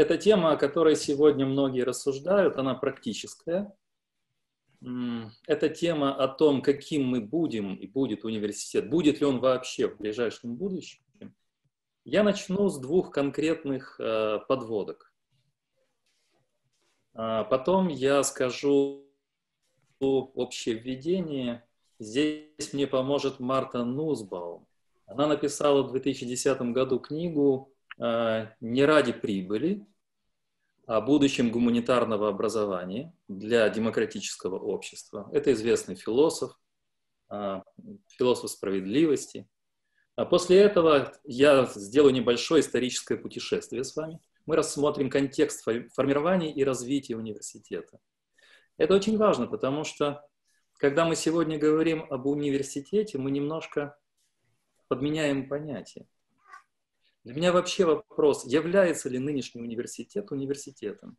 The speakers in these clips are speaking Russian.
Эта тема, о которой сегодня многие рассуждают, она практическая. Это тема о том, каким мы будем и будет университет, будет ли он вообще в ближайшем будущем. Я начну с двух конкретных э, подводок. А потом я скажу общее введение. Здесь мне поможет Марта Нусбаум. Она написала в 2010 году книгу э, «Не ради прибыли», о будущем гуманитарного образования для демократического общества. Это известный философ, а, философ справедливости. А после этого я сделаю небольшое историческое путешествие с вами. Мы рассмотрим контекст формирования и развития университета. Это очень важно, потому что когда мы сегодня говорим об университете, мы немножко подменяем понятие. Для меня вообще вопрос, является ли нынешний университет университетом?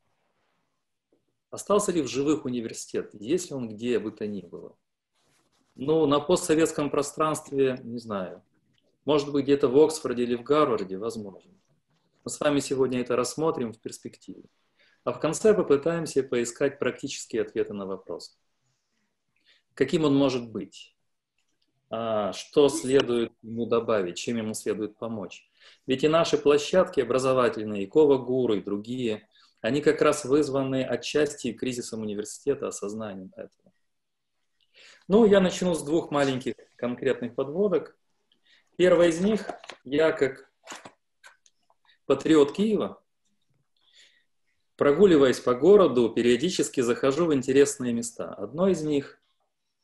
Остался ли в живых университет, есть ли он где бы то ни было? Ну, на постсоветском пространстве, не знаю, может быть, где-то в Оксфорде или в Гарварде, возможно. Мы с вами сегодня это рассмотрим в перспективе. А в конце попытаемся поискать практические ответы на вопрос. Каким он может быть? А, что следует ему добавить? Чем ему следует помочь? Ведь и наши площадки образовательные, и Кова Гуру, и другие, они как раз вызваны отчасти кризисом университета, осознанием этого. Ну, я начну с двух маленьких конкретных подводок. Первая из них, я как патриот Киева, прогуливаясь по городу, периодически захожу в интересные места. Одно из них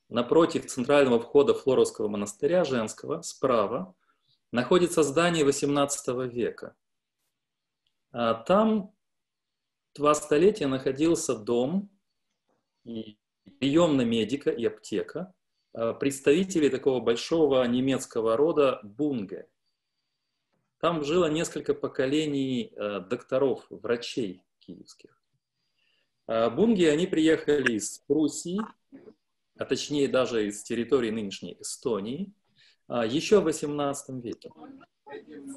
напротив центрального входа Флоровского монастыря женского, справа, находится здание XVIII века. А там два столетия находился дом, и медика и аптека а, представителей такого большого немецкого рода Бунге. Там жило несколько поколений а, докторов, врачей киевских. Бунги, они приехали из Пруссии, а точнее даже из территории нынешней Эстонии – а, еще в XVIII веке.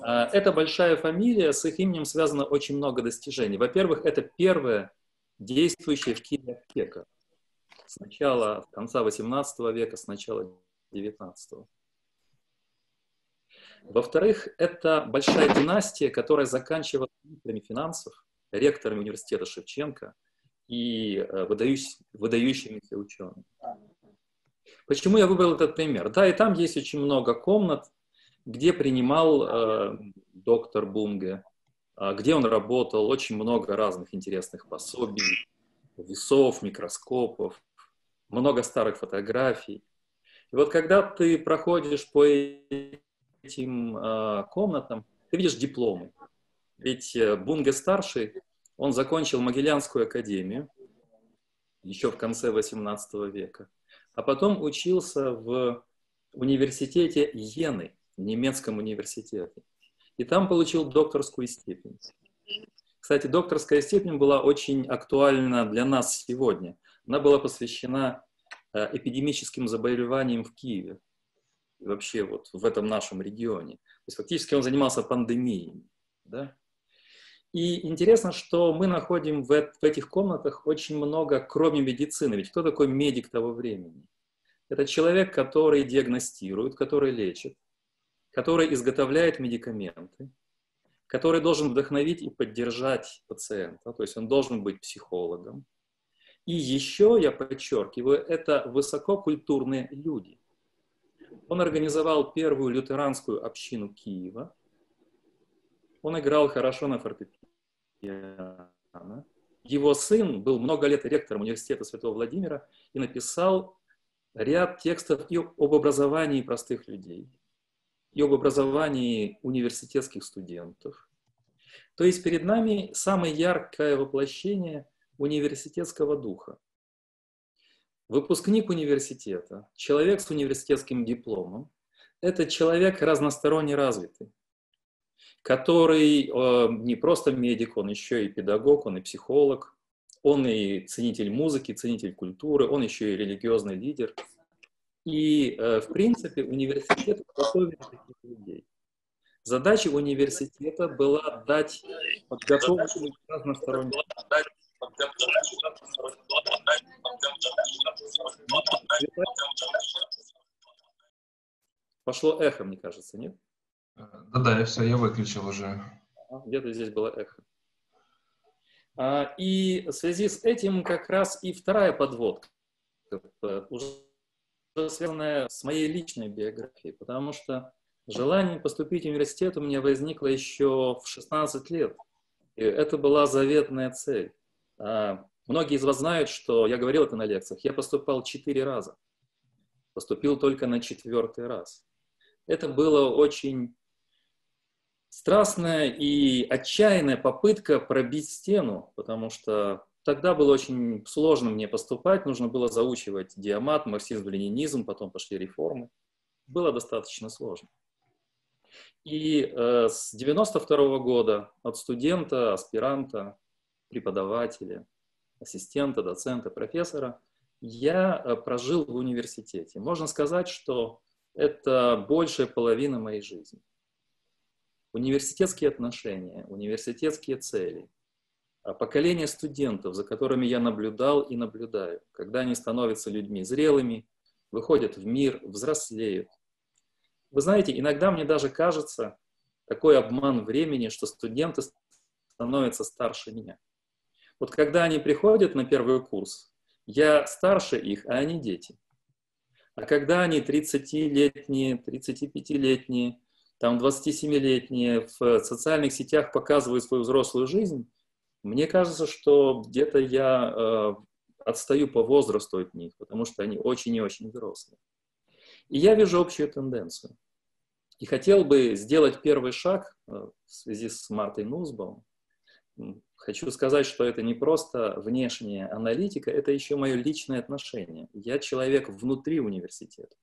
А, это большая фамилия, с их именем связано очень много достижений. Во-первых, это первая действующая в Киеве аптека. С начала, конца XVIII века, с начала XIX. Во-вторых, это большая династия, которая заканчивала министрами финансов, ректорами университета Шевченко и э, выдающимися учеными. Почему я выбрал этот пример? Да, и там есть очень много комнат, где принимал э, доктор Бунге, э, где он работал, очень много разных интересных пособий, весов, микроскопов, много старых фотографий. И вот когда ты проходишь по этим э, комнатам, ты видишь дипломы. Ведь э, Бунге старший, он закончил Могилянскую академию еще в конце XVIII века а потом учился в университете Йены, немецком университете. И там получил докторскую степень. Кстати, докторская степень была очень актуальна для нас сегодня. Она была посвящена э, эпидемическим заболеваниям в Киеве, и вообще вот в этом нашем регионе. То есть фактически он занимался пандемией. Да? И интересно, что мы находим в, в этих комнатах очень много, кроме медицины. Ведь кто такой медик того времени? Это человек, который диагностирует, который лечит, который изготовляет медикаменты, который должен вдохновить и поддержать пациента, то есть он должен быть психологом. И еще, я подчеркиваю, это высококультурные люди. Он организовал первую лютеранскую общину Киева. Он играл хорошо на фортепиано. Его сын был много лет ректором университета Святого Владимира и написал ряд текстов и об образовании простых людей, и об образовании университетских студентов. То есть перед нами самое яркое воплощение университетского духа. Выпускник университета, человек с университетским дипломом, это человек разносторонне развитый, который э, не просто медик, он еще и педагог, он и психолог, он и ценитель музыки, ценитель культуры, он еще и религиозный лидер. И, э, в принципе, университет готовит таких людей. Задача университета была дать подготовленную разностороннюю Пошло эхо, мне кажется, нет? Да-да, я все, я выключил уже. Где-то здесь было эхо. А, и в связи с этим как раз и вторая подводка, э, уже связанная с моей личной биографией, потому что желание поступить в университет у меня возникло еще в 16 лет. И это была заветная цель. А, многие из вас знают, что я говорил это на лекциях. Я поступал четыре раза. Поступил только на четвертый раз. Это было очень страстная и отчаянная попытка пробить стену, потому что тогда было очень сложно мне поступать, нужно было заучивать диамат, марксизм, ленинизм, потом пошли реформы. Было достаточно сложно. И э, с 92 -го года от студента, аспиранта, преподавателя, ассистента, доцента, профессора я э, прожил в университете. Можно сказать, что это большая половина моей жизни. Университетские отношения, университетские цели, а поколение студентов, за которыми я наблюдал и наблюдаю, когда они становятся людьми зрелыми, выходят в мир, взрослеют. Вы знаете, иногда мне даже кажется такой обман времени, что студенты становятся старше меня. Вот когда они приходят на первый курс, я старше их, а они дети – а когда они 30-летние, 35-летние, там 27-летние в социальных сетях показывают свою взрослую жизнь, мне кажется, что где-то я э, отстаю по возрасту от них, потому что они очень и очень взрослые. И я вижу общую тенденцию. И хотел бы сделать первый шаг э, в связи с Мартой Нузбаум, Хочу сказать, что это не просто внешняя аналитика, это еще мое личное отношение. Я человек внутри университета.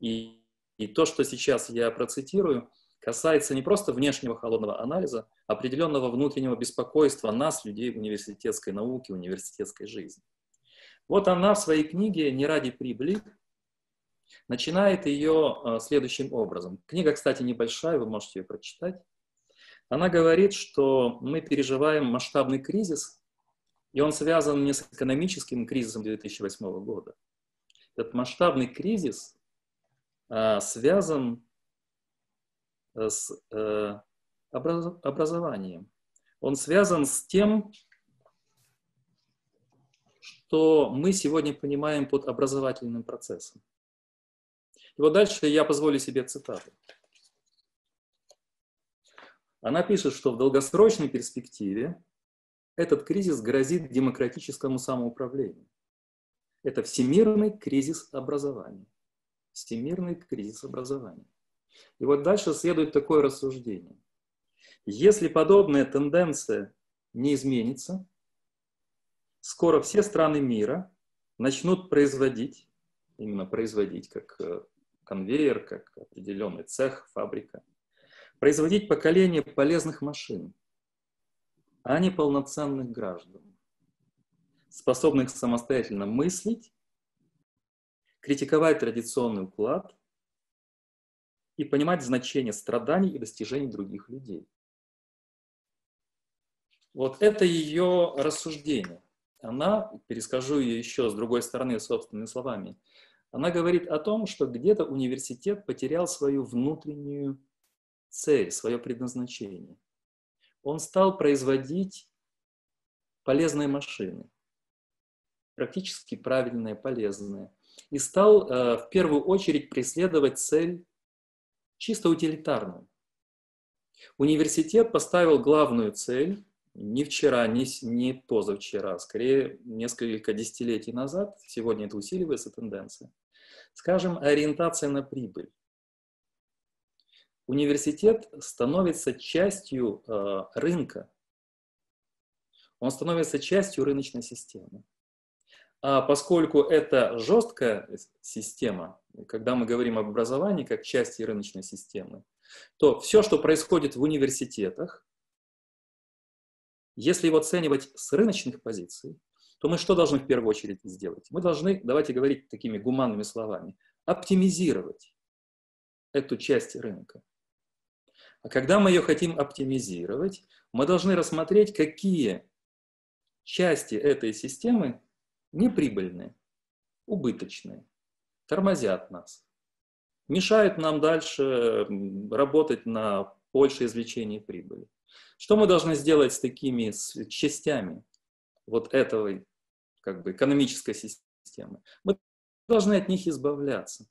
И, и то, что сейчас я процитирую, касается не просто внешнего холодного анализа, а определенного внутреннего беспокойства нас, людей университетской науки, университетской жизни. Вот она в своей книге «Не ради прибыли» начинает ее э, следующим образом. Книга, кстати, небольшая, вы можете ее прочитать. Она говорит, что мы переживаем масштабный кризис, и он связан не с экономическим кризисом 2008 года. Этот масштабный кризис связан э, с а, образ, образованием. Он связан с тем, что мы сегодня понимаем под образовательным процессом. И вот дальше я позволю себе цитату. Она пишет, что в долгосрочной перспективе этот кризис грозит демократическому самоуправлению. Это всемирный кризис образования. Всемирный кризис образования. И вот дальше следует такое рассуждение. Если подобная тенденция не изменится, скоро все страны мира начнут производить, именно производить, как э, конвейер, как определенный цех, фабрика, производить поколение полезных машин, а не полноценных граждан, способных самостоятельно мыслить, критиковать традиционный уклад и понимать значение страданий и достижений других людей. Вот это ее рассуждение. Она, перескажу ее еще с другой стороны собственными словами, она говорит о том, что где-то университет потерял свою внутреннюю цель, свое предназначение. Он стал производить полезные машины, практически правильные, полезные, и стал э, в первую очередь преследовать цель чисто утилитарную. Университет поставил главную цель не вчера, не, не позавчера, скорее несколько десятилетий назад, сегодня это усиливается тенденция, скажем, ориентация на прибыль университет становится частью э, рынка. Он становится частью рыночной системы. А поскольку это жесткая система, когда мы говорим об образовании как части рыночной системы, то все, что происходит в университетах, если его оценивать с рыночных позиций, то мы что должны в первую очередь сделать? Мы должны, давайте говорить такими гуманными словами, оптимизировать эту часть рынка. А когда мы ее хотим оптимизировать, мы должны рассмотреть, какие части этой системы неприбыльные, убыточные, тормозят нас, мешают нам дальше работать на большее извлечение прибыли. Что мы должны сделать с такими частями вот этого как бы экономической системы? Мы должны от них избавляться.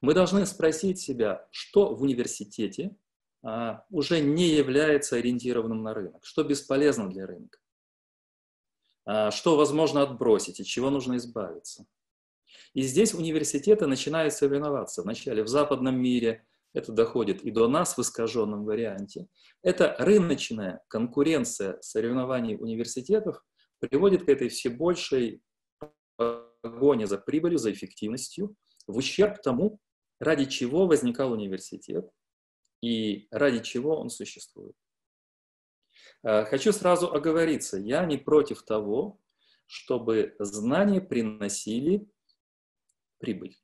Мы должны спросить себя, что в университете а, уже не является ориентированным на рынок, что бесполезно для рынка, что возможно отбросить, от чего нужно избавиться. И здесь университеты начинают соревноваться. Вначале в западном мире это доходит и до нас в искаженном варианте. Это рыночная конкуренция соревнований университетов приводит к этой все большей погоне за прибылью, за эффективностью, в ущерб тому, ради чего возникал университет и ради чего он существует. Э, хочу сразу оговориться, я не против того, чтобы знания приносили прибыль.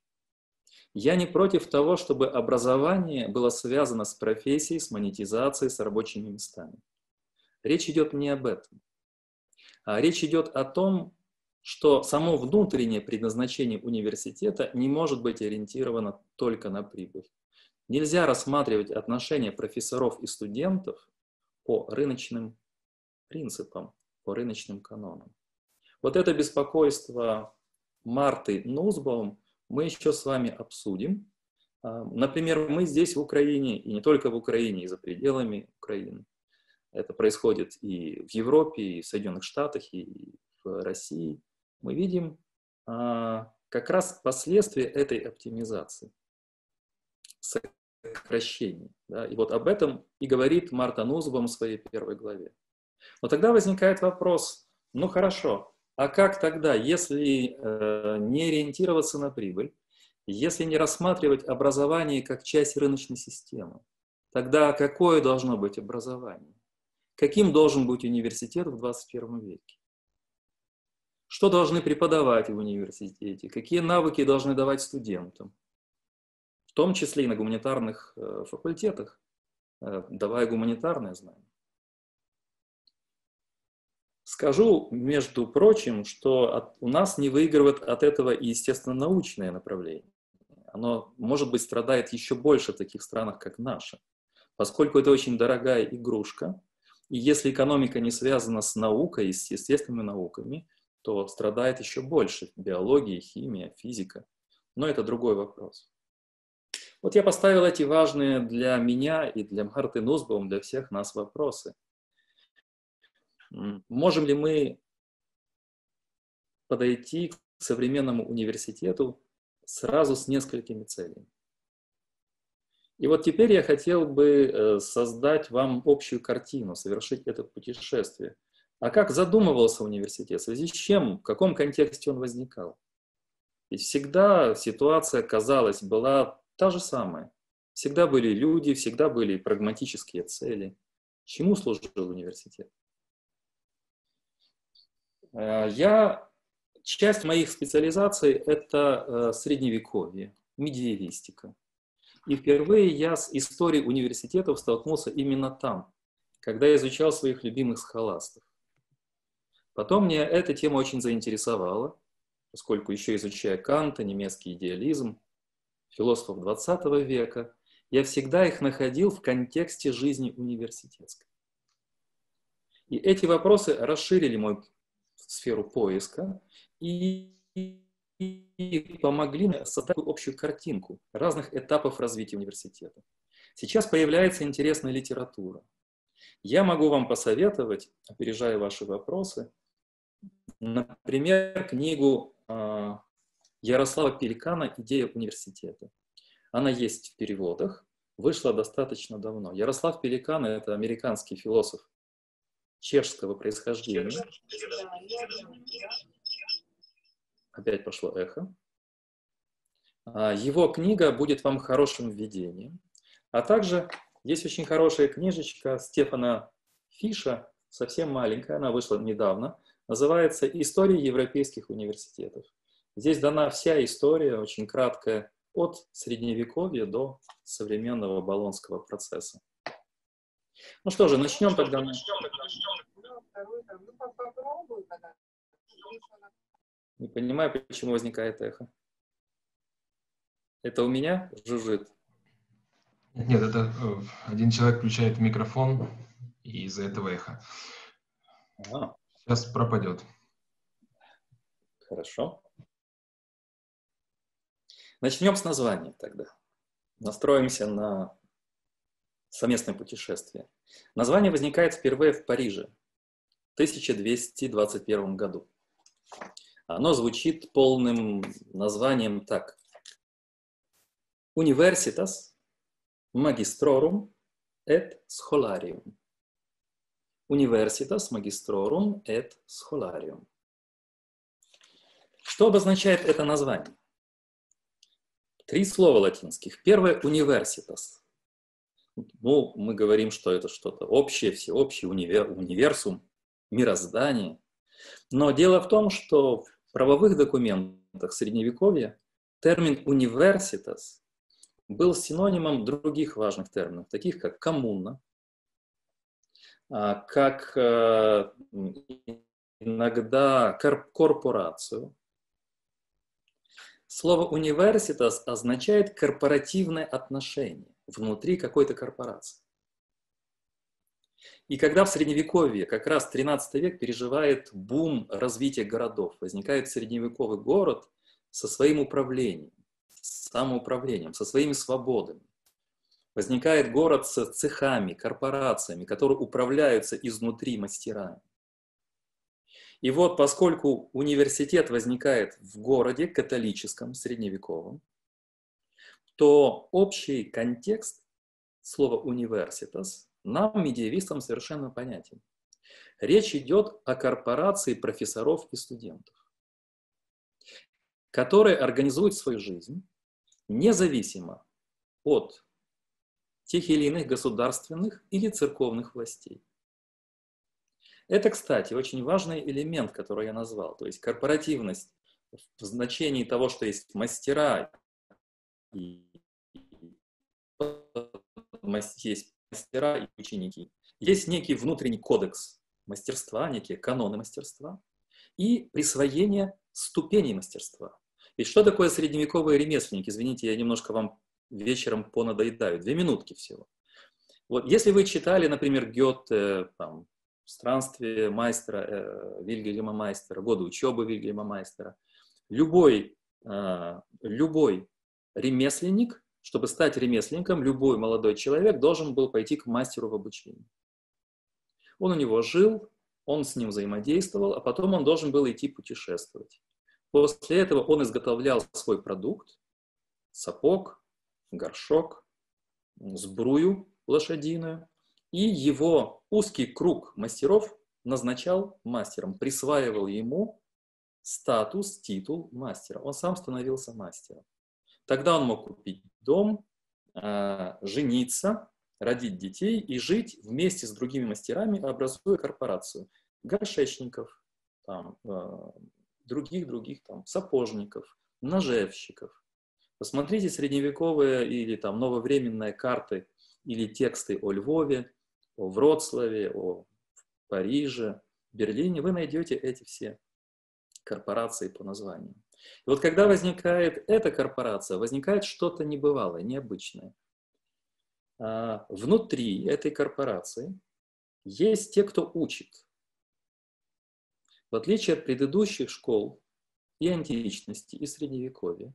Я не против того, чтобы образование было связано с профессией, с монетизацией, с рабочими местами. Речь идет не об этом. А речь идет о том, что само внутреннее предназначение университета не может быть ориентировано только на прибыль. Нельзя рассматривать отношения профессоров и студентов по рыночным принципам, по рыночным канонам. Вот это беспокойство Марты Нузбаум мы еще с вами обсудим. А, например, мы здесь в Украине, и не только в Украине, и за пределами Украины. Это происходит и в Европе, и в Соединенных Штатах, и в России. Мы видим а, как раз последствия этой оптимизации, сокращения. Да? И вот об этом и говорит Марта Нузбом в своей первой главе. Но тогда возникает вопрос, ну хорошо, а как тогда, если э, не ориентироваться на прибыль, если не рассматривать образование как часть рыночной системы, тогда какое должно быть образование? Каким должен быть университет в 21 веке? Что должны преподавать в университете? Какие навыки должны давать студентам? Том числе и на гуманитарных э, факультетах, э, давая гуманитарные знания. Скажу, между прочим, что от, у нас не выигрывает от этого и естественно-научное направление. Оно, может быть, страдает еще больше в таких странах, как наша, поскольку это очень дорогая игрушка. И если экономика не связана с наукой, с естественными науками, то страдает еще больше биология, химия, физика. Но это другой вопрос. Вот я поставил эти важные для меня и для Марты Нусбаум, для всех нас вопросы – Можем ли мы подойти к современному университету сразу с несколькими целями? И вот теперь я хотел бы э, создать вам общую картину, совершить это путешествие. А как задумывался университет? В связи с чем? В каком контексте он возникал? Ведь всегда ситуация, казалось, была та же самая. Всегда были люди, всегда были прагматические цели. Чему служил университет? Э, я, часть моих специализаций – это э, средневековье, медиевистика. И впервые я с историей университетов столкнулся именно там, когда я изучал своих любимых схоластов. Потом мне эта тема очень заинтересовала, поскольку еще изучая Канта, немецкий идеализм, философов 20 века, я всегда их находил в контексте жизни университетской. И эти вопросы расширили мой сферу поиска и, и помогли мне создать общую картинку разных этапов развития университета. Сейчас появляется интересная литература. Я могу вам посоветовать, опережая ваши вопросы, например, книгу а, Ярослава Пеликана «Идея университета». Она есть в переводах, вышла достаточно давно. Ярослав Пеликан – это американский философ чешского происхождения. Опять пошло эхо. А, его книга будет вам хорошим введением. А также есть очень хорошая книжечка Стефана Фиша, совсем маленькая, она вышла недавно, называется «История европейских университетов». Здесь дана вся история, очень краткая, от средневековья до современного болонского процесса. Ну что же, начнем тогда. Не понимаю, почему возникает эхо. Это у меня жужжит? Нет, это э, один человек включает микрофон, и из-за этого эхо. А. Сейчас пропадет. Хорошо. Начнем с названия тогда. Настроимся на совместное путешествие. Название возникает впервые в Париже в 1221 году. Оно звучит полным названием так. Universitas Magistrorum et Scholarium. Universitas Magistrorum et Scholarium. Что обозначает это название? Три слова латинских. Первое – universitas. Ну, мы говорим, что это что-то общее, всеобщее, универ, универсум, мироздание. Но дело в том, что в правовых документах Средневековья термин «universitas» был синонимом других важных терминов, таких как коммуна, а, как э, иногда корпорацию. Слово «университас» означает корпоративное отношение внутри какой-то корпорации. И когда в Средневековье, как раз 13 век, переживает бум развития городов, возникает средневековый город со своим управлением, самоуправлением, со своими свободами. Возникает город с цехами, корпорациями, которые управляются изнутри мастерами. И вот поскольку университет возникает в городе католическом, средневековом, то общий контекст слова «университас» нам, медиевистам, совершенно понятен. Речь идет о корпорации профессоров и студентов, которые организуют свою жизнь независимо от тех или иных государственных или церковных властей. Это, кстати, очень важный элемент, который я назвал, то есть корпоративность в значении того, что есть мастера и есть мастера и ученики. Есть некий внутренний кодекс мастерства, некие каноны мастерства и присвоение ступеней мастерства. И что такое средневековые ремесленники? Извините, я немножко вам вечером понадоедаю. Две минутки всего. Вот, если вы читали, например, Гёте, там, странствие майстера э, Вильгельма Майстера, годы учебы Вильгельма Майстера, любой, э, любой ремесленник, чтобы стать ремесленником, любой молодой человек должен был пойти к мастеру в обучение. Он у него жил, он с ним взаимодействовал, а потом он должен был идти путешествовать. После этого он изготовлял свой продукт, сапог, горшок, сбрую лошадиную, и его узкий круг мастеров назначал мастером, присваивал ему статус, титул мастера. Он сам становился мастером. Тогда он мог купить дом, а, жениться, родить детей и жить вместе с другими мастерами, образуя корпорацию горшечников, там, а, других-других там сапожников, ножевщиков. Посмотрите средневековые или там нововременные карты или тексты о Львове, о Вроцлаве, о Париже, Берлине. Вы найдете эти все корпорации по названию. И вот когда возникает эта корпорация, возникает что-то небывалое, необычное. А внутри этой корпорации есть те, кто учит, в отличие от предыдущих школ и античности, и средневековья,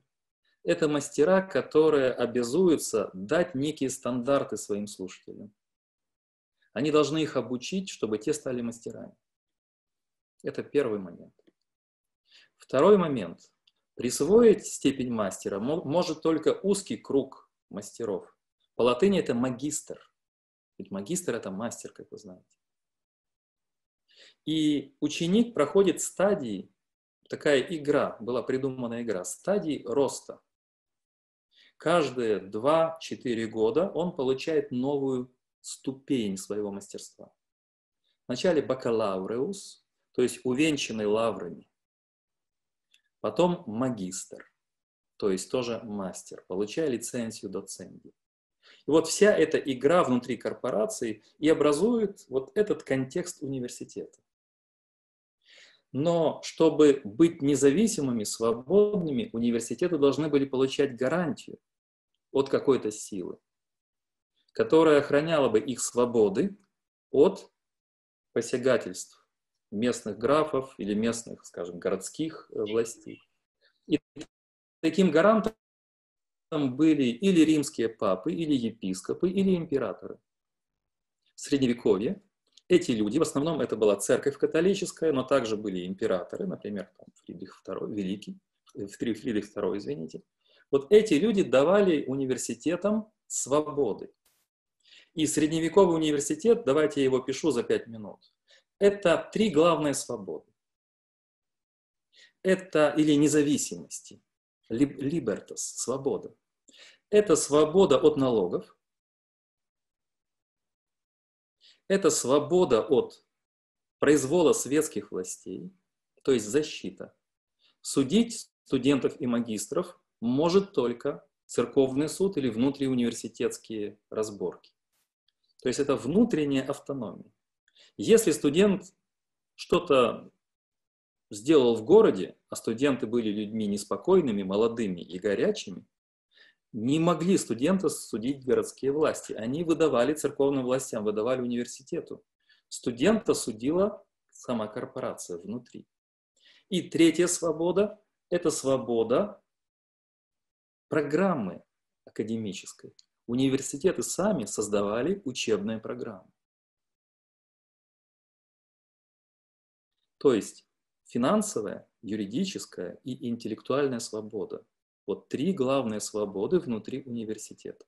это мастера, которые обязуются дать некие стандарты своим слушателям. Они должны их обучить, чтобы те стали мастерами. Это первый момент. Второй момент. Присвоить степень мастера может только узкий круг мастеров. По латыни это магистр. Ведь магистр это мастер, как вы знаете. И ученик проходит стадии, такая игра, была придумана игра, стадии роста. Каждые 2-4 года он получает новую ступень своего мастерства. Вначале бакалавреус, то есть увенчанный лаврами. Потом магистр, то есть тоже мастер, получая лицензию доценди. И вот вся эта игра внутри корпорации и образует вот этот контекст университета. Но чтобы быть независимыми, свободными, университеты должны были получать гарантию от какой-то силы, которая охраняла бы их свободы от посягательств местных графов или местных, скажем, городских э, властей. И таким гарантом были или римские папы, или епископы, или императоры. В Средневековье эти люди, в основном это была церковь католическая, но также были императоры, например, там, Фридрих II Великий, э, Фридрих II, извините. Вот эти люди давали университетам свободы. И средневековый университет, давайте я его пишу за пять минут, это три главные свободы. Это или независимости, libertas, свобода. Это свобода от налогов, это свобода от произвола светских властей, то есть защита. Судить студентов и магистров может только церковный суд или внутриуниверситетские разборки. То есть это внутренняя автономия. Если студент что-то сделал в городе, а студенты были людьми неспокойными, молодыми и горячими, не могли студента судить городские власти. Они выдавали церковным властям, выдавали университету. Студента судила сама корпорация внутри. И третья свобода – это свобода программы академической. Университеты сами создавали учебные программы. То есть финансовая, юридическая и интеллектуальная свобода – вот три главные свободы внутри университета.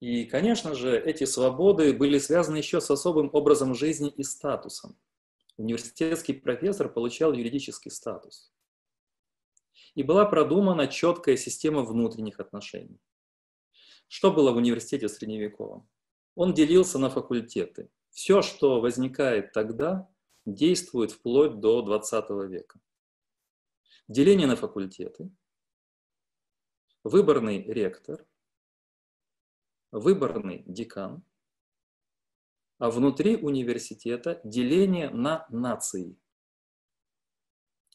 И, конечно же, эти свободы были связаны еще с особым образом жизни и статусом. Университетский профессор получал юридический статус. И была продумана четкая система внутренних отношений. Что было в университете средневековом? Он делился на факультеты. Все, что возникает тогда, действует вплоть до 20 века. Деление на факультеты, выборный ректор, выборный декан, а внутри университета деление на нации.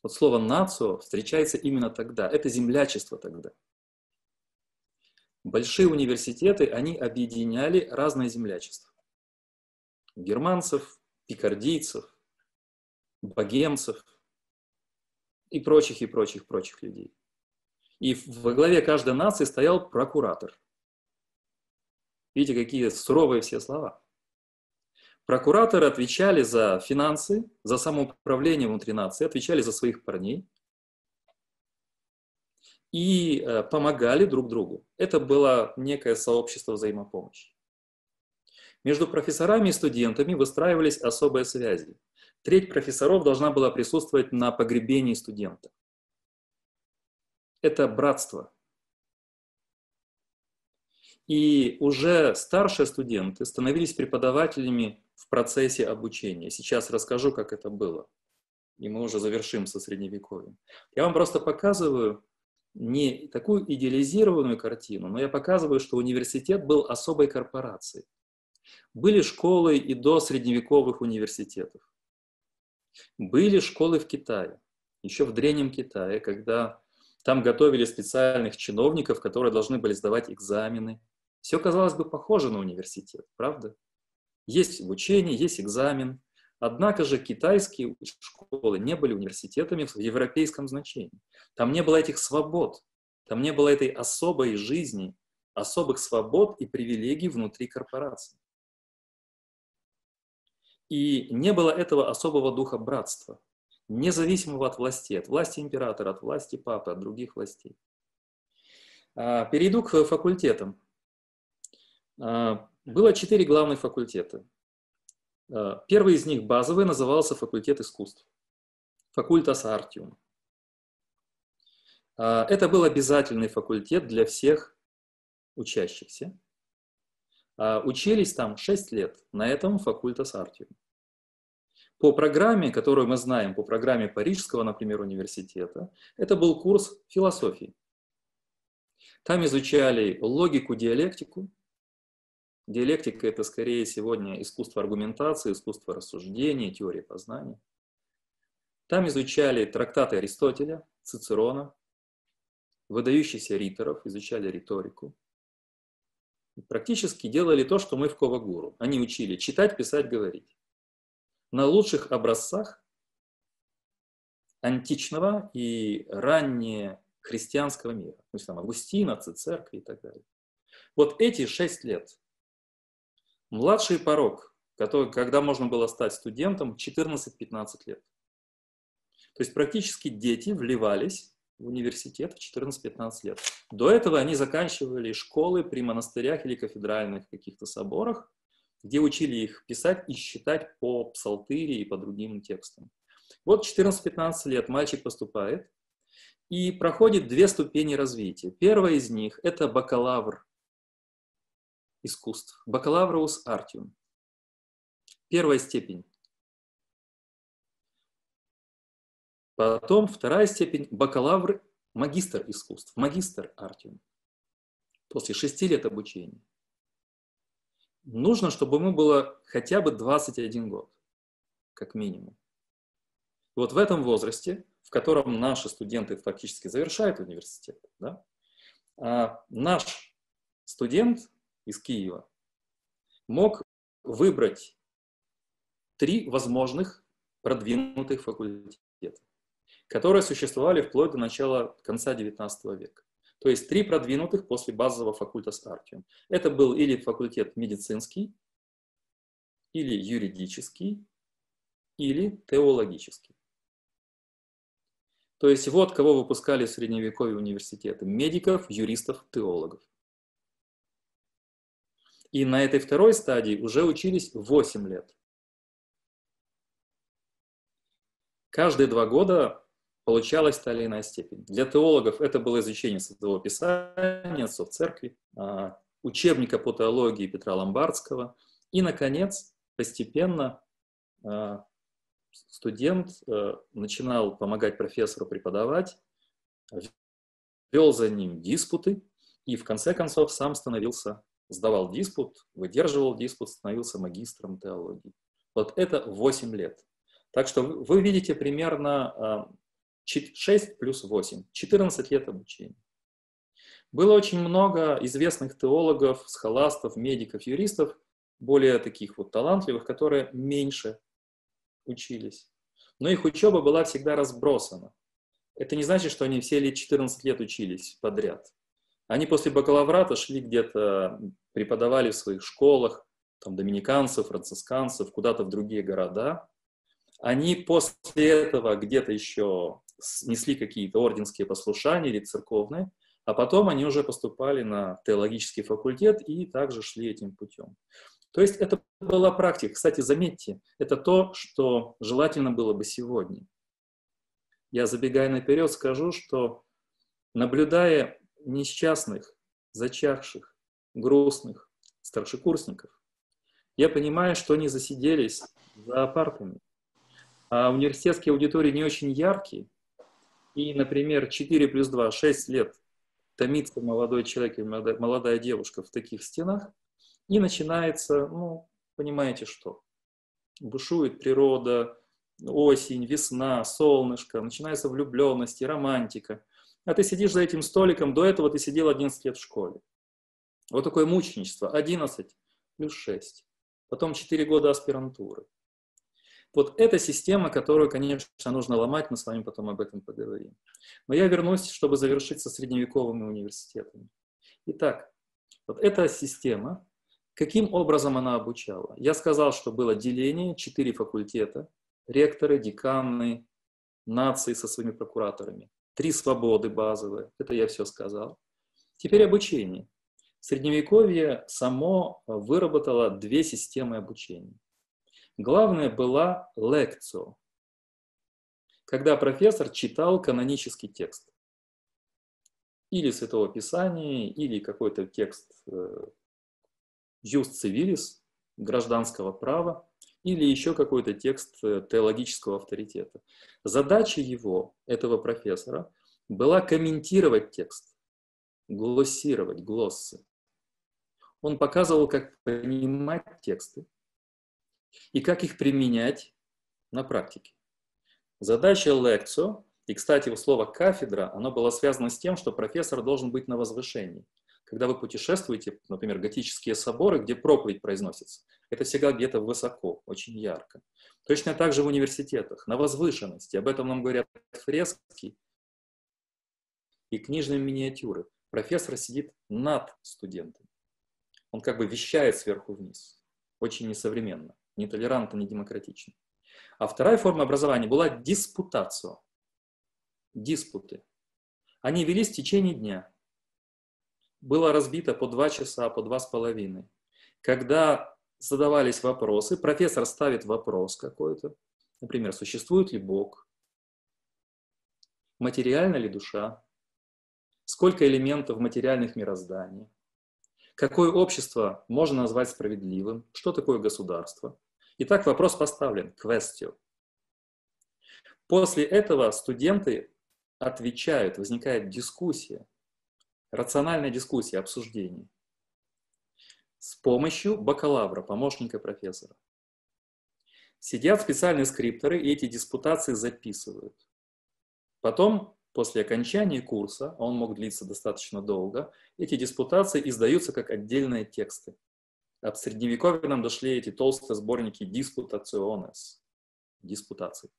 Вот слово «нацио» встречается именно тогда. Это землячество тогда. Большие университеты, они объединяли разное землячество. Германцев, пикардийцев, богемцев и прочих, и прочих, прочих людей. И во главе каждой нации стоял прокуратор. Видите, какие суровые все слова. Прокураторы отвечали за финансы, за самоуправление внутри нации, отвечали за своих парней и э, помогали друг другу. Это было некое сообщество взаимопомощи. Между профессорами и студентами выстраивались особые связи. Треть профессоров должна была присутствовать на погребении студента. Это братство. И уже старшие студенты становились преподавателями процессе обучения. Сейчас расскажу, как это было. И мы уже завершим со средневековьем. Я вам просто показываю не такую идеализированную картину, но я показываю, что университет был особой корпорацией. Были школы и до средневековых университетов. Были школы в Китае, еще в Древнем Китае, когда там готовили специальных чиновников, которые должны были сдавать экзамены. Все, казалось бы, похоже на университет, правда? Есть обучение, есть экзамен. Однако же китайские школы не были университетами в европейском значении. Там не было этих свобод, там не было этой особой жизни, особых свобод и привилегий внутри корпорации. И не было этого особого духа братства, независимого от власти, от власти императора, от власти папы, от других властей. А, перейду к факультетам. Было четыре главных факультета. А, первый из них, базовый, назывался факультет искусств. Факультас артиум. Это был обязательный факультет для всех учащихся. Учились там 6 лет на этом факультас артиум. По программе, которую мы знаем, по программе Парижского, например, университета, это был курс философии. Там изучали логику, диалектику. Диалектика – это скорее сегодня искусство аргументации, искусство рассуждения, теория познания. Там изучали трактаты Аристотеля, Цицерона, выдающихся риторов, изучали риторику. И практически делали то, что мы в Ковагуру. Они учили читать, писать, говорить. На лучших образцах античного и раннее христианского мира. То есть там Августина, церкви и так далее. Вот эти шесть лет. Младший порог, который, когда можно было стать студентом, 14-15 лет. То есть практически дети вливались в университет в 14-15 лет. До этого они заканчивали школы при монастырях или кафедральных каких-то соборах, где учили их писать и считать по псалтыре и по другим текстам. Вот 14-15 лет мальчик поступает и проходит две ступени развития. Первая из них – это бакалавр искусств, бакалаврус артиум. Первая степень. Потом вторая степень – бакалавр, магистр искусств, магистр артиум. После шести лет обучения. Нужно, чтобы ему было хотя бы 21 год, как минимум. Вот в этом возрасте, в котором наши студенты фактически завершают университет, да, а наш студент из Киева мог выбрать три возможных продвинутых факультета, которые существовали вплоть до начала конца XIX века. То есть три продвинутых после базового факультета Артиум. Это был или факультет медицинский, или юридический, или теологический. То есть вот кого выпускали в средневековье университеты. Медиков, юристов, теологов. И на этой второй стадии уже учились 8 лет. Каждые два года получалась та или иная степень. Для теологов это было изучение Святого Писания, отцов церкви, а, учебника по теологии Петра Ломбардского. И, наконец, постепенно а, студент э, начинал помогать профессору преподавать, вел за ним диспуты и в конце концов сам становился, сдавал диспут, выдерживал диспут, становился магистром теологии. Вот это 8 лет. Так что вы видите примерно 6 а, плюс 8, 14 лет обучения. Было очень много известных теологов, схоластов, медиков, юристов, более таких вот талантливых, которые меньше учились. Но их учеба была всегда разбросана. Это не значит, что они все лет 14 лет учились подряд. Они после бакалаврата шли где-то, преподавали в своих школах, там, доминиканцев, францисканцев, куда-то в другие города. Они после этого где-то еще несли какие-то орденские послушания или церковные, а потом они уже поступали на теологический факультет и также шли этим путем. То есть это была практика. Кстати, заметьте, это то, что желательно было бы сегодня. Я, забегая наперед, скажу, что наблюдая несчастных, зачахших, грустных старшекурсников, я понимаю, что они засиделись за партами. А университетские аудитории не очень яркие. И, например, 4 плюс 2, 6 лет томится молодой человек или молодая девушка в таких стенах, и начинается, ну, понимаете что? Бушует природа, осень, весна, солнышко, начинается влюбленность и романтика. А ты сидишь за этим столиком, до этого ты сидел 11 лет в школе. Вот такое мученичество. 11 плюс 6. Потом 4 года аспирантуры. Вот эта система, которую, конечно, нужно ломать, мы с вами потом об этом поговорим. Но я вернусь, чтобы завершить со средневековыми университетами. Итак, вот эта система, Каким образом она обучала? Я сказал, что было деление, четыре факультета, ректоры, деканы, нации со своими прокураторами, три свободы базовые, это я все сказал. Теперь обучение. Средневековье само выработало две системы обучения. Главное была лекцио, когда профессор читал канонический текст. Или Святого Писания, или какой-то текст э, Юст цивилис, гражданского права, или еще какой-то текст э, теологического авторитета. Задача его, этого профессора, была комментировать текст, глоссировать, глоссы. Он показывал, как понимать тексты и как их применять на практике. Задача лекцио, и, кстати, слово «кафедра», оно было связано с тем, что профессор должен быть на возвышении. Когда вы путешествуете, например, готические соборы, где проповедь произносится, это всегда где-то высоко, очень ярко. Точно так же в университетах, на возвышенности. Об этом нам говорят фрески и книжные миниатюры. Профессор сидит над студентами. Он как бы вещает сверху вниз. Очень несовременно, нетолерантно, недемократично. А вторая форма образования была диспутация. Диспуты. Они велись в течение дня. Было разбито по два часа, по два с половиной. Когда задавались вопросы, профессор ставит вопрос какой-то, например, существует ли Бог, материальна ли душа, сколько элементов материальных мирозданий, какое общество можно назвать справедливым, что такое государство. Итак, вопрос поставлен, question. После этого студенты отвечают, возникает дискуссия, рациональная дискуссия, обсуждение с помощью бакалавра, помощника профессора. Сидят специальные скрипторы и эти диспутации записывают. Потом, после окончания курса, а он мог длиться достаточно долго, эти диспутации издаются как отдельные тексты. От средневековья нам дошли эти толстые сборники диспутационес, диспутаций.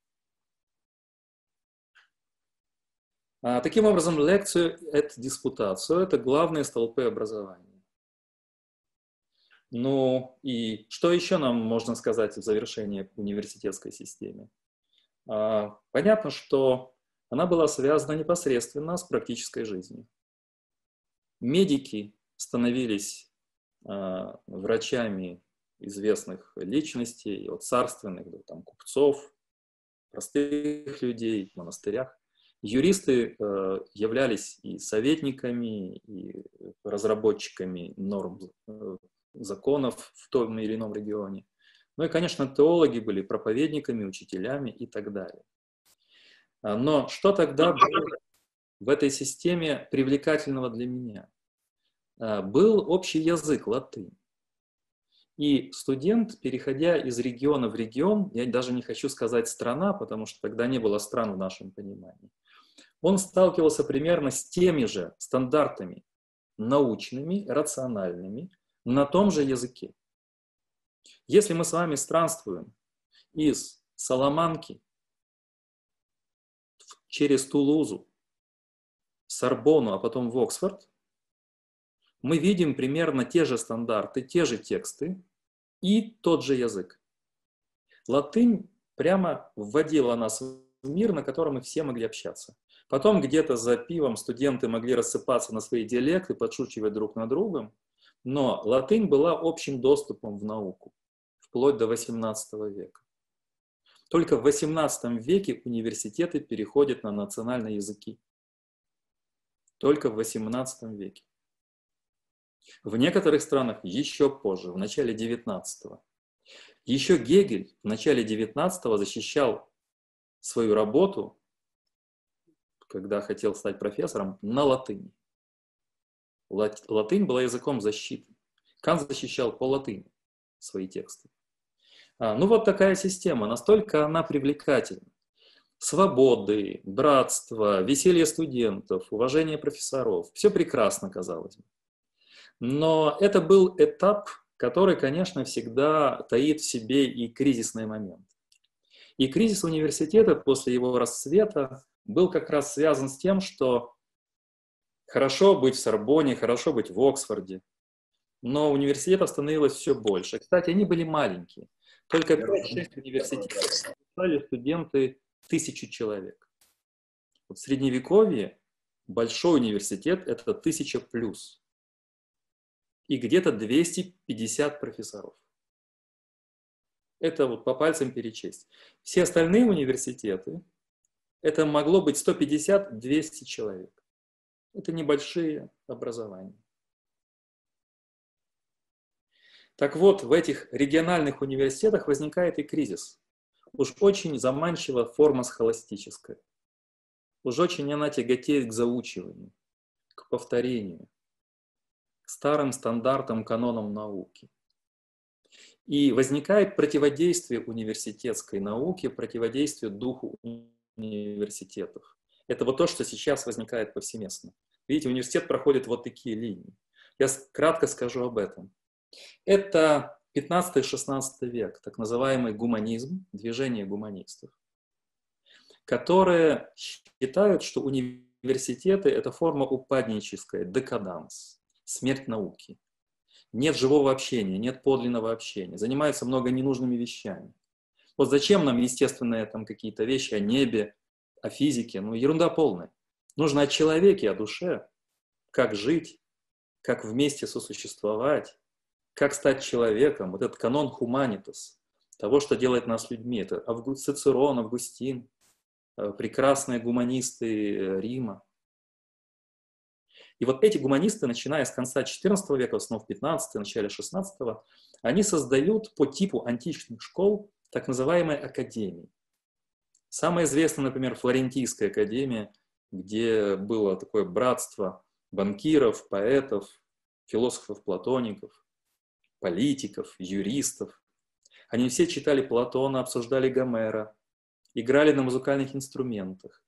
А, таким образом, лекцию – это диспутацию, это главные столпы образования. Ну и что еще нам можно сказать в завершении университетской системе? А, понятно, что она была связана непосредственно с практической жизнью. Медики становились а, врачами известных личностей, от царственных до там, купцов, простых людей в монастырях. Юристы э, являлись и советниками, и разработчиками норм э, законов в том или ином регионе. Ну и, конечно, теологи были проповедниками, учителями и так далее. А, но что тогда было в этой системе привлекательного для меня? А, был общий язык, латынь. И студент, переходя из региона в регион, я даже не хочу сказать страна, потому что тогда не было стран в нашем понимании, он сталкивался примерно с теми же стандартами научными, рациональными, на том же языке. Если мы с вами странствуем из Саламанки через Тулузу, Сорбону, а потом в Оксфорд, мы видим примерно те же стандарты, те же тексты и тот же язык. Латынь прямо вводила нас в мир, на котором мы все могли общаться. Потом где-то за пивом студенты могли рассыпаться на свои диалекты, подшучивать друг над другом. Но латынь была общим доступом в науку, вплоть до XVIII века. Только в XVIII веке университеты переходят на национальные языки. Только в XVIII веке. В некоторых странах еще позже, в начале XIX. Еще Гегель в начале XIX защищал свою работу, когда хотел стать профессором, на латыни. Латынь была языком защиты. Кант защищал по латыни свои тексты. А, ну вот такая система, настолько она привлекательна. Свободы, братство, веселье студентов, уважение профессоров. Все прекрасно, казалось бы. Но это был этап, который, конечно, всегда таит в себе и кризисный момент. И кризис университета после его расцвета был как раз связан с тем, что Хорошо быть в Сорбоне, хорошо быть в Оксфорде, но университетов становилось все больше. Кстати, они были маленькие. Только 5-6 университетов стали студенты тысячу человек. Вот в Средневековье большой университет – это тысяча плюс. И где-то 250 профессоров. Это вот по пальцам перечесть. Все остальные университеты – это могло быть 150-200 человек. Это небольшие образования. Так вот, в этих региональных университетах возникает и кризис. Уж очень заманчива форма схоластическая. Уж очень она тяготеет к заучиванию, к повторению, к старым стандартам, канонам науки. И возникает противодействие университетской науке, противодействие духу университетов. Это вот то, что сейчас возникает повсеместно. Видите, университет проходит вот такие линии. Я кратко скажу об этом. Это 15-16 век, так называемый гуманизм, движение гуманистов, которые считают, что университеты – это форма упадническая, декаданс, смерть науки. Нет живого общения, нет подлинного общения, занимаются много ненужными вещами. Вот зачем нам естественные там какие-то вещи о небе, о физике? Ну, ерунда полная. Нужно о человеке, о душе, как жить, как вместе сосуществовать, как стать человеком. Вот этот канон хуманитас, того, что делает нас людьми. Это Авгу... Цицерон, Августин, э, прекрасные гуманисты э, Рима. И вот эти гуманисты, начиная с конца XIV века, в основном XV, начале XVI, они создают по типу античных школ так называемые академии. Самая известная, например, Флорентийская академия, где было такое братство банкиров, поэтов, философов-платоников, политиков, юристов. Они все читали Платона, обсуждали Гомера, играли на музыкальных инструментах,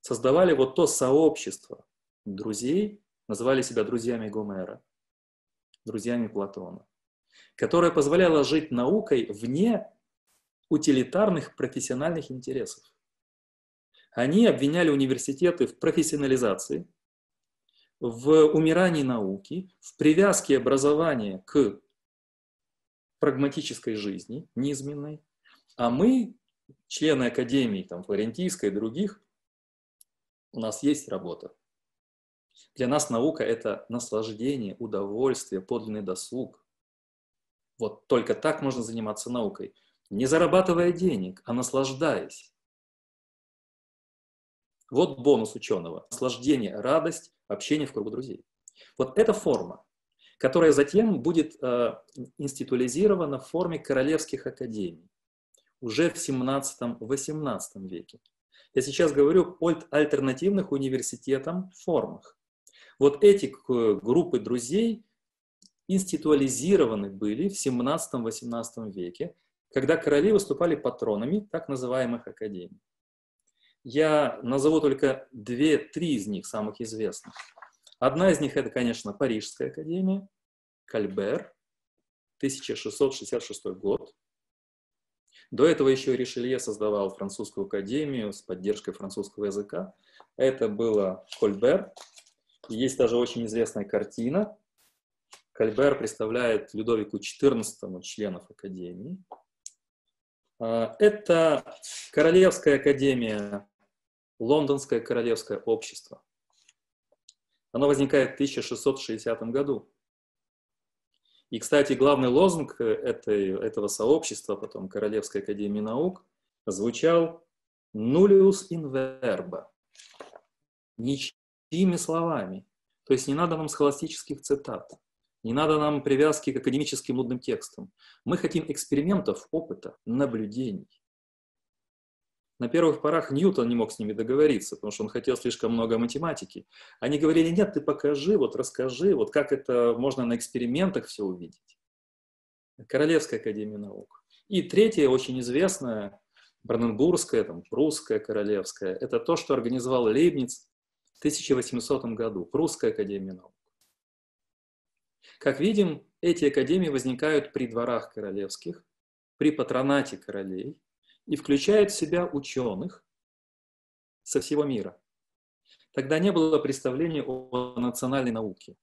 создавали вот то сообщество друзей, называли себя друзьями Гомера, друзьями Платона, которое позволяло жить наукой вне утилитарных профессиональных интересов. Они обвиняли университеты в профессионализации, в умирании науки, в привязке образования к прагматической жизни, низменной, а мы, члены Академии там, Флорентийской и других, у нас есть работа. Для нас наука – это наслаждение, удовольствие, подлинный досуг. Вот только так можно заниматься наукой не зарабатывая денег, а наслаждаясь. Вот бонус ученого. Наслаждение, радость, общение в кругу друзей. Вот эта форма, которая затем будет э, институализирована в форме королевских академий уже в 17-18 веке. Я сейчас говорю о альтернативных университетам формах. Вот эти группы друзей институализированы были в 17-18 веке когда короли выступали патронами так называемых академий. Я назову только две-три из них, самых известных. Одна из них – это, конечно, Парижская академия, Кальбер, 1666 год. До этого еще Ришелье создавал французскую академию с поддержкой французского языка. Это было Кольбер. Есть даже очень известная картина. Кальбер представляет Людовику XIV членов академии. А, это Королевская академия, Лондонское королевское общество. Оно возникает в 1660 году. И, кстати, главный лозунг этой, этого сообщества, потом Королевской академии наук, звучал «nullius in verba» – ничьими словами. То есть не надо нам схоластических цитат. Не надо нам привязки к академическим нудным текстам. Мы хотим экспериментов, опыта, наблюдений. На первых порах Ньютон не мог с ними договориться, потому что он хотел слишком много математики. Они говорили, нет, ты покажи, вот расскажи, вот как это можно на экспериментах все увидеть. Королевская академия наук. И третья, очень известная, Бранденбургская, там, прусская, королевская, это то, что организовал Лейбниц в 1800 году, Прусская академия наук. Как видим, эти академии возникают при дворах королевских, при патронате королей и включают в себя ученых со всего мира. Тогда не было представления о национальной науке.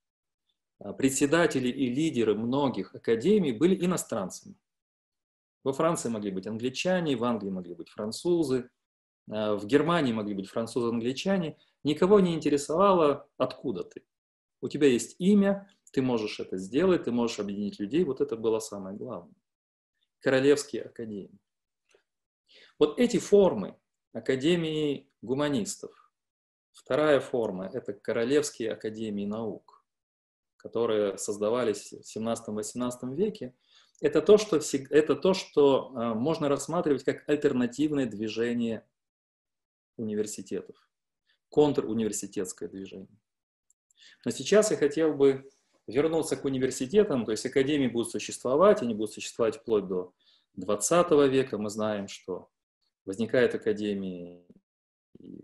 А председатели и лидеры многих академий были иностранцами. Во Франции могли быть англичане, в Англии могли быть французы, а в Германии могли быть французы-англичане. Никого не интересовало, откуда ты. У тебя есть имя, ты можешь это сделать, ты можешь объединить людей. Вот это было самое главное. Королевские академии. Вот эти формы академии гуманистов. Вторая форма – это королевские академии наук, которые создавались в 17-18 веке. Это то, что, это то, что а, можно рассматривать как альтернативное движение университетов, контруниверситетское движение. Но сейчас я хотел бы вернуться к университетам, то есть академии будут существовать, они будут существовать вплоть до 20 века. Мы знаем, что возникает академии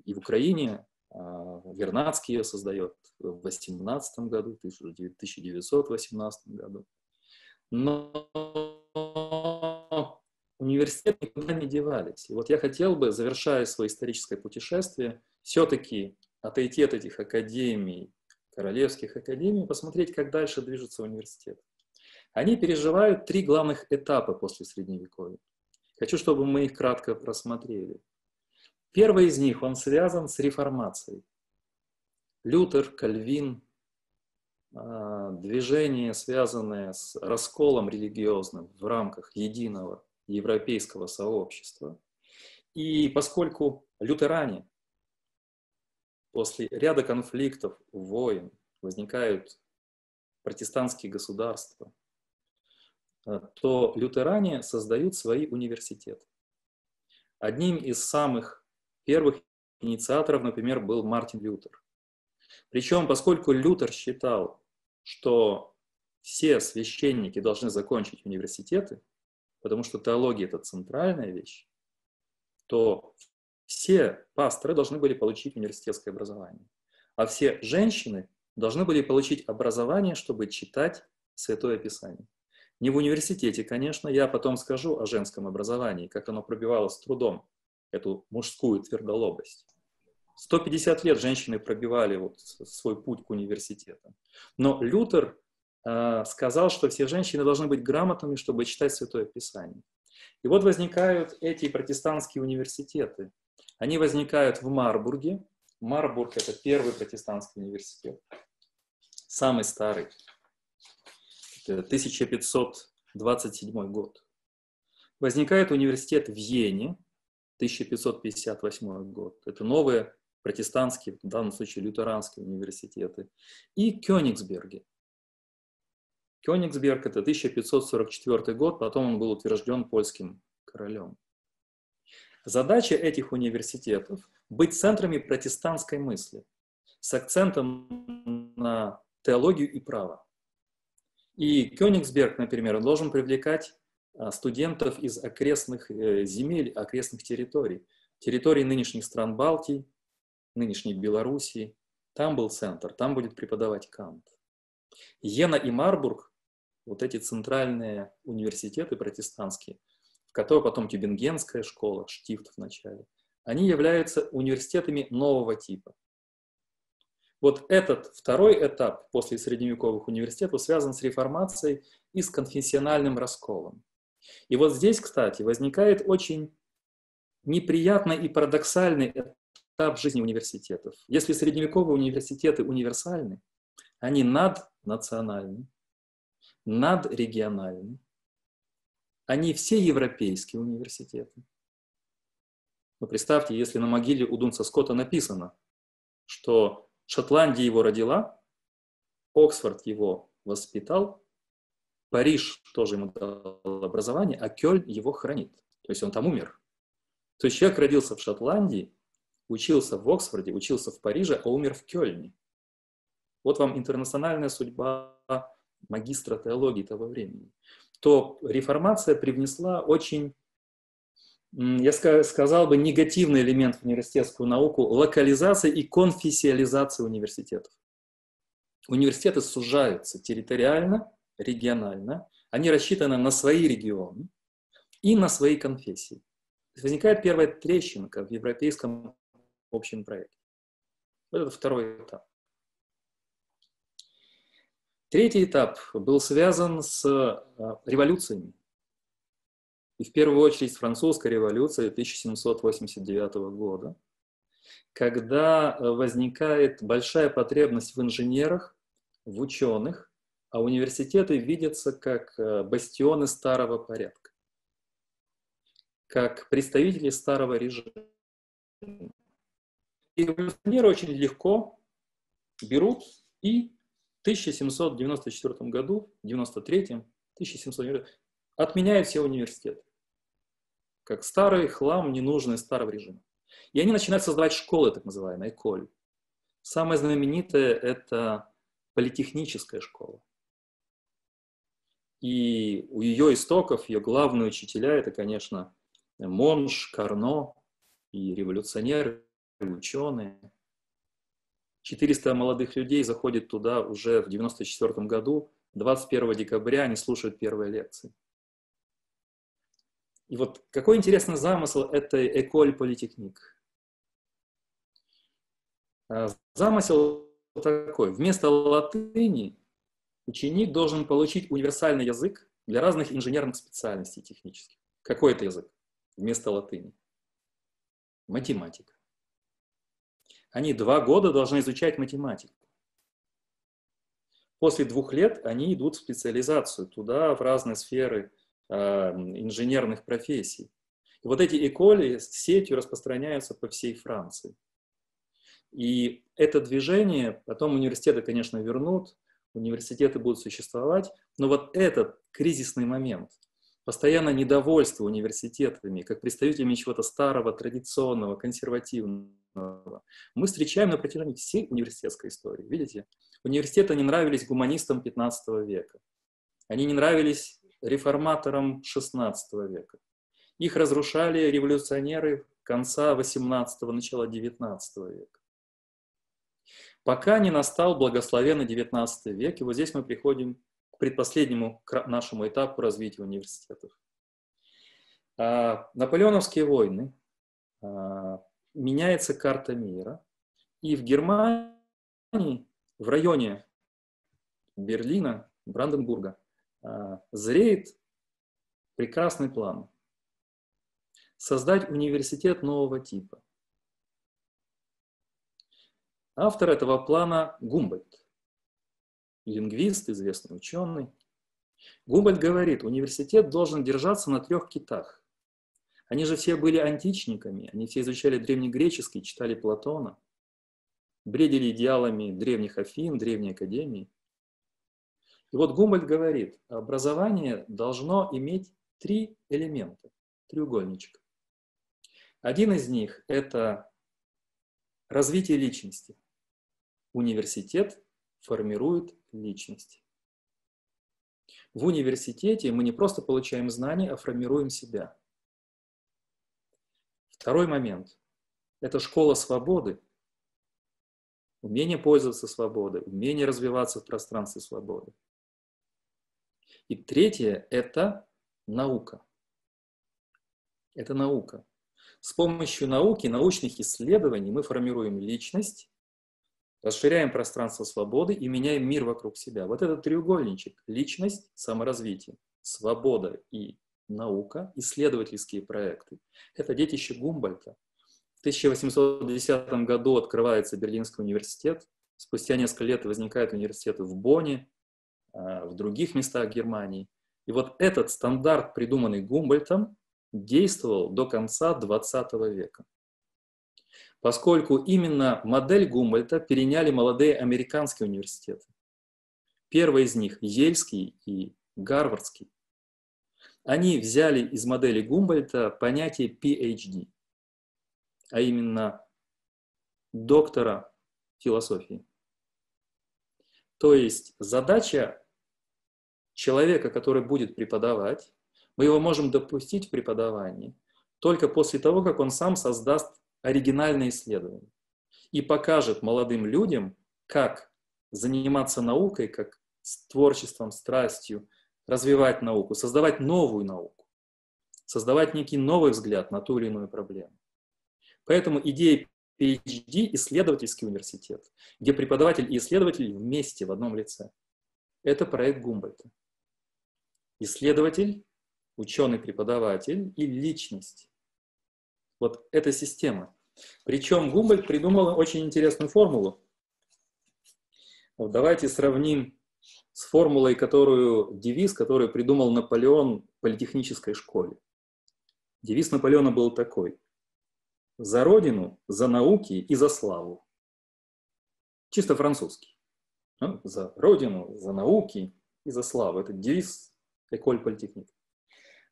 и в Украине, а, Вернадский ее создает в 18 году, в 1918 году. Но университеты никуда не девались. И вот я хотел бы, завершая свое историческое путешествие, все-таки отойти от этих академий, королевских академий, посмотреть, как дальше движется университет. Они переживают три главных этапа после Средневековья. Хочу, чтобы мы их кратко просмотрели. Первый из них, он связан с реформацией. Лютер, Кальвин, а, движение, связанное с расколом религиозным в рамках единого европейского сообщества. И поскольку лютеране после ряда конфликтов, войн возникают протестантские государства, то лютеране создают свои университеты. Одним из самых первых инициаторов, например, был Мартин Лютер. Причем, поскольку Лютер считал, что все священники должны закончить университеты, потому что теология – это центральная вещь, то все пасторы должны были получить университетское образование. А все женщины должны были получить образование, чтобы читать Святое Писание. Не в университете, конечно, я потом скажу о женском образовании, как оно пробивалось с трудом, эту мужскую твердолобость. 150 лет женщины пробивали вот свой путь к университетам. Но Лютер э, сказал, что все женщины должны быть грамотными, чтобы читать Святое Писание. И вот возникают эти протестантские университеты. Они возникают в Марбурге. Марбург – это первый протестантский университет, самый старый. Это 1527 год. Возникает университет в Йене, 1558 год. Это новые протестантские, в данном случае лютеранские университеты. И Кёнигсберге. Кёнигсберг – это 1544 год, потом он был утвержден польским королем. Задача этих университетов – быть центрами протестантской мысли с акцентом на теологию и право. И Кёнигсберг, например, должен привлекать а, студентов из окрестных э, земель, окрестных территорий, территорий нынешних стран Балтии, нынешней Белоруссии. Там был центр, там будет преподавать Кант. Йена и Марбург, вот эти центральные университеты протестантские – которой потом Тюбингенская школа, Штифт в начале, они являются университетами нового типа. Вот этот второй этап после средневековых университетов связан с реформацией и с конфессиональным расколом. И вот здесь, кстати, возникает очень неприятный и парадоксальный этап жизни университетов. Если средневековые университеты универсальны, они наднациональны, надрегиональны, они все европейские университеты. Но представьте, если на могиле у Дунца Скотта написано, что Шотландия его родила, Оксфорд его воспитал, Париж тоже ему дал образование, а Кёльн его хранит. То есть он там умер. То есть человек родился в Шотландии, учился в Оксфорде, учился в Париже, а умер в Кёльне. Вот вам интернациональная судьба магистра теологии того времени то реформация привнесла очень, я сказал бы, негативный элемент в университетскую науку – локализация и конфессиализация университетов. Университеты сужаются территориально, регионально, они рассчитаны на свои регионы и на свои конфессии. Возникает первая трещинка в европейском общем проекте. Это второй этап. Третий этап был связан с а, революциями. И в первую очередь с французской революцией 1789 года, когда а, возникает большая потребность в инженерах, в ученых, а университеты видятся как а, бастионы старого порядка, как представители старого режима. И революционеры очень легко берут и 1794 году, 93 1790 отменяют все университеты. Как старый хлам, ненужный старого режима. И они начинают создавать школы, так называемые, эколь. Самая знаменитая – это политехническая школа. И у ее истоков, ее главные учителя – это, конечно, Монш, Карно и революционеры, и ученые. 400 молодых людей заходят туда уже в 1994 году. 21 декабря они слушают первые лекции. И вот какой интересный замысел этой Эколь Политехник. Замысел такой. Вместо латыни ученик должен получить универсальный язык для разных инженерных специальностей технических. Какой это язык вместо латыни? Математика. Они два года должны изучать математику. После двух лет они идут в специализацию, туда, в разные сферы инженерных профессий. И вот эти эколи с сетью распространяются по всей Франции. И это движение, потом университеты, конечно, вернут, университеты будут существовать, но вот этот кризисный момент, постоянно недовольство университетами, как представителями чего-то старого, традиционного, консервативного, мы встречаем на протяжении всей университетской истории. Видите? Университеты не нравились гуманистам 15 века. Они не нравились реформаторам 16 века. Их разрушали революционеры конца 18-го, начала 19 века. Пока не настал благословенный 19 век, и вот здесь мы приходим к предпоследнему нашему этапу развития университетов. А, наполеоновские войны, а, меняется карта мира, и в Германии, в районе Берлина, Бранденбурга, зреет прекрасный план. Создать университет нового типа. Автор этого плана Гумбольд, лингвист, известный ученый. Гумбольд говорит, университет должен держаться на трех китах. Они же все были античниками, они все изучали древнегреческий, читали Платона, бредили идеалами древних Афин, древней академии. И вот Гумбольд говорит, образование должно иметь три элемента, треугольничек. Один из них – это развитие личности – Университет формирует личность. В университете мы не просто получаем знания, а формируем себя. Второй момент – это школа свободы, умение пользоваться свободой, умение развиваться в пространстве свободы. И третье – это наука. Это наука. С помощью науки, научных исследований мы формируем личность, расширяем пространство свободы и меняем мир вокруг себя. Вот этот треугольничек – личность, саморазвитие, свобода и наука, исследовательские проекты – это детище Гумбольта. В 1810 году открывается Берлинский университет, спустя несколько лет возникают университеты в Бонне, в других местах Германии. И вот этот стандарт, придуманный Гумбольтом, действовал до конца 20 века поскольку именно модель Гумбольта переняли молодые американские университеты. Первый из них – Ельский и Гарвардский. Они взяли из модели Гумбольта понятие PhD, а именно доктора философии. То есть задача человека, который будет преподавать, мы его можем допустить в преподавании только после того, как он сам создаст оригинальное исследование и покажет молодым людям, как заниматься наукой, как с творчеством, страстью, развивать науку, создавать новую науку, создавать некий новый взгляд на ту или иную проблему. Поэтому идея PhD – исследовательский университет, где преподаватель и исследователь вместе в одном лице. Это проект Гумбольта. Исследователь, ученый-преподаватель и личность. Вот эта система. Причем Гумбольд придумал очень интересную формулу. Вот давайте сравним с формулой, которую, девиз, который придумал Наполеон в политехнической школе. Девиз Наполеона был такой. За родину, за науки и за славу. Чисто французский. Ну, за родину, за науки и за славу. Это девиз Эколь Политехник.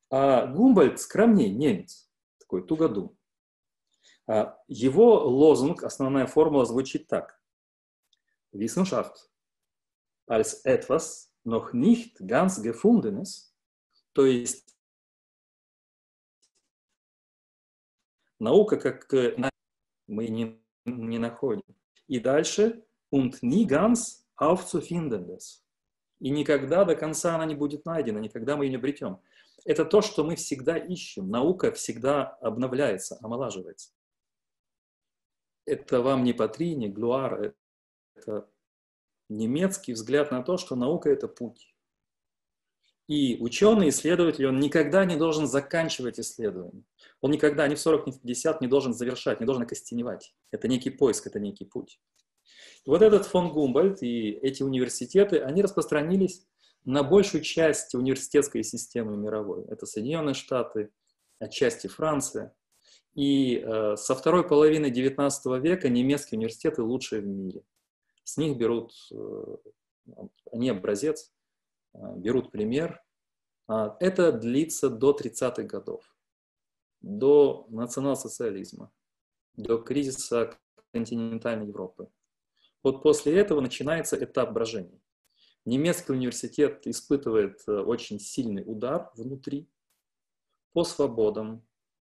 А Гумбольд скромнее, немец такой, тугодум. А, его лозунг, основная формула звучит так. Wissenschaft als etwas noch nicht ganz gefundenes, то есть наука как мы не, не находим. И дальше und nie ganz aufzufindendes. И никогда до конца она не будет найдена, никогда мы ее не обретем. Это то, что мы всегда ищем. Наука всегда обновляется, омолаживается. Это вам не Патри, не Глуар, это немецкий взгляд на то, что наука – это путь. И ученый, исследователь, он никогда не должен заканчивать исследование. Он никогда, ни в 40, ни в 50 не должен завершать, не должен окостеневать. Это некий поиск, это некий путь. Вот этот фон Гумбольд и эти университеты, они распространились на большую часть университетской системы мировой. Это Соединенные Штаты, отчасти Франция. И э, со второй половины XIX века немецкие университеты лучшие в мире. С них берут, э, они образец, э, берут пример. А, это длится до 30-х годов, до национал-социализма, до кризиса континентальной Европы. Вот после этого начинается этап брожения. Немецкий университет испытывает э, очень сильный удар внутри по свободам,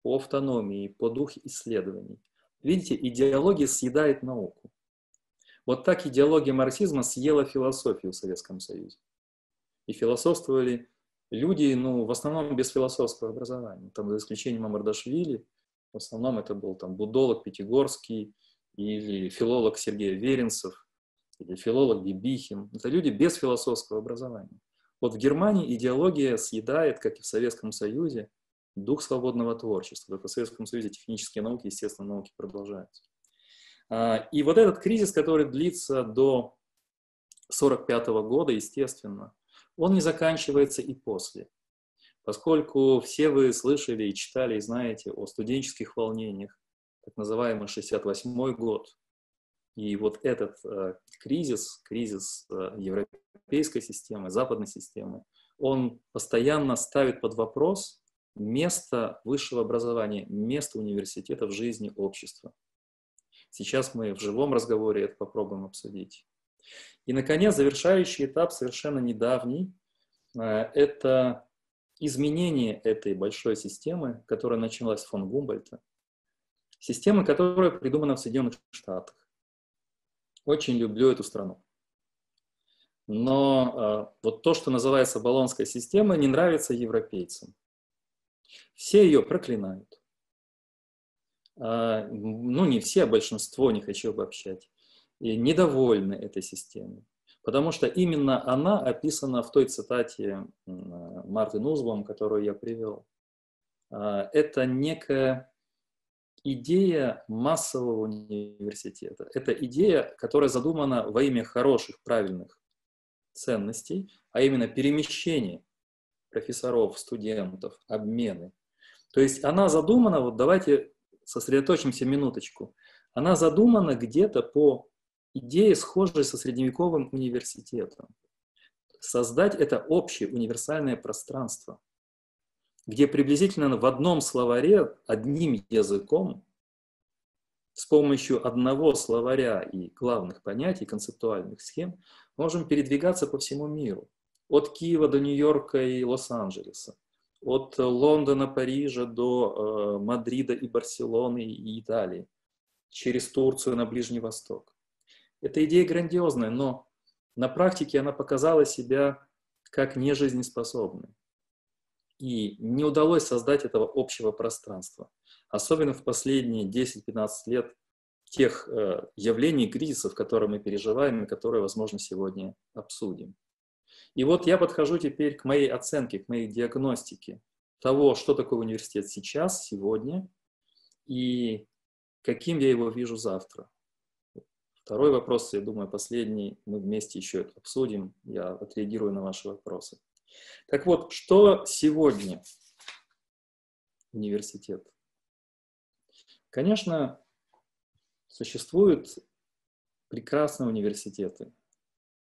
по автономии, по духу исследований. Видите, идеология съедает науку. Вот так идеология марксизма съела философию в Советском Союзе. И философствовали люди, ну, в основном без философского образования. Там, за исключением Амардашвили, в основном это был там будолог Пятигорский или филолог Сергей Веренцев, или филолог Бибихин. Это люди без философского образования. Вот в Германии идеология съедает, как и в Советском Союзе, дух свободного творчества. Только в Советском Союзе технические науки, естественно, науки продолжаются. А, и вот этот кризис, который длится до 1945 года, естественно, он не заканчивается и после. Поскольку все вы слышали и читали, и знаете о студенческих волнениях, так называемый 68 год, и вот этот э, кризис, кризис э, европейской системы, западной системы, он постоянно ставит под вопрос место высшего образования, место университета в жизни общества. Сейчас мы в живом разговоре это попробуем обсудить. И, наконец, завершающий этап, совершенно недавний, э, это изменение этой большой системы, которая началась фон Гумбольта, системы, которая придумана в Соединенных Штатах. Очень люблю эту страну. Но э, вот то, что называется баллонская система, не нравится европейцам. Все ее проклинают. А, ну не все, а большинство, не хочу обобщать, и недовольны этой системой. Потому что именно она описана в той цитате Марты Нузбом, которую я привел. А, это некая идея массового университета. Это идея, которая задумана во имя хороших, правильных ценностей, а именно перемещение профессоров, студентов, обмены. То есть она задумана, вот давайте сосредоточимся минуточку. Она задумана где-то по идее, схожей со средневековым университетом. Создать это общее универсальное пространство, где приблизительно в одном словаре, одним языком, с помощью одного словаря и главных понятий, концептуальных схем, можем передвигаться по всему миру. От Киева до Нью-Йорка и Лос-Анджелеса, от Лондона, Парижа до э, Мадрида и Барселоны и Италии, через Турцию на Ближний Восток. Эта идея грандиозная, но на практике она показала себя как нежизнеспособной. И не удалось создать этого общего пространства. Особенно в последние 10-15 лет тех э, явлений, кризисов, которые мы переживаем и которые, возможно, сегодня обсудим. И вот я подхожу теперь к моей оценке, к моей диагностике того, что такое университет сейчас, сегодня, и каким я его вижу завтра. Второй вопрос, я думаю, последний, мы вместе еще это обсудим, я отреагирую на ваши вопросы. Так вот, что сегодня университет? Конечно, существуют прекрасные университеты,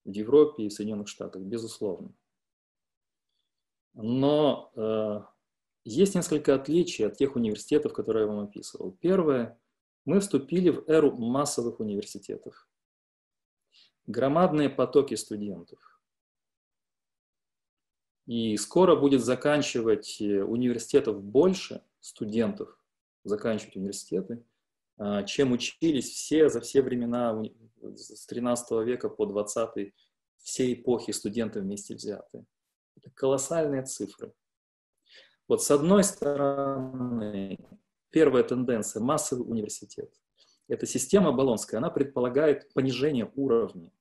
в Европе и Соединенных Штатах, безусловно. Но э, есть несколько отличий от тех университетов, которые я вам описывал. Первое, мы вступили в эру массовых университетов. громадные потоки студентов. И скоро будет заканчивать э, университетов больше студентов, заканчивать университеты, а, чем учились все за все времена с 13 века по 20 все эпохи студенты вместе взятые. Это колоссальные цифры. Вот с одной стороны, первая тенденция – массовый университет. Эта система Болонская, она предполагает понижение уровня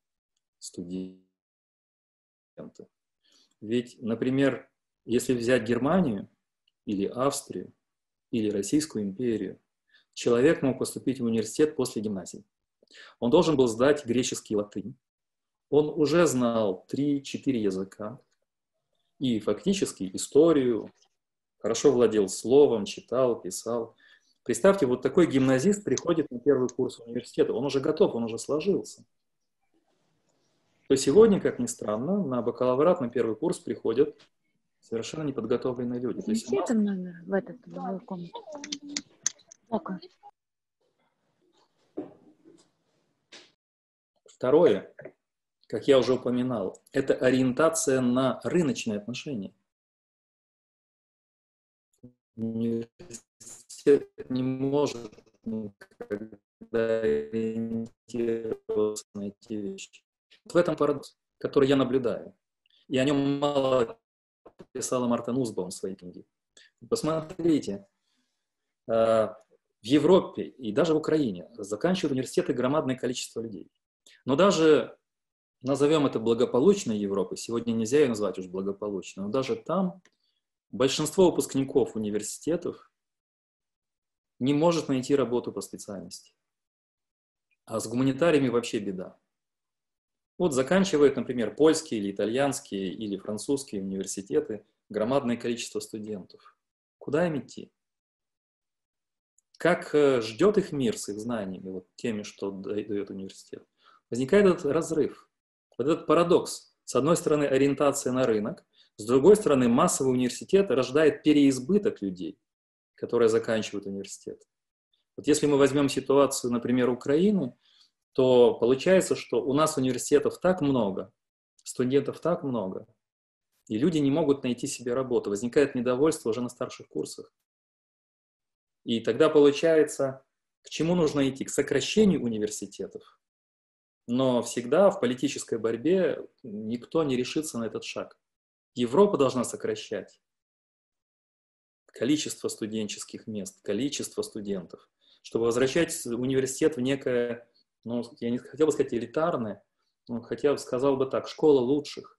студентов. Ведь, например, если взять Германию или Австрию или Российскую империю, человек мог поступить в университет после гимназии. Он должен был сдать греческий латынь. Он уже знал 3-4 языка и фактически историю, хорошо владел словом, читал, писал. Представьте, вот такой гимназист приходит на первый курс университета, он уже готов, он уже сложился. То сегодня, как ни странно, на бакалаврат, на первый курс приходят совершенно неподготовленные люди. Занеси этот номер в этот в комнату. Ока. Второе, как я уже упоминал, это ориентация на рыночные отношения. Университет не может никогда ориентироваться на эти вещи. В этом парадокс, который я наблюдаю. И о нем мало писала Марта Нусбаум в своей книге. Посмотрите, э, в Европе и даже в Украине заканчивают университеты громадное количество людей. Но даже, назовем это благополучной Европой, сегодня нельзя ее назвать уж благополучной, но даже там большинство выпускников университетов не может найти работу по специальности. А с гуманитариями вообще беда. Вот заканчивают, например, польские или итальянские или французские университеты громадное количество студентов. Куда им идти? Как э, ждет их мир с их знаниями, вот теми, что дает университет? Возникает этот разрыв, вот этот парадокс. С одной стороны, ориентация на рынок, с другой стороны, массовый университет рождает переизбыток людей, которые заканчивают университет. Вот если мы возьмем ситуацию, например, Украины, то получается, что у нас университетов так много, студентов так много, и люди не могут найти себе работу. Возникает недовольство уже на старших курсах. И тогда получается, к чему нужно идти? К сокращению университетов. Но всегда в политической борьбе никто не решится на этот шаг. Европа должна сокращать количество студенческих мест, количество студентов, чтобы возвращать университет в некое ну, я не хотел бы сказать элитарная, но хотя бы сказал бы так, школа лучших.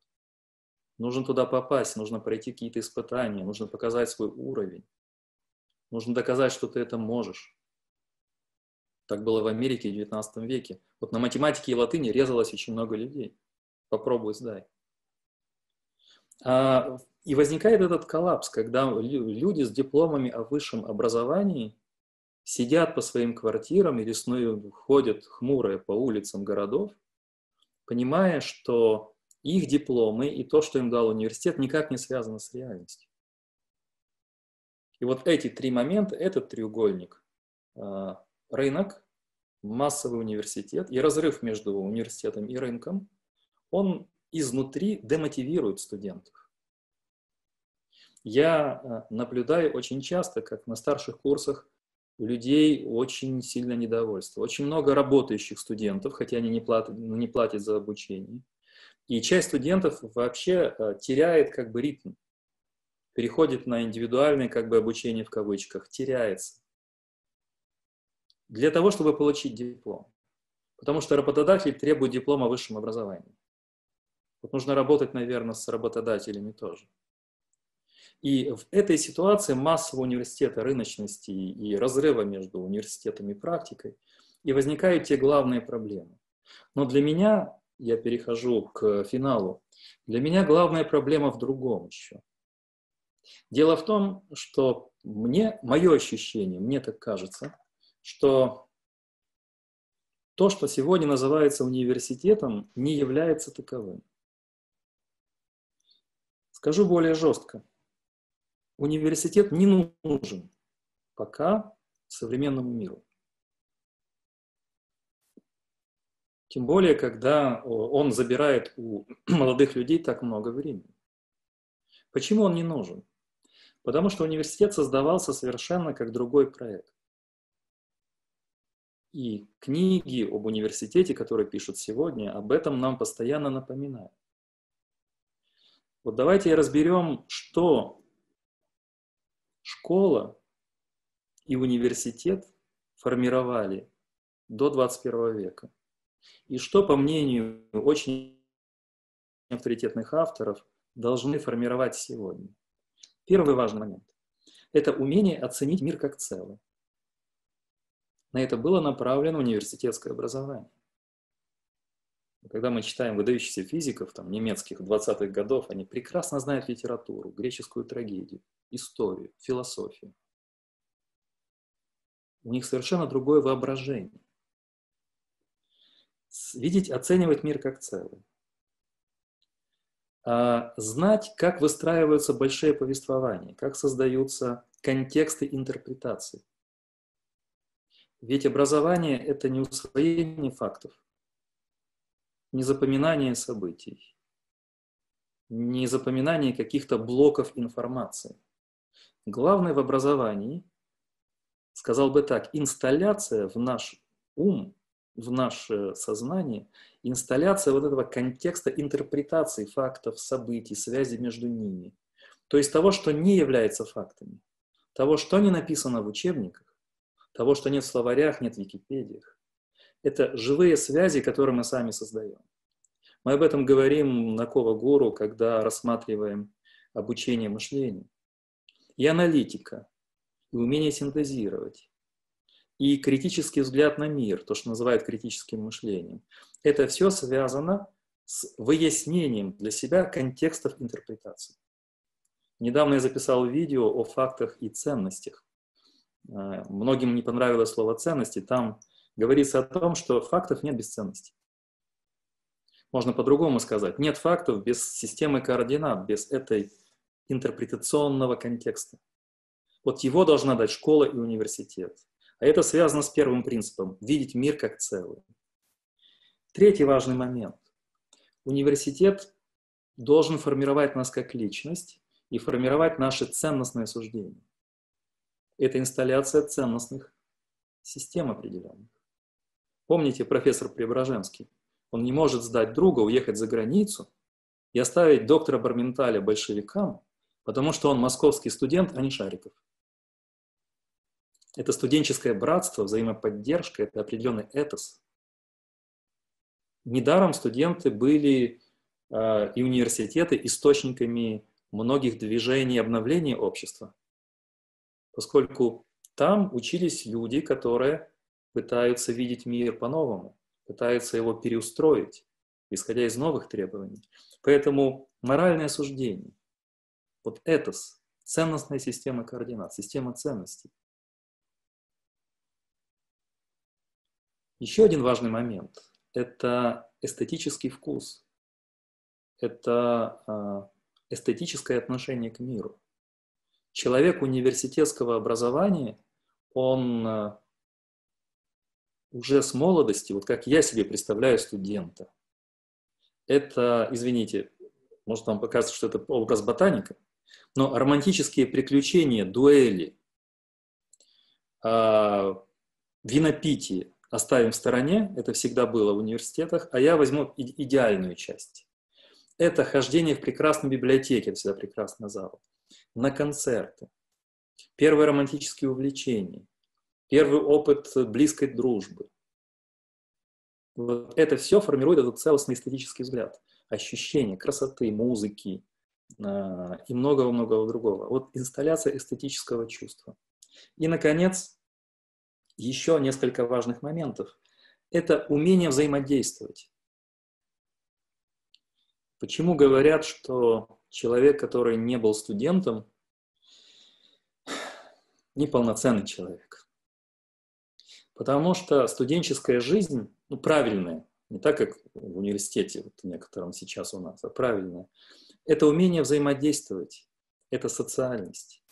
Нужно туда попасть, нужно пройти какие-то испытания, нужно показать свой уровень. Нужно доказать, что ты это можешь. Так было в Америке в 19 веке. Вот на математике и латыни резалось очень много людей. Попробуй сдай. А, и возникает этот коллапс, когда люди с дипломами о высшем образовании сидят по своим квартирам или сною ходят хмурые по улицам городов, понимая, что их дипломы и то, что им дал университет, никак не связано с реальностью. И вот эти три момента, этот треугольник, а, рынок, массовый университет и разрыв между университетом и рынком, он изнутри демотивирует студентов. Я а, наблюдаю очень часто, как на старших курсах у людей очень сильное недовольство. Очень много работающих студентов, хотя они не платят, не платят за обучение. И часть студентов вообще э, теряет как бы ритм, переходит на индивидуальное как бы обучение в кавычках, теряется. Для того, чтобы получить диплом. Потому что работодатель требует диплома о высшем образовании. Вот нужно работать, наверное, с работодателями тоже. И в этой ситуации массового университета рыночности и разрыва между университетом и практикой и возникают те главные проблемы. Но для меня, я перехожу к финалу, для меня главная проблема в другом еще. Дело в том, что мне, мое ощущение, мне так кажется, что то, что сегодня называется университетом, не является таковым. Скажу более жестко университет не нужен пока современному миру. Тем более, когда он забирает у молодых людей так много времени. Почему он не нужен? Потому что университет создавался совершенно как другой проект. И книги об университете, которые пишут сегодня, об этом нам постоянно напоминают. Вот давайте разберем, что школа и университет формировали до 21 века. И что, по мнению очень авторитетных авторов, должны формировать сегодня. Первый важный момент – это умение оценить мир как целое. На это было направлено университетское образование. Когда мы читаем выдающихся физиков, там, немецких 20-х годов, они прекрасно знают литературу, греческую трагедию, историю, философию. У них совершенно другое воображение. Видеть, оценивать мир как целый. А знать, как выстраиваются большие повествования, как создаются контексты интерпретации. Ведь образование – это не усвоение фактов, не запоминание событий, не запоминание каких-то блоков информации. Главное в образовании, сказал бы так, инсталляция в наш ум, в наше сознание, инсталляция вот этого контекста интерпретации фактов, событий, связи между ними. То есть того, что не является фактами, того, что не написано в учебниках, того, что нет в словарях, нет в Википедиях. Это живые связи, которые мы сами создаем. Мы об этом говорим на Кова Гуру, когда рассматриваем обучение мышлению. И аналитика, и умение синтезировать, и критический взгляд на мир, то, что называют критическим мышлением. Это все связано с выяснением для себя контекстов интерпретации. Недавно я записал видео о фактах и ценностях. Э, многим не понравилось слово ценности. Там говорится о том, что фактов нет без ценностей. Можно по-другому сказать. Нет фактов без системы координат, без этой интерпретационного контекста. Вот его должна дать школа и университет. А это связано с первым принципом – видеть мир как целый. Третий важный момент. Университет должен формировать нас как личность и формировать наши ценностные суждения это инсталляция ценностных систем определенных. Помните профессор Преображенский? Он не может сдать друга, уехать за границу и оставить доктора Барменталя большевикам, потому что он московский студент, а не Шариков. Это студенческое братство, взаимоподдержка, это определенный этос. Недаром студенты были э, и университеты источниками многих движений обновления общества поскольку там учились люди, которые пытаются видеть мир по-новому, пытаются его переустроить, исходя из новых требований. Поэтому моральное суждение, вот это ценностная система координат, система ценностей. Еще один важный момент – это эстетический вкус, это а, эстетическое отношение к миру человек университетского образования, он э, уже с молодости, вот как я себе представляю студента, это, извините, может вам покажется, что это образ ботаника, но романтические приключения, дуэли, э, винопитие оставим в стороне, это всегда было в университетах, а я возьму идеальную часть. Это хождение в прекрасной библиотеке, это всегда прекрасный зал на концерты, первые романтические увлечения, первый опыт близкой дружбы. Вот это все формирует этот целостный эстетический взгляд, ощущение красоты, музыки э, и многого-многого другого. Вот инсталляция эстетического чувства. И, наконец, еще несколько важных моментов. Это умение взаимодействовать. Почему говорят, что человек, который не был студентом, неполноценный человек. Потому что студенческая жизнь, ну, правильная, не так, как в университете, вот некотором сейчас у нас, а правильная, это умение взаимодействовать, это социальность,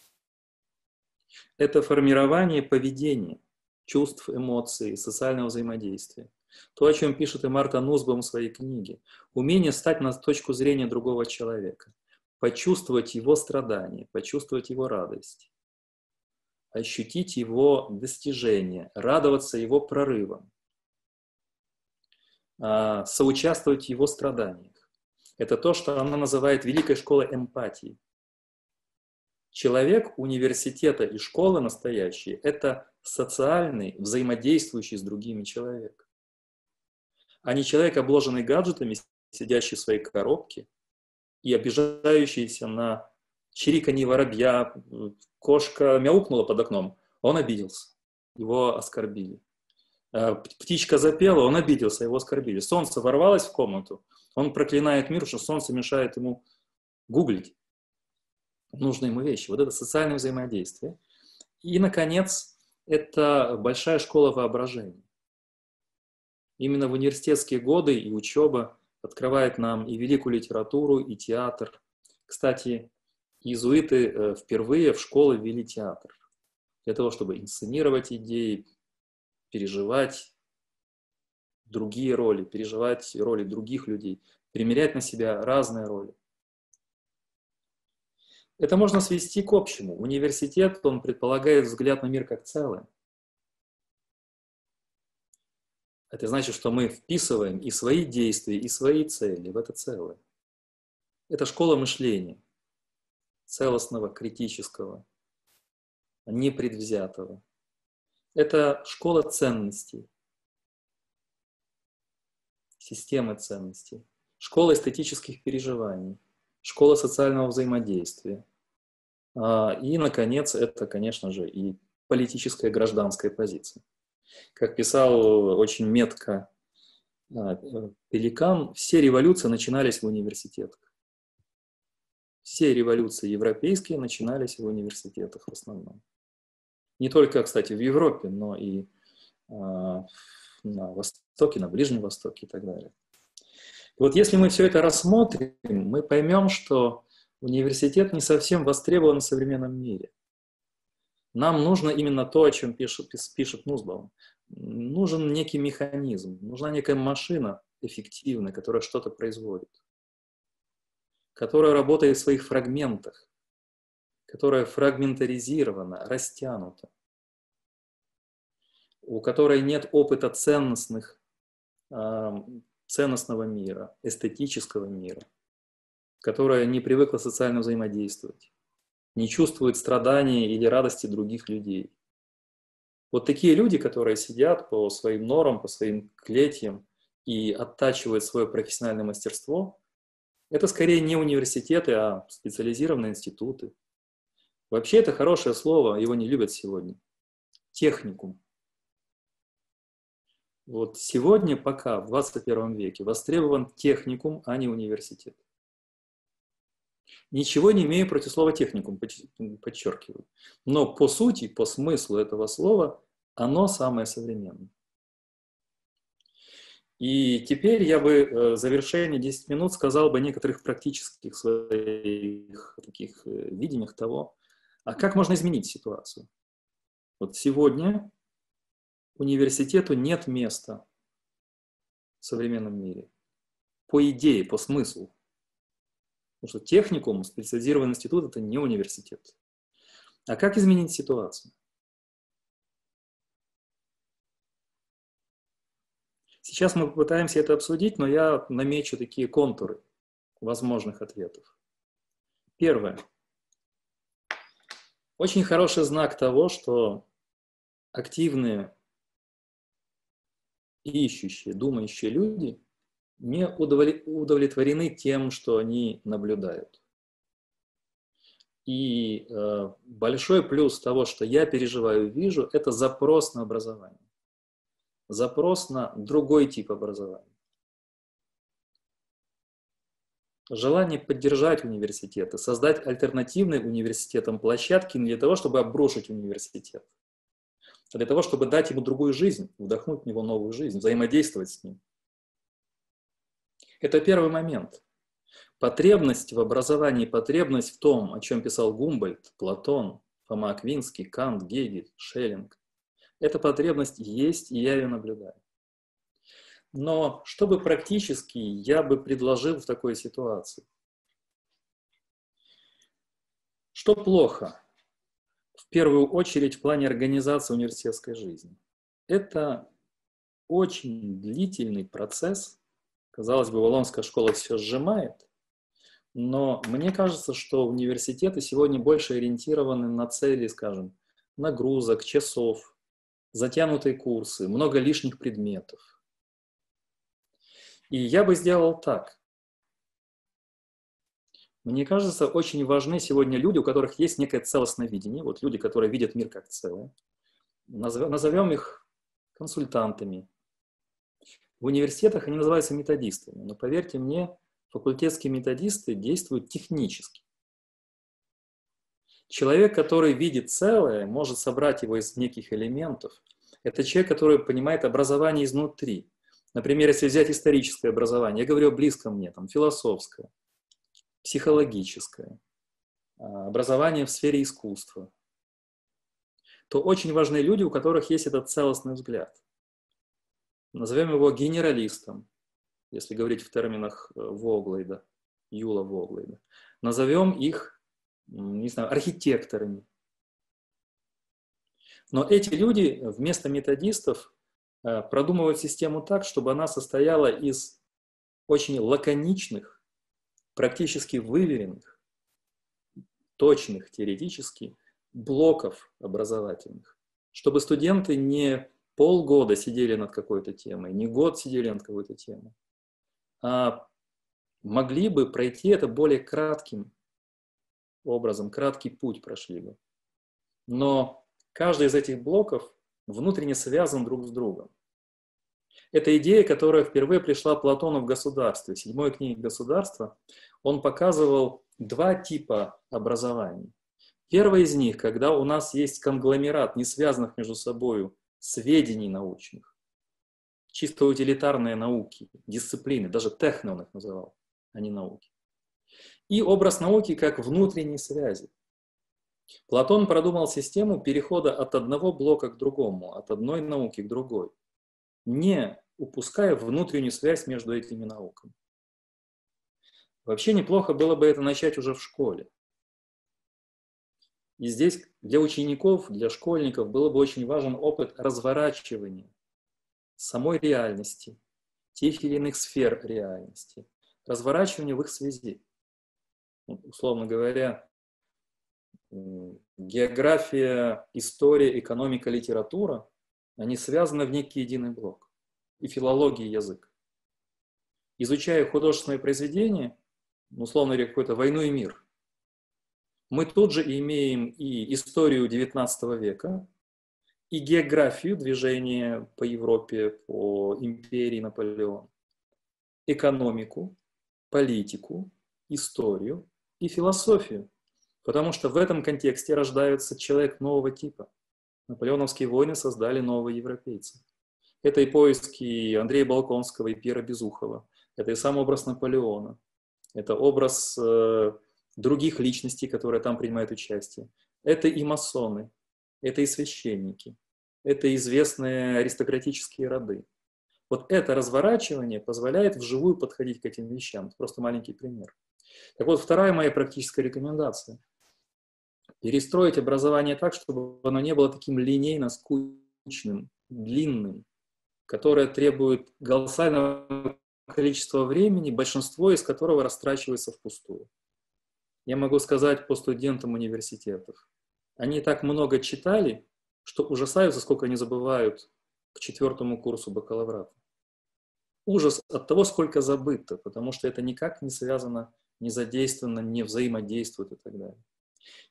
это формирование поведения, чувств, эмоций, социального взаимодействия. То, о чем пишет и Марта Нусбом в своей книге. Умение стать на точку зрения другого человека, почувствовать его страдания, почувствовать его радость, ощутить его достижения, радоваться его прорывам, а, соучаствовать в его страданиях. Это то, что она называет великой школой эмпатии. Человек университета и школы настоящие – это социальный, взаимодействующий с другими человек. А не человек, обложенный гаджетами, сидящий в своей коробке и обижающийся на чириканье воробья, кошка мяукнула под окном, он обиделся, его оскорбили. А, птичка запела, он обиделся, его оскорбили. Солнце ворвалось в комнату, он проклинает мир, что солнце мешает ему гуглить нужные ему вещи. Вот это социальное взаимодействие. И, наконец, это большая школа воображения. Именно в университетские годы и учеба открывает нам и великую литературу, и театр. Кстати, иезуиты э, впервые в школы ввели театр для того, чтобы инсценировать идеи, переживать другие роли, переживать роли других людей, примерять на себя разные роли. Это можно свести к общему. Университет, он предполагает взгляд на мир как целое. Это значит, что мы вписываем и свои действия, и свои цели в это целое. Это школа мышления, целостного, критического, непредвзятого. Это школа ценностей, системы ценностей, школа эстетических переживаний, школа социального взаимодействия, а, и, наконец, это, конечно же, и политическая гражданская позиция. Как писал очень метко а, Пеликан, все революции начинались в университетах. Все революции европейские начинались в университетах в основном. Не только, кстати, в Европе, но и а, на Востоке, на Ближнем Востоке и так далее. И вот если мы все это рассмотрим, мы поймем, что университет не совсем востребован в современном мире. Нам нужно именно то, о чем пишет, пишет Нузбаум. Нужен некий механизм, нужна некая машина эффективная, которая что-то производит, которая работает в своих фрагментах, которая фрагментаризирована, растянута, у которой нет опыта ценностных, ценностного мира, эстетического мира – которая не привыкла социально взаимодействовать, не чувствует страдания или радости других людей. Вот такие люди, которые сидят по своим норам, по своим клетьям и оттачивают свое профессиональное мастерство, это скорее не университеты, а специализированные институты. Вообще это хорошее слово, его не любят сегодня. Техникум. Вот сегодня пока, в 21 веке, востребован техникум, а не университет. Ничего не имею против слова техникум, подчеркиваю. Но по сути, по смыслу этого слова, оно самое современное. И теперь я бы э, в завершение 10 минут сказал бы некоторых практических своих таких э, видениях того, а как можно изменить ситуацию. Вот сегодня университету нет места в современном мире. По идее, по смыслу. Потому что техникум, специализированный институт – это не университет. А как изменить ситуацию? Сейчас мы попытаемся это обсудить, но я намечу такие контуры возможных ответов. Первое. Очень хороший знак того, что активные, ищущие, думающие люди не удовлетворены тем, что они наблюдают. И э, большой плюс того, что я переживаю, вижу, это запрос на образование. Запрос на другой тип образования. Желание поддержать университеты, создать альтернативные университетам площадки не для того, чтобы обрушить университет, а для того, чтобы дать ему другую жизнь, вдохнуть в него новую жизнь, взаимодействовать с ним. Это первый момент. Потребность в образовании, потребность в том, о чем писал Гумбольд, Платон, Фома Аквинский, Кант, Гегель, Шеллинг. Эта потребность есть, и я ее наблюдаю. Но чтобы практически я бы предложил в такой ситуации? Что плохо? В первую очередь в плане организации университетской жизни. Это очень длительный процесс. Казалось бы, Валонская школа все сжимает, но мне кажется, что университеты сегодня больше ориентированы на цели, скажем, нагрузок, часов, затянутые курсы, много лишних предметов. И я бы сделал так. Мне кажется, очень важны сегодня люди, у которых есть некое целостное видение. Вот люди, которые видят мир как целое. Назовем их консультантами. В университетах они называются методистами. Но поверьте мне, факультетские методисты действуют технически. Человек, который видит целое, может собрать его из неких элементов. Это человек, который понимает образование изнутри. Например, если взять историческое образование, я говорю о близком мне, там, философское, психологическое, а, образование в сфере искусства, то очень важны люди, у которых есть этот целостный взгляд. Назовем его генералистом, если говорить в терминах э, Воглейда, Юла Воглейда. Назовем их, не знаю, архитекторами. Но эти люди вместо методистов э, продумывают систему так, чтобы она состояла из очень лаконичных, практически выверенных, точных теоретически блоков образовательных, чтобы студенты не полгода сидели над какой-то темой, не год сидели над какой-то темой, а, могли бы пройти это более кратким образом, краткий путь прошли бы. Но каждый из этих блоков внутренне связан друг с другом. Это идея, которая впервые пришла Платону в государстве. Седьмой книге «Государство» он показывал два типа образований. Первый из них, когда у нас есть конгломерат не связанных между собой сведений научных, чисто утилитарные науки, дисциплины, даже техно он их называл, а не науки. И образ науки как внутренней связи. Платон продумал систему перехода от одного блока к другому, от одной науки к другой, не упуская внутреннюю связь между этими науками. Вообще неплохо было бы это начать уже в школе. И здесь для учеников, для школьников было бы очень важен опыт разворачивания самой реальности, тех или иных сфер реальности, разворачивание в их связи. Условно говоря, география, история, экономика, литература, они связаны в некий единый блок. И филология, и язык. Изучая художественное произведение, условно говоря, какой-то «Войну и мир», мы тут же имеем и историю XIX века, и географию движения по Европе, по империи Наполеона, экономику, политику, историю и философию. Потому что в этом контексте рождается человек нового типа. Наполеоновские войны создали новые европейцы. Это и поиски Андрея Балконского и Пьера Безухова. Это и сам образ Наполеона. Это образ э, других личностей, которые там принимают участие. Это и масоны, это и священники, это известные аристократические роды. Вот это разворачивание позволяет вживую подходить к этим вещам. Просто маленький пример. Так вот, вторая моя практическая рекомендация. Перестроить образование так, чтобы оно не было таким линейно скучным, длинным, которое требует колоссального количества времени, большинство из которого растрачивается впустую. Я могу сказать по студентам университетов. Они так много читали, что ужасаются, сколько они забывают к четвертому курсу бакалаврата. Ужас от того, сколько забыто, потому что это никак не связано, не задействовано, не взаимодействует и так далее.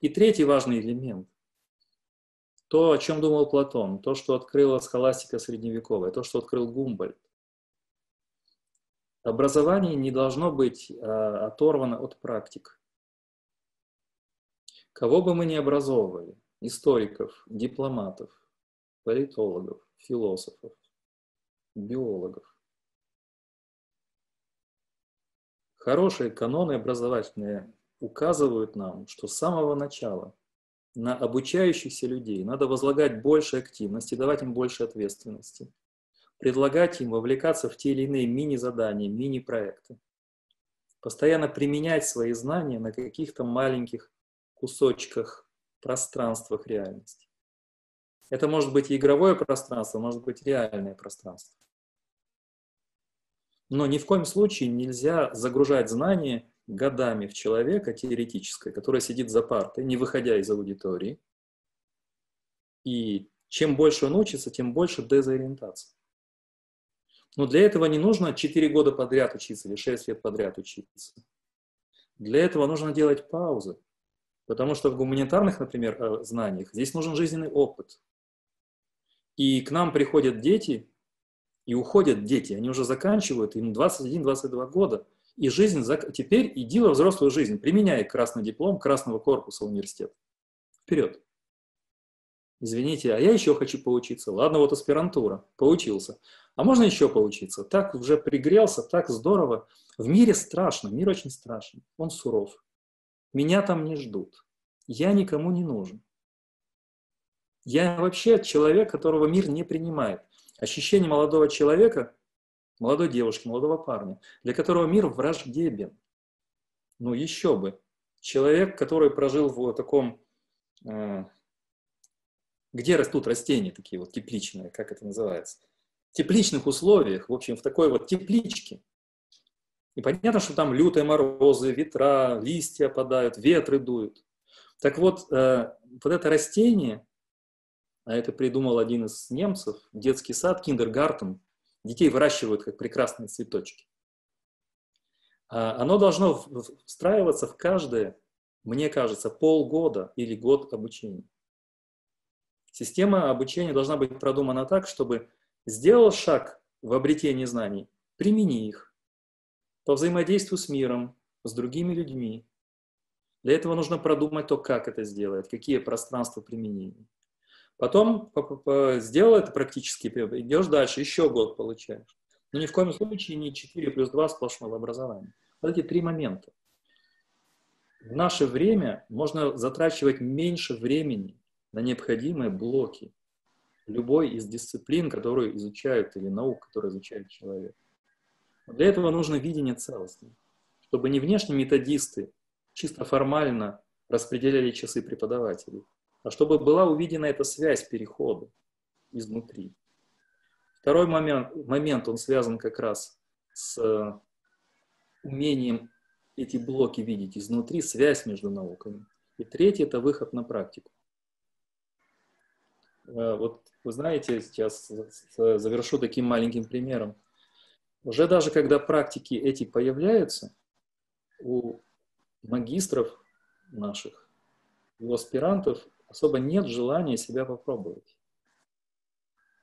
И третий важный элемент. То, о чем думал Платон, то, что открыла схоластика средневековая, то, что открыл Гумбольд. Образование не должно быть а, оторвано от практик. Кого бы мы ни образовывали, историков, дипломатов, политологов, философов, биологов. Хорошие каноны образовательные указывают нам, что с самого начала на обучающихся людей надо возлагать больше активности, давать им больше ответственности. предлагать им вовлекаться в те или иные мини-задания, мини-проекты. Постоянно применять свои знания на каких-то маленьких кусочках, пространствах реальности. Это может быть игровое пространство, может быть реальное пространство. Но ни в коем случае нельзя загружать знания годами в человека теоретическое, которое сидит за партой, не выходя из аудитории. И чем больше он учится, тем больше дезориентация. Но для этого не нужно 4 года подряд учиться или 6 лет подряд учиться. Для этого нужно делать паузы. Потому что в гуманитарных, например, э, знаниях здесь нужен жизненный опыт. И к нам приходят дети, и уходят дети, они уже заканчивают, им 21-22 года, и жизнь, теперь иди во взрослую жизнь, применяй красный диплом красного корпуса университета. Вперед. Извините, а я еще хочу поучиться. Ладно, вот аспирантура, поучился. А можно еще поучиться? Так уже пригрелся, так здорово. В мире страшно, мир очень страшный, он суров. Меня там не ждут. Я никому не нужен. Я вообще человек, которого мир не принимает. Ощущение молодого человека, молодой девушки, молодого парня, для которого мир враждебен. Ну еще бы. Человек, который прожил в таком, э, где растут растения такие вот тепличные, как это называется, тепличных условиях, в общем, в такой вот тепличке. И понятно, что там лютые морозы, ветра, листья опадают, ветры дуют. Так вот, э, вот это растение, а это придумал один из немцев, детский сад, киндергартен. Детей выращивают как прекрасные цветочки. А оно должно встраиваться в каждое, мне кажется, полгода или год обучения. Система обучения должна быть продумана так, чтобы сделал шаг в обретении знаний, примени их по взаимодействию с миром, с другими людьми. Для этого нужно продумать то, как это сделать, какие пространства применения. Потом сделал это практически, идешь дальше, еще год получаешь. Но ни в коем случае не 4 плюс 2 сплошного образования. Вот эти три момента. В наше время можно затрачивать меньше времени на необходимые блоки любой из дисциплин, которую изучают, или наук, которые изучает человек. Для этого нужно видение целостности, чтобы не внешние методисты чисто формально распределяли часы преподавателей, а чтобы была увидена эта связь перехода изнутри. Второй момент, момент, он связан как раз с э, умением эти блоки видеть изнутри, связь между науками. И третий – это выход на практику. Э, вот вы знаете, сейчас завершу таким маленьким примером. Уже даже когда практики эти появляются, у магистров наших, у аспирантов особо нет желания себя попробовать.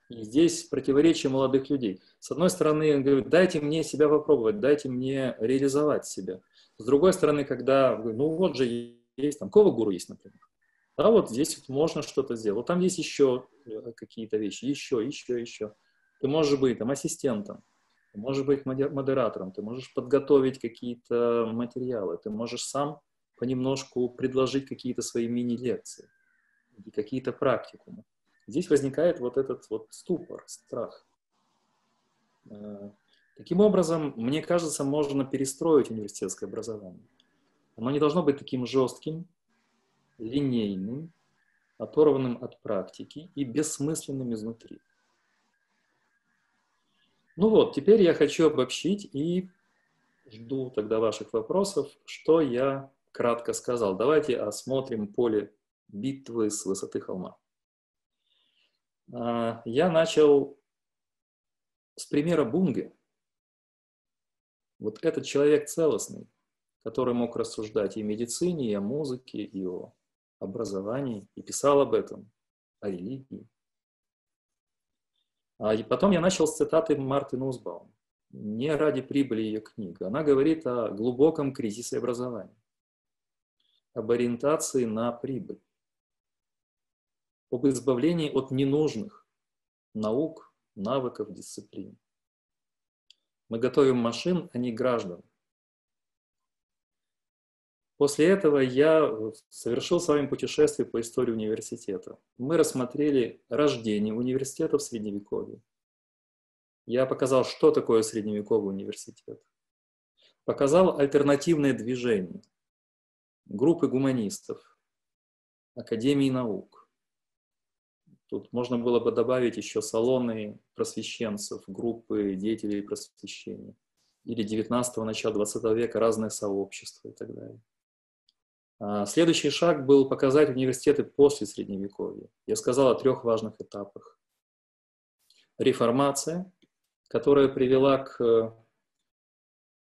И здесь противоречие молодых людей. С одной стороны, он говорит, дайте мне себя попробовать, дайте мне реализовать себя. С другой стороны, когда, ну вот же есть, там, кого гуру есть, например. Да, вот здесь вот можно что-то сделать. Вот там есть еще э, какие-то вещи, еще, еще, еще. Ты можешь быть там ассистентом, ты можешь быть модератором, ты можешь подготовить какие-то материалы, ты можешь сам понемножку предложить какие-то свои мини-лекции и какие-то практикумы. Здесь возникает вот этот вот ступор, страх. Э, таким образом, мне кажется, можно перестроить университетское образование. Оно не должно быть таким жестким, линейным, оторванным от практики и бессмысленным изнутри. Ну вот, теперь я хочу обобщить и жду тогда ваших вопросов, что я кратко сказал. Давайте осмотрим поле битвы с высоты холма. А, я начал с примера Бунге. Вот этот человек целостный, который мог рассуждать и о медицине, и о музыке, и о образовании, и писал об этом, о религии. А и потом я начал с цитаты Марты Нусбаум. Не ради прибыли ее книга. Она говорит о глубоком кризисе образования, об ориентации на прибыль об избавлении от ненужных наук, навыков, дисциплин. Мы готовим машин, а не граждан. После этого я совершил с вами путешествие по истории университета. Мы рассмотрели рождение университета в Средневековье, Я показал, что такое средневековый университет. Показал альтернативное движение, группы гуманистов, академии наук. Тут можно было бы добавить еще салоны просвещенцев, группы деятелей просвещения. Или 19-го, начала 20 века разные сообщества и так далее. А, следующий шаг был показать университеты после Средневековья. Я сказал о трех важных этапах. Реформация, которая привела к э,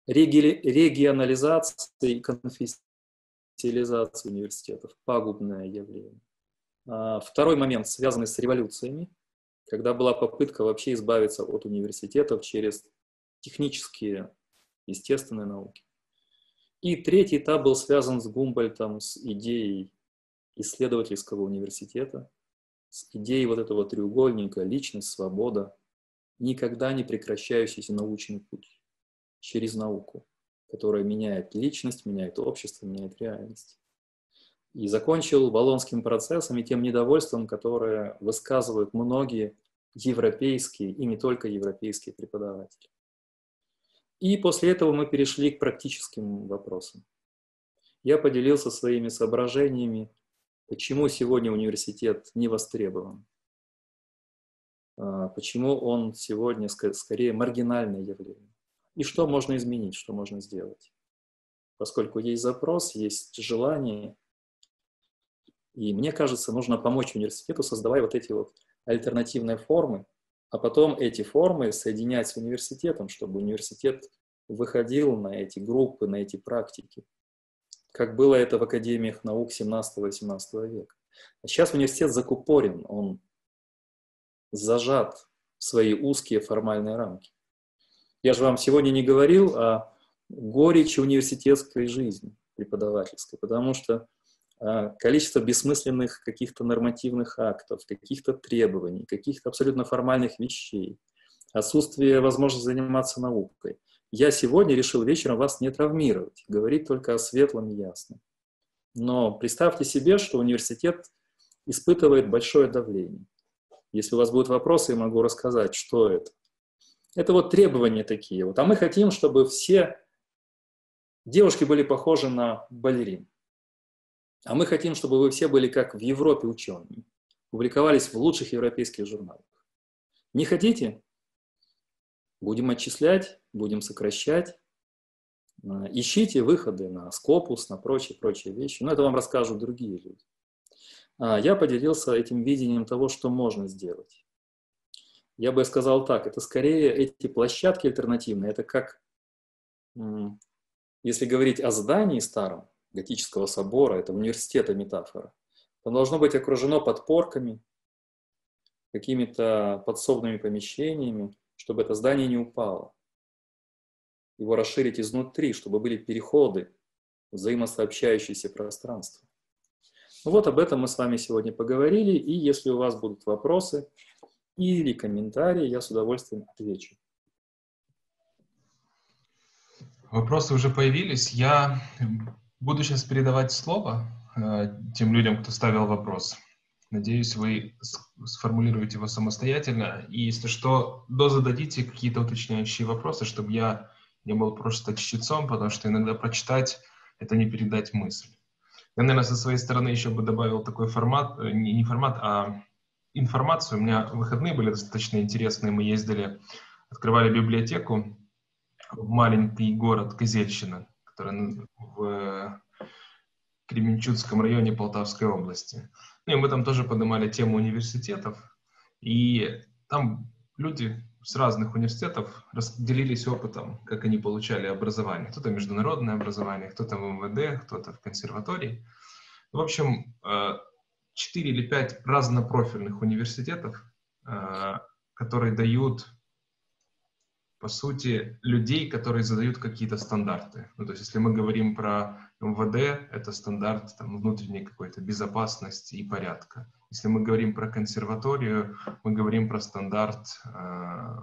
регионализации и конфессиализации университетов. Пагубное явление. А, второй момент, связанный с революциями, когда была попытка вообще избавиться от университетов через технические, естественные науки. И третий этап был связан с Гумбольтом, с идеей исследовательского университета, с идеей вот этого треугольника «личность, свобода», никогда не прекращающийся научный путь через науку, которая меняет личность, меняет общество, меняет реальность. И закончил Болонским процессом и тем недовольством, которое высказывают многие европейские и не только европейские преподаватели. И после этого мы перешли к практическим вопросам. Я поделился своими соображениями, почему сегодня университет не востребован, а, почему он сегодня скорее маргинальное явление, и что можно изменить, что можно сделать. Поскольку есть запрос, есть желание, и мне кажется, нужно помочь университету, создавая вот эти вот альтернативные формы, а потом эти формы соединять с университетом, чтобы университет выходил на эти группы, на эти практики, как было это в академиях наук 17-18 века. А сейчас университет закупорен, он зажат в свои узкие формальные рамки. Я же вам сегодня не говорил о горечи университетской жизни преподавательской, потому что количество бессмысленных каких-то нормативных актов, каких-то требований, каких-то абсолютно формальных вещей, отсутствие возможности заниматься наукой. Я сегодня решил вечером вас не травмировать, говорить только о светлом и ясном. Но представьте себе, что университет испытывает большое давление. Если у вас будут вопросы, я могу рассказать, что это. Это вот требования такие. Вот. А мы хотим, чтобы все девушки были похожи на балерин. А мы хотим, чтобы вы все были как в Европе ученые, публиковались в лучших европейских журналах. Не хотите? Будем отчислять, будем сокращать. А, ищите выходы на скопус, на прочие-прочие вещи. Но это вам расскажут другие люди. А, я поделился этим видением того, что можно сделать. Я бы сказал так, это скорее эти площадки альтернативные, это как, если говорить о здании старом, готического собора, это университета метафора. Оно должно быть окружено подпорками, какими-то подсобными помещениями, чтобы это здание не упало. Его расширить изнутри, чтобы были переходы, взаимосообщающиеся пространства. Ну вот об этом мы с вами сегодня поговорили, и если у вас будут вопросы или комментарии, я с удовольствием отвечу. Вопросы уже появились. Я Буду сейчас передавать слово э, тем людям, кто ставил вопрос. Надеюсь, вы сформулируете его самостоятельно. И если что, дозададите какие-то уточняющие вопросы, чтобы я не был просто чтецом, потому что иногда прочитать — это не передать мысль. Я, наверное, со своей стороны еще бы добавил такой формат, э, не, формат, а информацию. У меня выходные были достаточно интересные. Мы ездили, открывали библиотеку в маленький город Козельщина которая в Кременчугском районе Полтавской области. Ну и мы там тоже поднимали тему университетов, и там люди с разных университетов разделились опытом, как они получали образование. Кто-то международное образование, кто-то в МВД, кто-то в консерватории. В общем, э, четыре или пять разнопрофильных университетов, э, которые дают по сути, людей, которые задают какие-то стандарты. Ну, то есть, если мы говорим про МВД, это стандарт там, внутренней какой-то безопасности и порядка. Если мы говорим про консерваторию, мы говорим про стандарт э,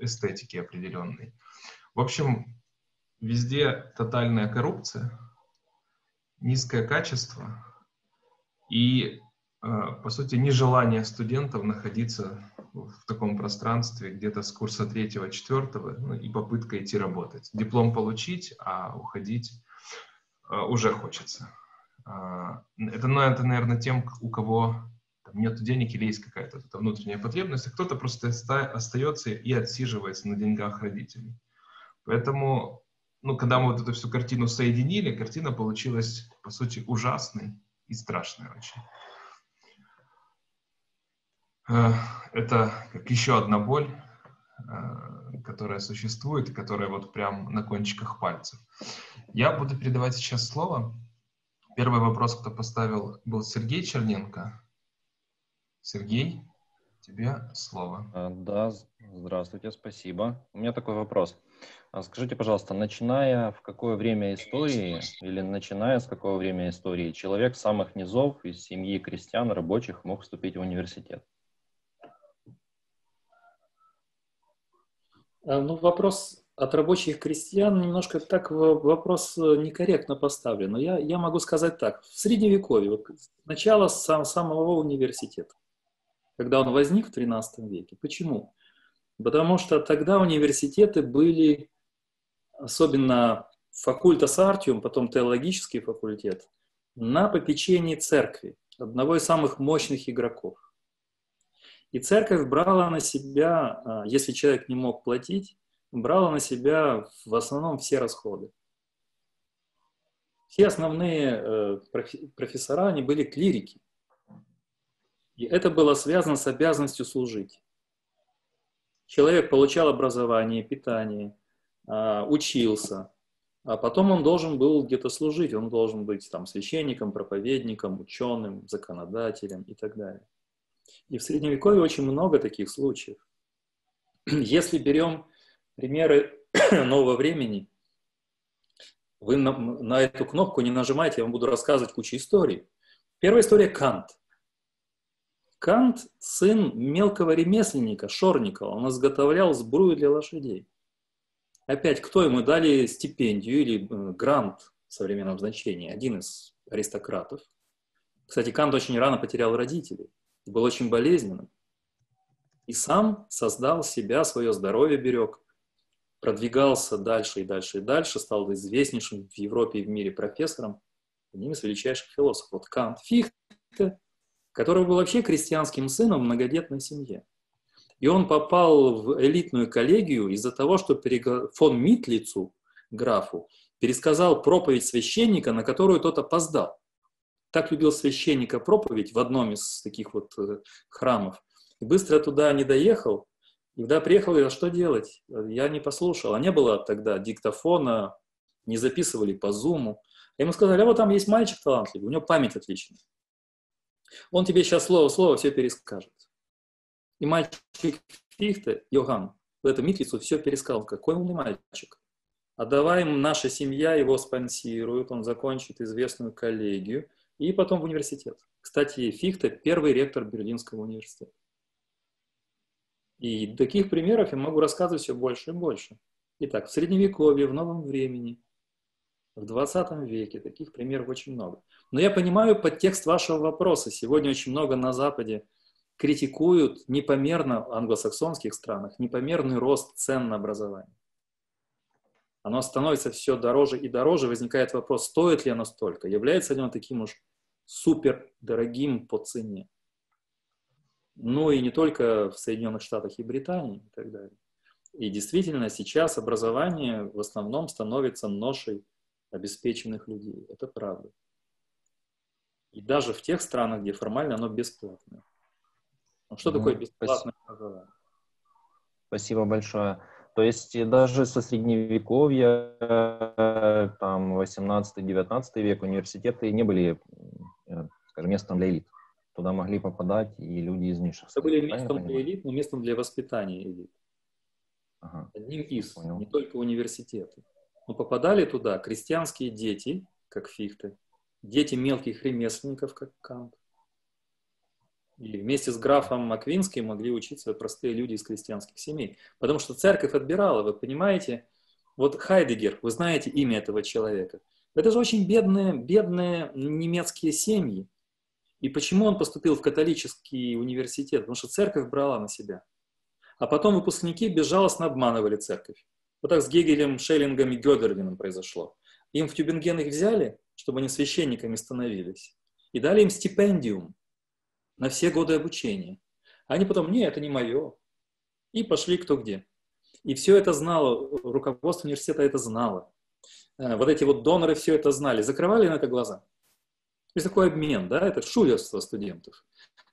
эстетики определенной. В общем, везде тотальная коррупция, низкое качество и, э, по сути, нежелание студентов находиться в таком пространстве где-то с курса третьего, четвертого, ну, и попытка идти работать. Диплом получить, а уходить э, уже хочется. Э, это, ну, это, наверное, тем, у кого там, нет денег или есть какая-то вот внутренняя потребность, а кто-то просто остается и отсиживается на деньгах родителей. Поэтому, ну, когда мы вот эту всю картину соединили, картина получилась, по сути, ужасной и страшной очень. Э, это как еще одна боль, э, которая существует которая вот прям на кончиках пальцев. Я буду передавать сейчас слово. Первый вопрос, кто поставил, был Сергей Черненко. Сергей, тебе слово. Э, да, здравствуйте, спасибо. У меня такой вопрос. А скажите, пожалуйста, начиная в какое время истории или начиная с какого времени истории человек самых низов из семьи крестьян, рабочих мог вступить в университет? Ну, вопрос от рабочих крестьян немножко так вопрос э, некорректно поставлен. Но я, я могу сказать так. В Средневековье, вот начало сам, самого университета, когда он возник в XIII веке. Почему? Потому что тогда университеты были, особенно факультас артиум, потом теологический факультет, на попечении церкви, одного из самых мощных игроков. И церковь брала на себя, а, если человек не мог платить, брала на себя в основном все расходы. Все основные э, профессора, они были клирики. И это было связано с обязанностью служить. Человек получал образование, питание, а, учился, а потом он должен был где-то служить, он должен быть там священником, проповедником, ученым, законодателем и так далее. И в Средневековье очень много таких случаев. Если берем примеры нового времени, вы на, на эту кнопку не нажимайте, я вам буду рассказывать кучу историй. Первая история – Кант. Кант – сын мелкого ремесленника, Шорникова. Он изготовлял сбрую для лошадей. Опять, кто ему дали стипендию или э, грант в современном значении? Один из аристократов. Кстати, Кант очень рано потерял родителей был очень болезненным. И сам создал себя, свое здоровье берег, продвигался дальше и дальше и дальше, стал известнейшим в Европе и в мире профессором, одним из величайших философов. Вот Кант Фихте, который был вообще крестьянским сыном в многодетной семье. И он попал в элитную коллегию из-за того, что фон Митлицу, графу, пересказал проповедь священника, на которую тот опоздал так любил священника проповедь в одном из таких вот э, храмов. И быстро туда не доехал. И когда приехал, я что делать? Я не послушал. А не было тогда диктофона, не записывали по зуму. А ему сказали, а вот там есть мальчик талантливый, у него память отличная. Он тебе сейчас слово-слово все перескажет. И мальчик Фихте, Йоган, в эту митлицу все пересказал. Какой умный мальчик. А давай наша семья его спонсирует, он закончит известную коллегию, и потом в университет. Кстати, Фихте – первый ректор Берлинского университета. И таких примеров я могу рассказывать все больше и больше. Итак, в Средневековье, в Новом времени, в 20 веке таких примеров очень много. Но я понимаю подтекст вашего вопроса. Сегодня очень много на Западе критикуют непомерно в англосаксонских странах, непомерный рост цен на образование. Оно становится все дороже и дороже, возникает вопрос, стоит ли оно столько, является ли оно таким уж супер дорогим по цене. Ну и не только в Соединенных Штатах и Британии и так далее. И действительно сейчас образование в основном становится ношей обеспеченных людей. Это правда. И даже в тех странах, где формально оно бесплатное. Ну, что mm такое бесплатное Спасибо. образование? Спасибо большое. То есть даже со средневековья, э, там, 18-19 век университеты не были Э, скажем, местом для элит. Туда могли попадать и люди из низших. Это были местом для элит, но местом для воспитания элит. Ага. Одним из, Понял. не только университеты. Но попадали туда крестьянские дети, как Фихте, дети мелких ремесленников, как Кант. И вместе с графом Маквинским могли учиться простые люди из крестьянских семей. Потому что церковь отбирала, вы понимаете, вот Хайдегер, вы знаете имя этого человека – это же очень бедные, бедные немецкие семьи. И почему он поступил в католический университет? Потому что церковь брала на себя. А потом выпускники безжалостно обманывали церковь. Вот так с Гегелем, Шеллингом и Гёдерлином произошло. Им в Тюбинген их взяли, чтобы они священниками становились, и дали им стипендиум на все годы обучения. Они потом, не, это не мое. И пошли кто где. И все это знало, руководство университета это знало. Э, вот эти вот доноры все это знали. Закрывали на это глаза. То есть такой обмен, да, это шулерство студентов.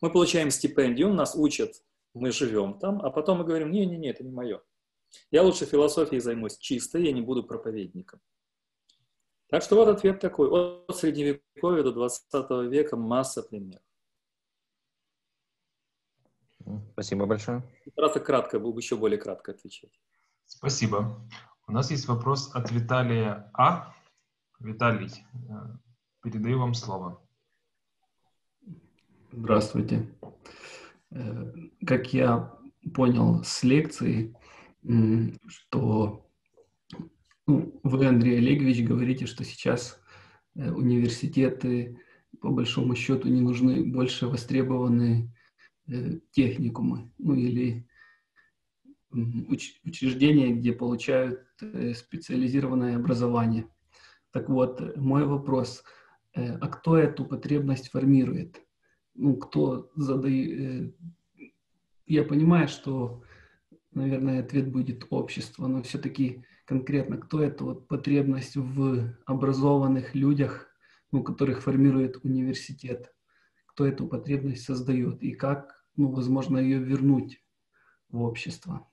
Мы получаем стипендию, нас учат, мы живем там, а потом мы говорим, не-не-не, это не мое. Я лучше философией займусь чисто, я не буду проповедником. Так что вот ответ такой. От Средневековья до 20 века масса примеров. Спасибо большое. Раз кратко, был бы еще более кратко отвечать. Спасибо. У нас есть вопрос от Виталия А. Виталий, э, передаю вам слово. Здравствуйте. Э, как я понял с лекции, что ну, вы, Андрей Олегович, говорите, что сейчас э, университеты по большому счету не нужны, больше востребованы техникумы, ну или уч, учреждения, где получают э, специализированное образование. Так вот, мой вопрос, а кто эту потребность формирует? Ну, кто задает... Я понимаю, что, наверное, ответ будет общество, но все-таки конкретно, кто эта вот потребность в образованных людях, ну, которых формирует университет, кто эту потребность создает и как, ну, возможно, ее вернуть в общество.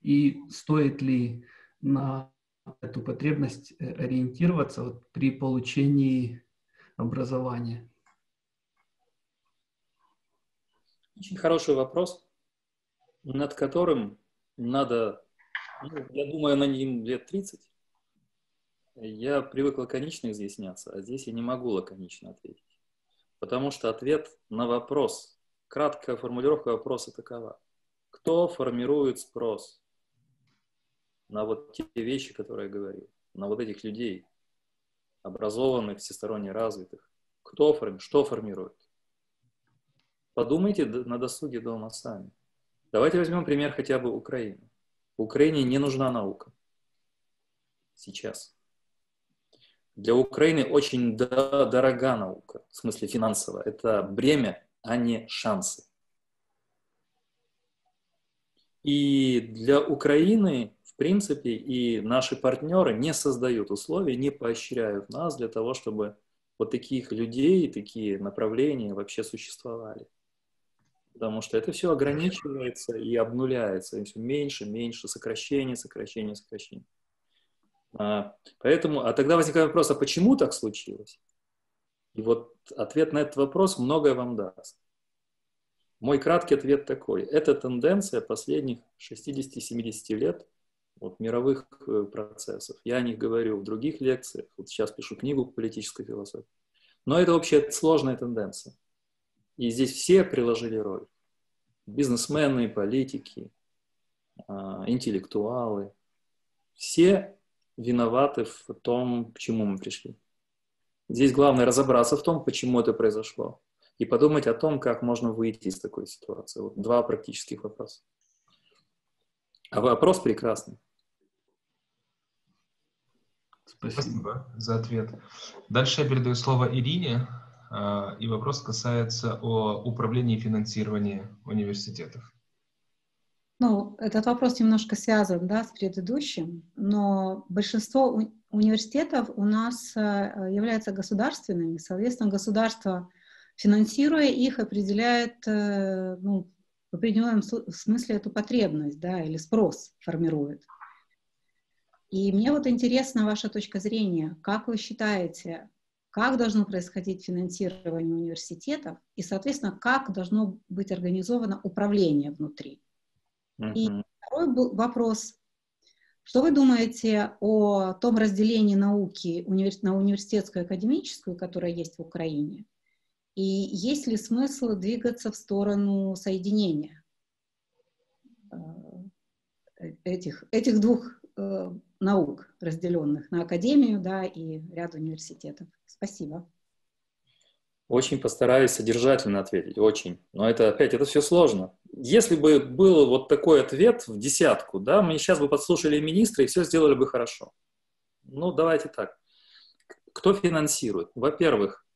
И стоит ли на эту потребность э, ориентироваться вот при получении образования? Очень хороший вопрос, над которым надо ну, я думаю, на ним лет 30. Я привык лаконично изъясняться, а здесь я не могу лаконично ответить. Потому что ответ на вопрос, краткая формулировка вопроса такова. Кто формирует спрос на вот те вещи, которые я говорил, на вот этих людей, образованных, всесторонне развитых? Кто формирует, что формирует? Подумайте на досуге дома сами. Давайте возьмем пример хотя бы Украины. Украине не нужна наука сейчас. Для Украины очень дорога наука, в смысле финансово. Это бремя, а не шансы. И для Украины, в принципе, и наши партнеры не создают условий, не поощряют нас для того, чтобы вот таких людей, такие направления вообще существовали потому что это все ограничивается и обнуляется, и все меньше, меньше, сокращение, сокращение, сокращение. А, поэтому, а тогда возникает вопрос, а почему так случилось? И вот ответ на этот вопрос многое вам даст. Мой краткий ответ такой. Это тенденция последних 60-70 лет вот, мировых э, процессов. Я о них говорю в других лекциях. Вот сейчас пишу книгу по политической философии. Но это вообще сложная тенденция. И здесь все приложили роль. Бизнесмены, политики, а, интеллектуалы. Все виноваты в том, к чему мы пришли. Здесь главное разобраться в том, почему это произошло. И подумать о том, как можно выйти из такой ситуации. Вот два практических вопроса. А вопрос прекрасный. Спасибо. За ответ. Дальше я передаю слово Ирине. А, и вопрос касается о управлении и финансировании университетов. Ну, этот вопрос немножко связан да, с предыдущим, но большинство у- университетов у нас э, являются государственными, соответственно, государство, финансируя их, определяет э, ну, в определенном смысле эту потребность да, или спрос формирует. И мне вот интересна ваша точка зрения. Как вы считаете, как должно происходить финансирование университетов и, соответственно, как должно быть организовано управление внутри. Uh-huh. И второй был вопрос. Что вы думаете о том разделении науки на университетскую и академическую, которая есть в Украине? И есть ли смысл двигаться в сторону соединения э, этих, этих двух э, наук, разделенных на академию да, и ряд университетов? Спасибо. Очень постараюсь содержательно ответить, очень. Но это опять, это все сложно. Если бы был вот такой ответ в десятку, да, мы сейчас бы подслушали министра и все сделали бы хорошо. Ну, давайте так. Кто финансирует? Во-первых,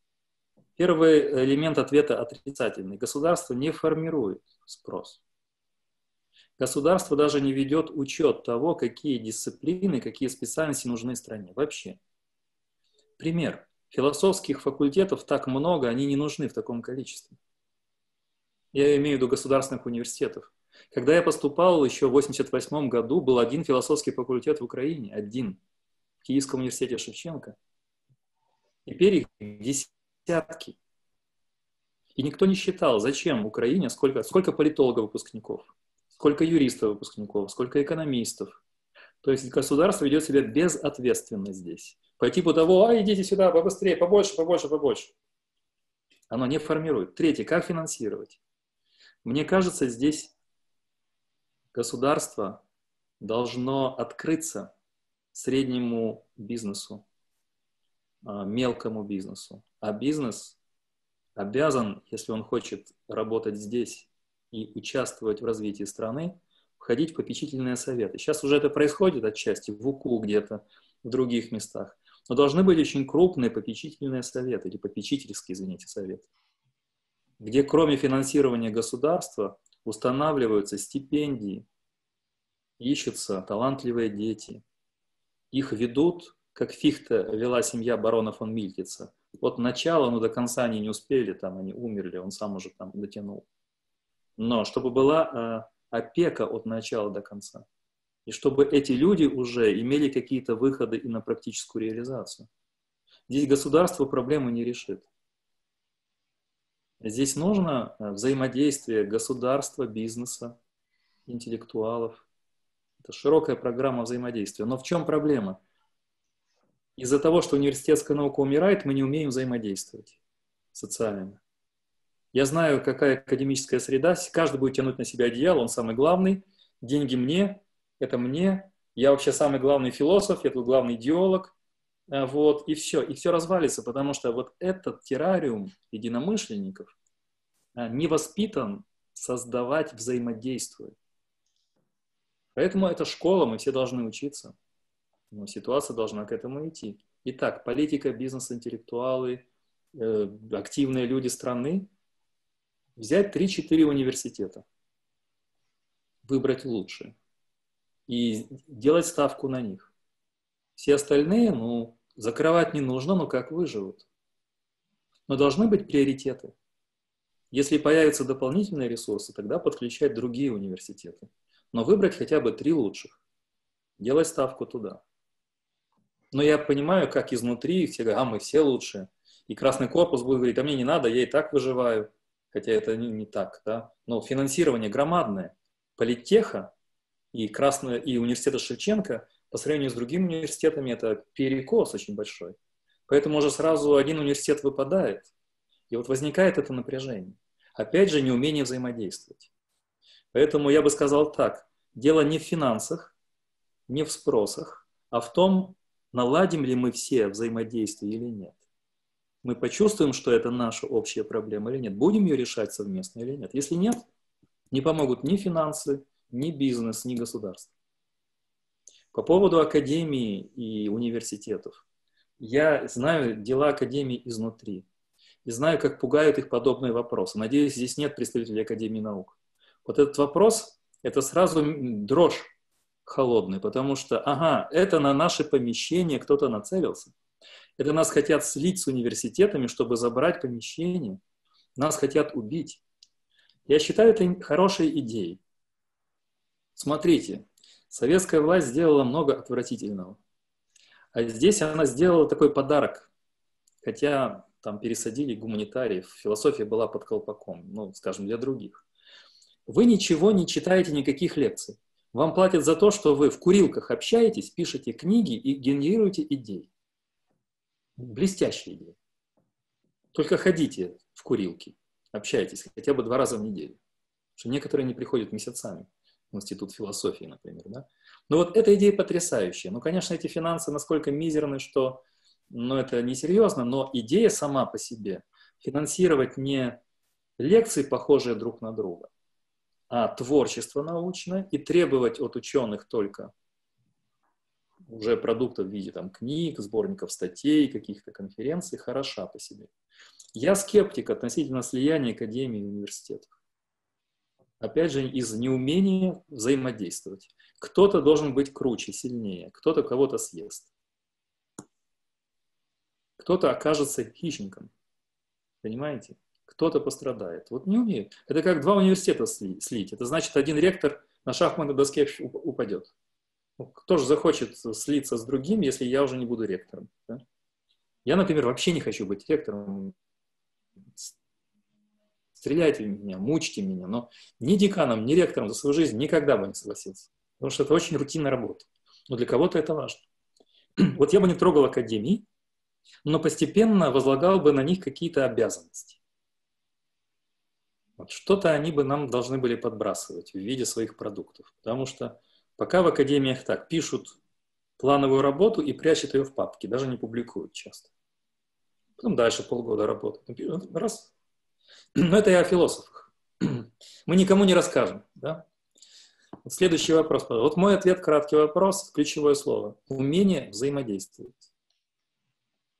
первый элемент ответа отрицательный. Государство не формирует спрос. Государство даже не ведет учет того, какие дисциплины, какие специальности нужны стране. Вообще. Пример. Философских факультетов так много, они не нужны в таком количестве. Я имею в виду государственных университетов. Когда я поступал еще в 1988 году, был один философский факультет в Украине, один, в Киевском университете Шевченко. Теперь их десятки. И никто не считал, зачем Украине, сколько, сколько политологов-выпускников, сколько юристов-выпускников, сколько экономистов. То есть государство ведет себя безответственно здесь. По типу того, а идите сюда, побыстрее, побольше, побольше, побольше. Оно не формирует. Третье, как финансировать? Мне кажется, здесь государство должно открыться среднему бизнесу, а, мелкому бизнесу. А бизнес обязан, если он хочет работать здесь и участвовать в развитии страны, входить в попечительные советы. Сейчас уже это происходит отчасти в УКУ где-то, в других местах. Но должны быть очень крупные попечительные советы, или попечительские, извините, советы где кроме финансирования государства устанавливаются стипендии, ищутся талантливые дети. Их ведут, как Фихта вела семья барона фон Мильтица. От начала, но до конца они не успели, там они умерли, он сам уже там дотянул. Но чтобы была э, опека от начала до конца. И чтобы эти люди уже имели какие-то выходы и на практическую реализацию. Здесь государство проблему не решит. Здесь нужно э, взаимодействие государства, бизнеса, интеллектуалов. Это широкая программа взаимодействия. Но в чем проблема? Из-за того, что университетская наука умирает, мы не умеем взаимодействовать социально. Я знаю, какая академическая среда. Каждый будет тянуть на себя одеяло, он самый главный. Деньги мне, это мне. Я вообще самый главный философ, я тут главный идеолог. А, вот, и все, и все развалится, потому что вот этот террариум единомышленников а, не воспитан создавать взаимодействие. Поэтому это школа, мы все должны учиться. Но ситуация должна к этому идти. Итак, политика, бизнес, интеллектуалы, э, активные люди страны, взять 3-4 университета, выбрать лучшие и делать ставку на них. Все остальные, ну, закрывать не нужно, но как выживут. Но должны быть приоритеты. Если появятся дополнительные ресурсы, тогда подключать другие университеты. Но выбрать хотя бы три лучших. Делать ставку туда. Но я понимаю, как изнутри все говорят, а мы все лучшие. И Красный Корпус будет говорить, а мне не надо, я и так выживаю. Хотя это не, не так, да. Но финансирование громадное. Политеха и, Красное, и университета Шевченко по сравнению с другими университетами это перекос очень большой. Поэтому уже сразу один университет выпадает. И вот возникает это напряжение. Опять же, неумение взаимодействовать. Поэтому я бы сказал так. Дело не в финансах, не в спросах, а в том, наладим ли мы все взаимодействие или нет. Мы почувствуем, что это наша общая проблема или нет. Будем ее решать совместно или нет. Если нет, не помогут ни финансы, ни бизнес, ни государство. По поводу академии и университетов. Я знаю дела академии изнутри. И знаю, как пугают их подобные вопросы. Надеюсь, здесь нет представителей Академии наук. Вот этот вопрос, это сразу дрожь холодный, потому что, ага, это на наше помещение кто-то нацелился. Это нас хотят слить с университетами, чтобы забрать помещение. Нас хотят убить. Я считаю это хорошей идеей. Смотрите, Советская власть сделала много отвратительного. А здесь она сделала такой подарок. Хотя там пересадили гуманитариев, философия была под колпаком, ну, скажем, для других. Вы ничего не читаете, никаких лекций. Вам платят за то, что вы в курилках общаетесь, пишете книги и генерируете идеи. Блестящие идеи. Только ходите в курилки, общайтесь хотя бы два раза в неделю. Потому что некоторые не приходят месяцами. Институт философии, например. Да? Но вот эта идея потрясающая. Ну, конечно, эти финансы насколько мизерны, что ну, это несерьезно, но идея сама по себе финансировать не лекции, похожие друг на друга, а творчество научное и требовать от ученых только уже продуктов в виде там, книг, сборников статей, каких-то конференций, хороша по себе. Я скептик относительно слияния академии и университетов. Опять же, из неумения взаимодействовать. Кто-то должен быть круче, сильнее, кто-то кого-то съест. Кто-то окажется хищником. Понимаете? Кто-то пострадает. Вот не умеют. Это как два университета слить. Это значит, один ректор на шахматной доске упадет. Ну, кто же захочет слиться с другим, если я уже не буду ректором? Да? Я, например, вообще не хочу быть ректором. Стреляйте в меня, мучьте меня, но ни деканом, ни ректором за свою жизнь никогда бы не согласился. Потому что это очень рутинная работа. Но для кого-то это важно. Вот я бы не трогал академии, но постепенно возлагал бы на них какие-то обязанности. Вот что-то они бы нам должны были подбрасывать в виде своих продуктов. Потому что Пока в академиях так, пишут плановую работу и прячут ее в папке, даже не публикуют часто. Потом дальше полгода работают. Раз. Но это я о философах. Мы никому не расскажем. Да? Следующий вопрос. Вот мой ответ, краткий вопрос, ключевое слово. Умение взаимодействовать.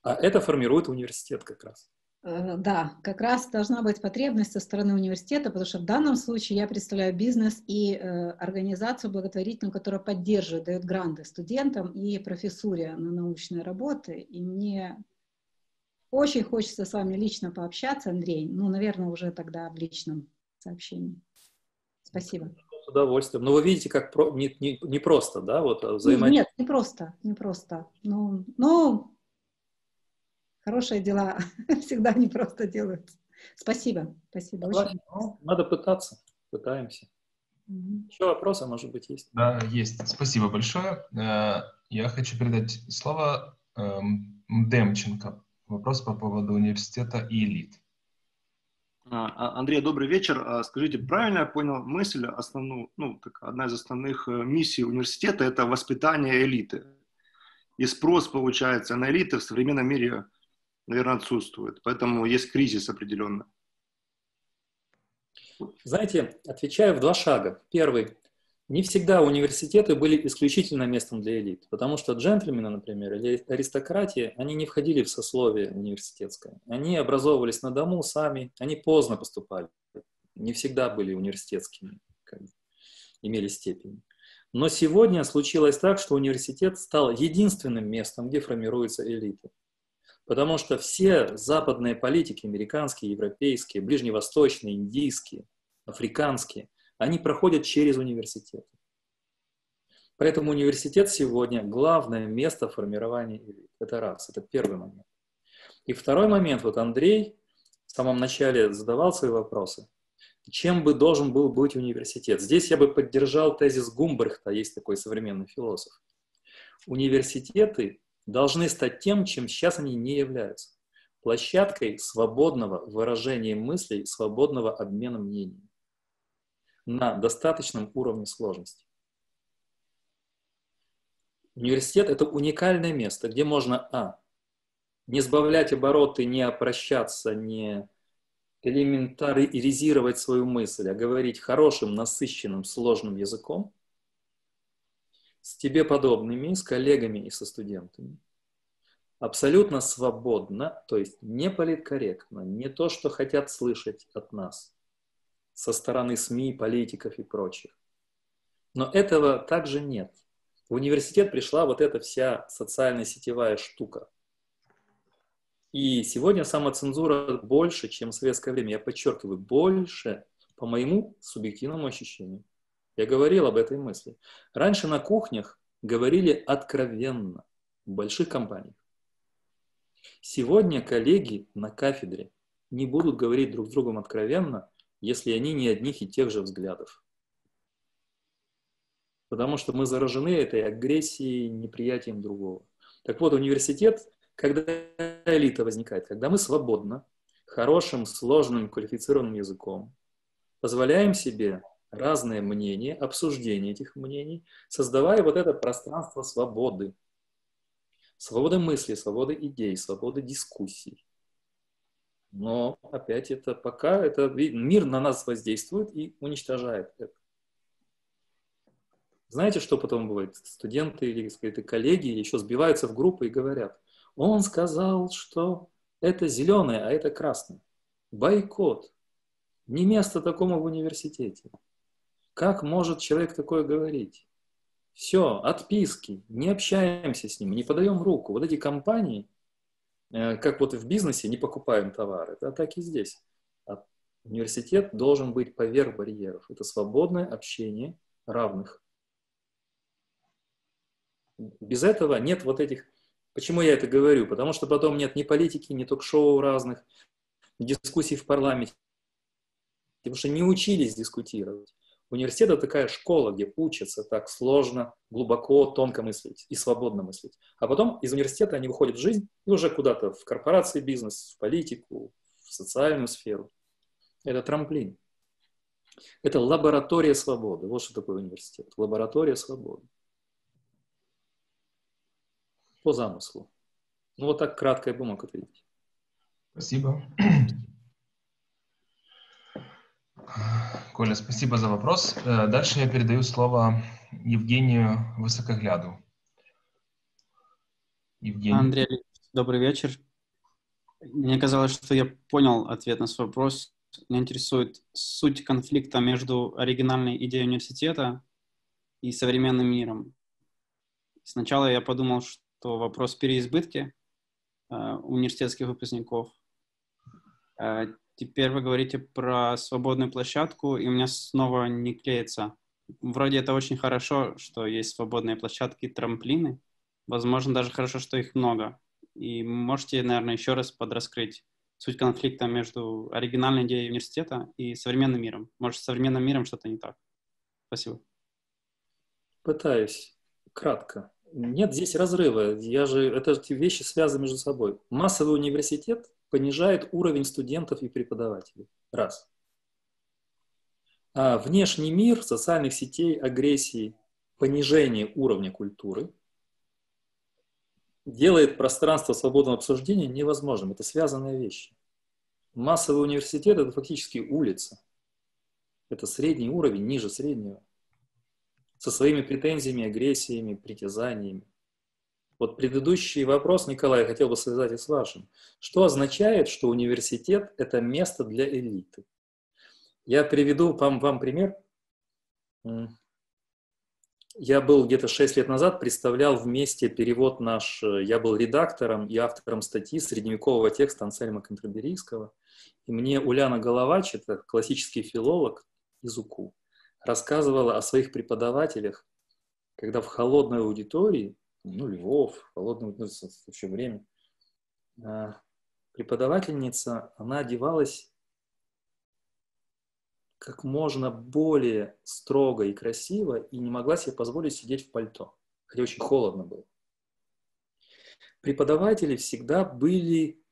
А это формирует университет как раз. Э, да, как раз должна быть потребность со стороны университета, потому что в данном случае я представляю бизнес и э, организацию благотворительную, которая поддерживает, дает гранты студентам и профессуре на научные работы. И мне очень хочется с вами лично пообщаться, Андрей. Ну, наверное, уже тогда в личном сообщении. Спасибо. С удовольствием. Но вы видите, как про... не, не, не просто, да, вот взаимодействие? Нет, не просто, не просто. Ну, ну хорошие дела всегда не просто делаются. Спасибо, спасибо. Очень. Ну, надо пытаться, пытаемся. Угу. Еще вопросы, может быть, есть? Да, есть. Спасибо большое. Э, я хочу передать слово эм, Демченко. Вопрос по поводу университета и элит. А, а, Андрей, добрый вечер. А, скажите, правильно я понял мысль основную, ну, так, одна из основных э, миссий университета – это воспитание элиты. И спрос, получается, на элиты в современном мире наверное, отсутствует. Поэтому есть кризис определенно. Знаете, отвечаю в два шага. Первый. Не всегда университеты были исключительно местом для элит, потому что джентльмены, например, или аристократия, они не входили в сословие университетское. Они образовывались на дому сами, они поздно поступали, не всегда были университетскими, как имели степень. Но сегодня случилось так, что университет стал единственным местом, где формируются элиты. Потому что все западные политики, американские, европейские, ближневосточные, индийские, африканские, они проходят через университеты. Поэтому университет сегодня главное место формирования элит. Это раз, это первый момент. И второй момент, вот Андрей в самом начале задавал свои вопросы. Чем бы должен был быть университет? Здесь я бы поддержал тезис Гумбрехта, есть такой современный философ. Университеты должны стать тем, чем сейчас они не являются. Площадкой свободного выражения мыслей, свободного обмена мнениями на достаточном уровне сложности. Университет – это уникальное место, где можно, а, не сбавлять обороты, не опрощаться, не элементаризировать свою мысль, а говорить хорошим, насыщенным, сложным языком – с тебе подобными, с коллегами и со студентами. Абсолютно свободно, то есть не политкорректно, не то, что хотят слышать от нас со стороны СМИ, политиков и прочих. Но этого также нет. В университет пришла вот эта вся социальная сетевая штука. И сегодня самоцензура больше, чем в советское время. Я подчеркиваю, больше, по моему субъективному ощущению. Я говорил об этой мысли. Раньше на кухнях говорили откровенно в больших компаниях. Сегодня коллеги на кафедре не будут говорить друг с другом откровенно, если они не одних и тех же взглядов. Потому что мы заражены этой агрессией, неприятием другого. Так вот, университет, когда элита возникает, когда мы свободно, хорошим, сложным, квалифицированным языком позволяем себе разные мнения, обсуждение этих мнений, создавая вот это пространство свободы. Свободы мысли, свободы идей, свободы дискуссий. Но опять это пока это мир на нас воздействует и уничтожает это. Знаете, что потом бывает? Студенты или сказать, коллеги еще сбиваются в группы и говорят, он сказал, что это зеленое, а это красное. Бойкот. Не место такому в университете. Как может человек такое говорить? Все, отписки, не общаемся с ним, не подаем руку. Вот эти компании, как вот в бизнесе, не покупаем товары, да, так и здесь. А университет должен быть поверх барьеров. Это свободное общение равных. Без этого нет вот этих... Почему я это говорю? Потому что потом нет ни политики, ни ток-шоу разных, дискуссий в парламенте. Потому что не учились дискутировать. Университет – это такая школа, где учатся так сложно, глубоко, тонко мыслить и свободно мыслить. А потом из университета они выходят в жизнь и уже куда-то в корпорации бизнес, в политику, в социальную сферу. Это трамплин. Это лаборатория свободы. Вот что такое университет. Лаборатория свободы. По замыслу. Ну вот так кратко я бы мог ответить. Спасибо. Коля, спасибо за вопрос. Э, дальше я передаю слово Евгению Высокогляду. Евгений. Андрей, добрый вечер. Мне казалось, что я понял ответ на свой вопрос. Меня интересует суть конфликта между оригинальной идеей университета и современным миром. Сначала я подумал, что вопрос переизбытки э, университетских выпускников. Э, Теперь вы говорите про свободную площадку, и у меня снова не клеится. Вроде это очень хорошо, что есть свободные площадки, трамплины. Возможно, даже хорошо, что их много. И можете, наверное, еще раз подраскрыть суть конфликта между оригинальной идеей университета и современным миром. Может, с современным миром что-то не так. Спасибо. Пытаюсь. Кратко. Нет здесь разрыва. Я же, это эти вещи связаны между собой. Массовый университет понижает уровень студентов и преподавателей. Раз. А внешний мир социальных сетей, агрессии, понижение уровня культуры делает пространство свободного обсуждения невозможным. Это связанные вещи. Массовый университет – это фактически улица. Это средний уровень, ниже среднего. Со своими претензиями, агрессиями, притязаниями. Вот предыдущий вопрос, Николай, хотел бы связать и с вашим. Что означает, что университет – это место для элиты? Я приведу вам, вам пример. Я был где-то 6 лет назад, представлял вместе перевод наш, я был редактором и автором статьи средневекового текста Ансельма Кантерберийского. И мне Уляна Головач, это классический филолог из УКУ, рассказывала о своих преподавателях, когда в холодной аудитории ну, Львов, холодное ну, еще время. А, преподавательница, она одевалась как можно более строго и красиво и не могла себе позволить сидеть в пальто, хотя очень холодно было. Преподаватели всегда были...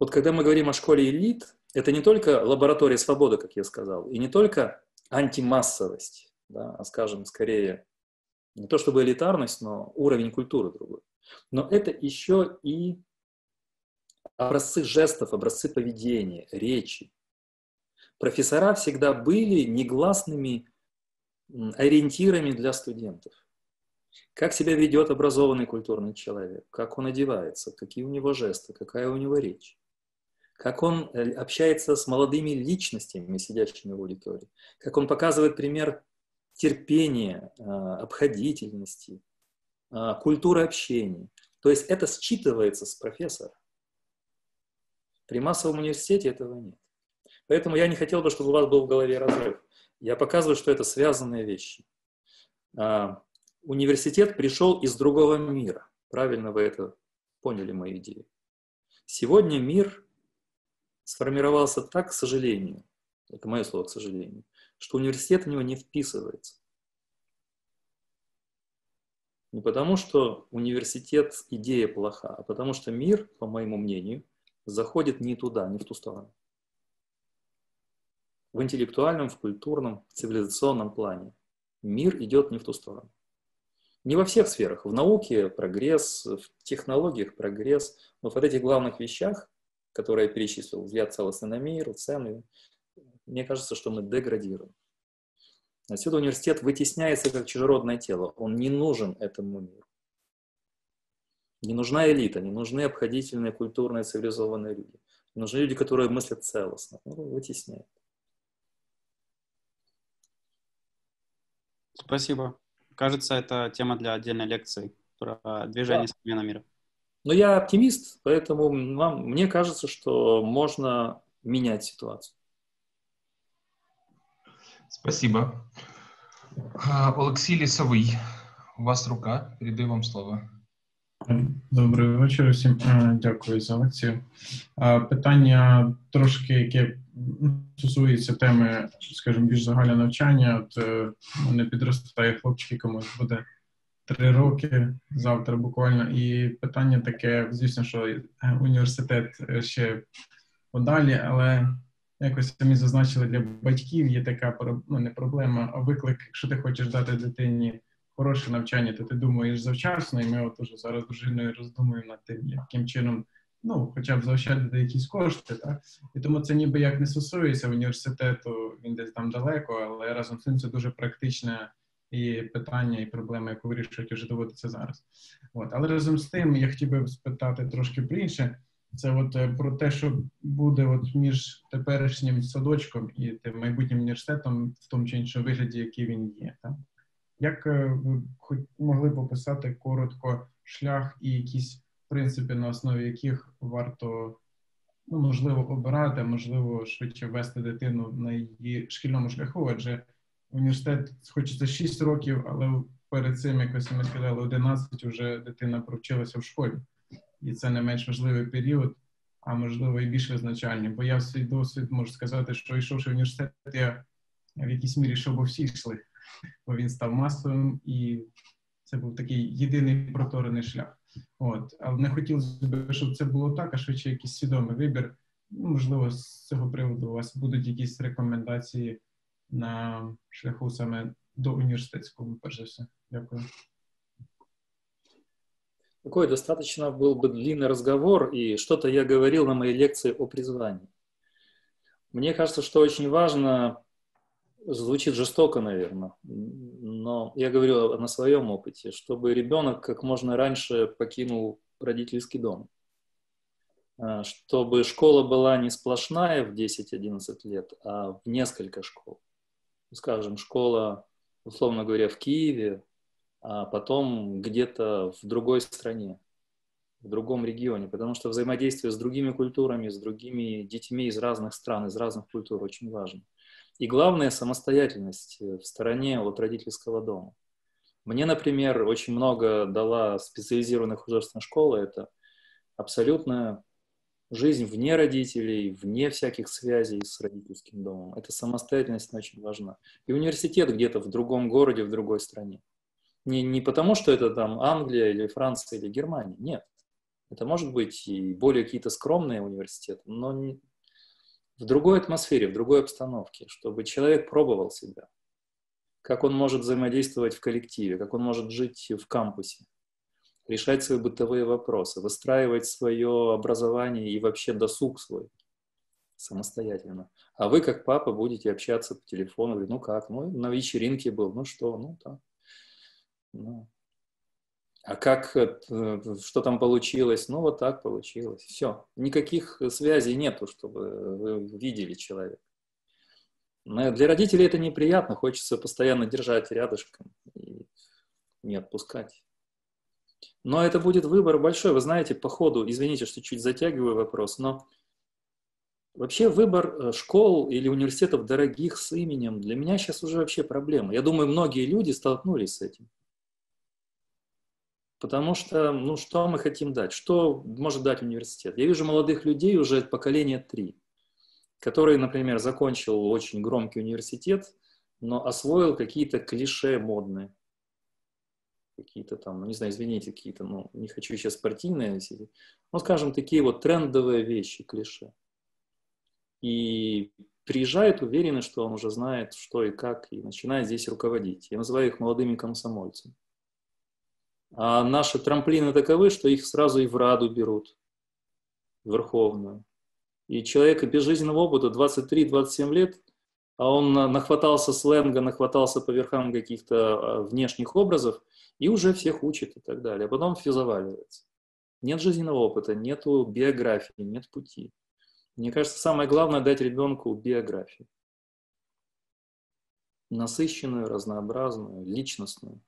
Вот когда мы говорим о школе элит, это не только лаборатория свободы, как я сказал, и не только антимассовость, да, а, скажем, скорее не то чтобы элитарность, но уровень культуры другой. Но это еще и образцы жестов, образцы поведения, речи. Профессора всегда были негласными ориентирами для студентов. Как себя ведет образованный культурный человек, как он одевается, какие у него жесты, какая у него речь, как он э, общается с молодыми личностями, сидящими в аудитории, как он показывает пример терпения, а, обходительности, а, культуры общения. То есть это считывается с профессора. При массовом университете этого нет. Поэтому я не хотел бы, чтобы у вас был в голове разрыв. Я показываю, что это связанные вещи. А, университет пришел из другого мира. Правильно вы это поняли, мою идею. Сегодня мир сформировался так, к сожалению, это мое слово, к сожалению, что университет в него не вписывается. Не потому, что университет идея плоха, а потому что мир, по моему мнению, заходит не туда, не в ту сторону. В интеллектуальном, в культурном, в цивилизационном плане мир идет не в ту сторону. Не во всех сферах. В науке прогресс, в технологиях прогресс, но в этих главных вещах которые я перечислил, взгляд целостный на мир, цены, мне кажется, что мы деградируем. Отсюда университет вытесняется как чужеродное тело. Он не нужен этому миру. Не нужна элита, не нужны обходительные, культурные, цивилизованные люди. Не нужны люди, которые мыслят целостно. Ну, вытесняет. Спасибо. Кажется, это тема для отдельной лекции про движение да. смена мира. Но я оптимист, поэтому вам, мне кажется, что можно менять ситуацию. Спасибо. Олексій Лісовий, у вас рука, передаю вам слово. Добрий вечір усім. Дякую за лекцію. Питання трошки, яке стосується теми, скажімо, більш загальне навчання. От е, мене підростає хлопчик, якому буде три роки завтра буквально. І питання таке, звісно, що е, університет ще подалі, але якось самі зазначили для батьків є така ну, не проблема, а виклик, якщо ти хочеш дати дитині хороше навчання, то ти думаєш завчасно, і ми от уже зараз дружиною роздумуємо над тим, яким чином. Ну, хоча б заощадити якісь кошти, так і тому це ніби як не стосується університету, він десь там далеко, але разом з тим це дуже практичне і питання, і проблема, яку вирішують вже доводиться зараз. От але разом з тим я хотів би спитати трошки про інше. Це от е, про те, що буде от між теперішнім садочком і тим майбутнім університетом в тому чи іншому вигляді, який він є. Так? Як е, ви могли б описати коротко шлях і якісь принципи, на основі яких варто ну, можливо обирати, можливо, швидше вести дитину на її шкільному шляху, адже університет хочеться 6 років, але перед цим, якось ми сказали, 11 вже дитина провчилася в школі і це не менш важливий період, а можливо і більш визначальний. Бо я в свій досвід можу сказати, що йшовши в університет, я в якійсь мірі щоб всі йшли, бо він став масовим і це був такий єдиний проторений шлях. От, але не хотілося б, щоб це було так, а швидше якийсь свідомий вибір. Ну, можливо, з цього приводу у вас будуть якісь рекомендації на шляху саме до університетського, перш за все. Дякую. Такой достаточно был бы длинный разговор, и что-то я говорил на моей лекции о призвании. Мне кажется, что очень важно, звучит жестоко, наверное, но я говорю на своем опыте, чтобы ребенок как можно раньше покинул родительский дом. А, чтобы школа была не сплошная в 10-11 лет, а в несколько школ. Скажем, школа, условно говоря, в Киеве, а потом где-то в другой стране, в другом регионе, потому что взаимодействие с другими культурами, с другими детьми из разных стран, из разных культур очень важно. И главное – самостоятельность в стороне от родительского дома. Мне, например, очень много дала специализированная художественная школа. Это абсолютная жизнь вне родителей, вне всяких связей с родительским домом. Эта самостоятельность очень важна. И университет где-то в другом городе, в другой стране. Не, не потому, что это там Англия или Франция или Германия. Нет. Это может быть и более какие-то скромные университеты, но не, в другой атмосфере, в другой обстановке, чтобы человек пробовал себя. Как он может взаимодействовать в коллективе, как он может жить в кампусе, решать свои бытовые вопросы, выстраивать свое образование и вообще досуг свой самостоятельно. А вы, как папа, будете общаться по телефону, говорить, ну как, ну на вечеринке был, ну что, ну так. Ну, а как, что там получилось? Ну, вот так получилось. Все. Никаких связей нету, чтобы вы видели человека. Но для родителей это неприятно. Хочется постоянно держать рядышком и не отпускать. Но это будет выбор большой. Вы знаете, по ходу, извините, что чуть затягиваю вопрос, но вообще выбор э, школ или университетов дорогих с именем для меня сейчас уже вообще проблема. Я думаю, многие люди столкнулись с этим. Потому что, ну, что мы хотим дать? Что может дать университет? Я вижу молодых людей уже поколения три, который, например, закончил очень громкий университет, но освоил какие-то клише модные. Какие-то там, ну, не знаю, извините, какие-то, ну, не хочу сейчас партийные, ну, скажем, такие вот трендовые вещи, клише. И приезжает уверенный, что он уже знает, что и как, и начинает здесь руководить. Я называю их молодыми комсомольцами. А наши трамплины таковы, что их сразу и в Раду берут, Верховную. И человека без жизненного опыта 23-27 лет, а он нахватался сленга, нахватался по верхам каких-то а, внешних образов и уже всех учит и так далее. А потом все заваливается. Нет жизненного опыта, нету биографии, нет пути. Мне кажется, самое главное дать ребенку биографию. Насыщенную, разнообразную, личностную.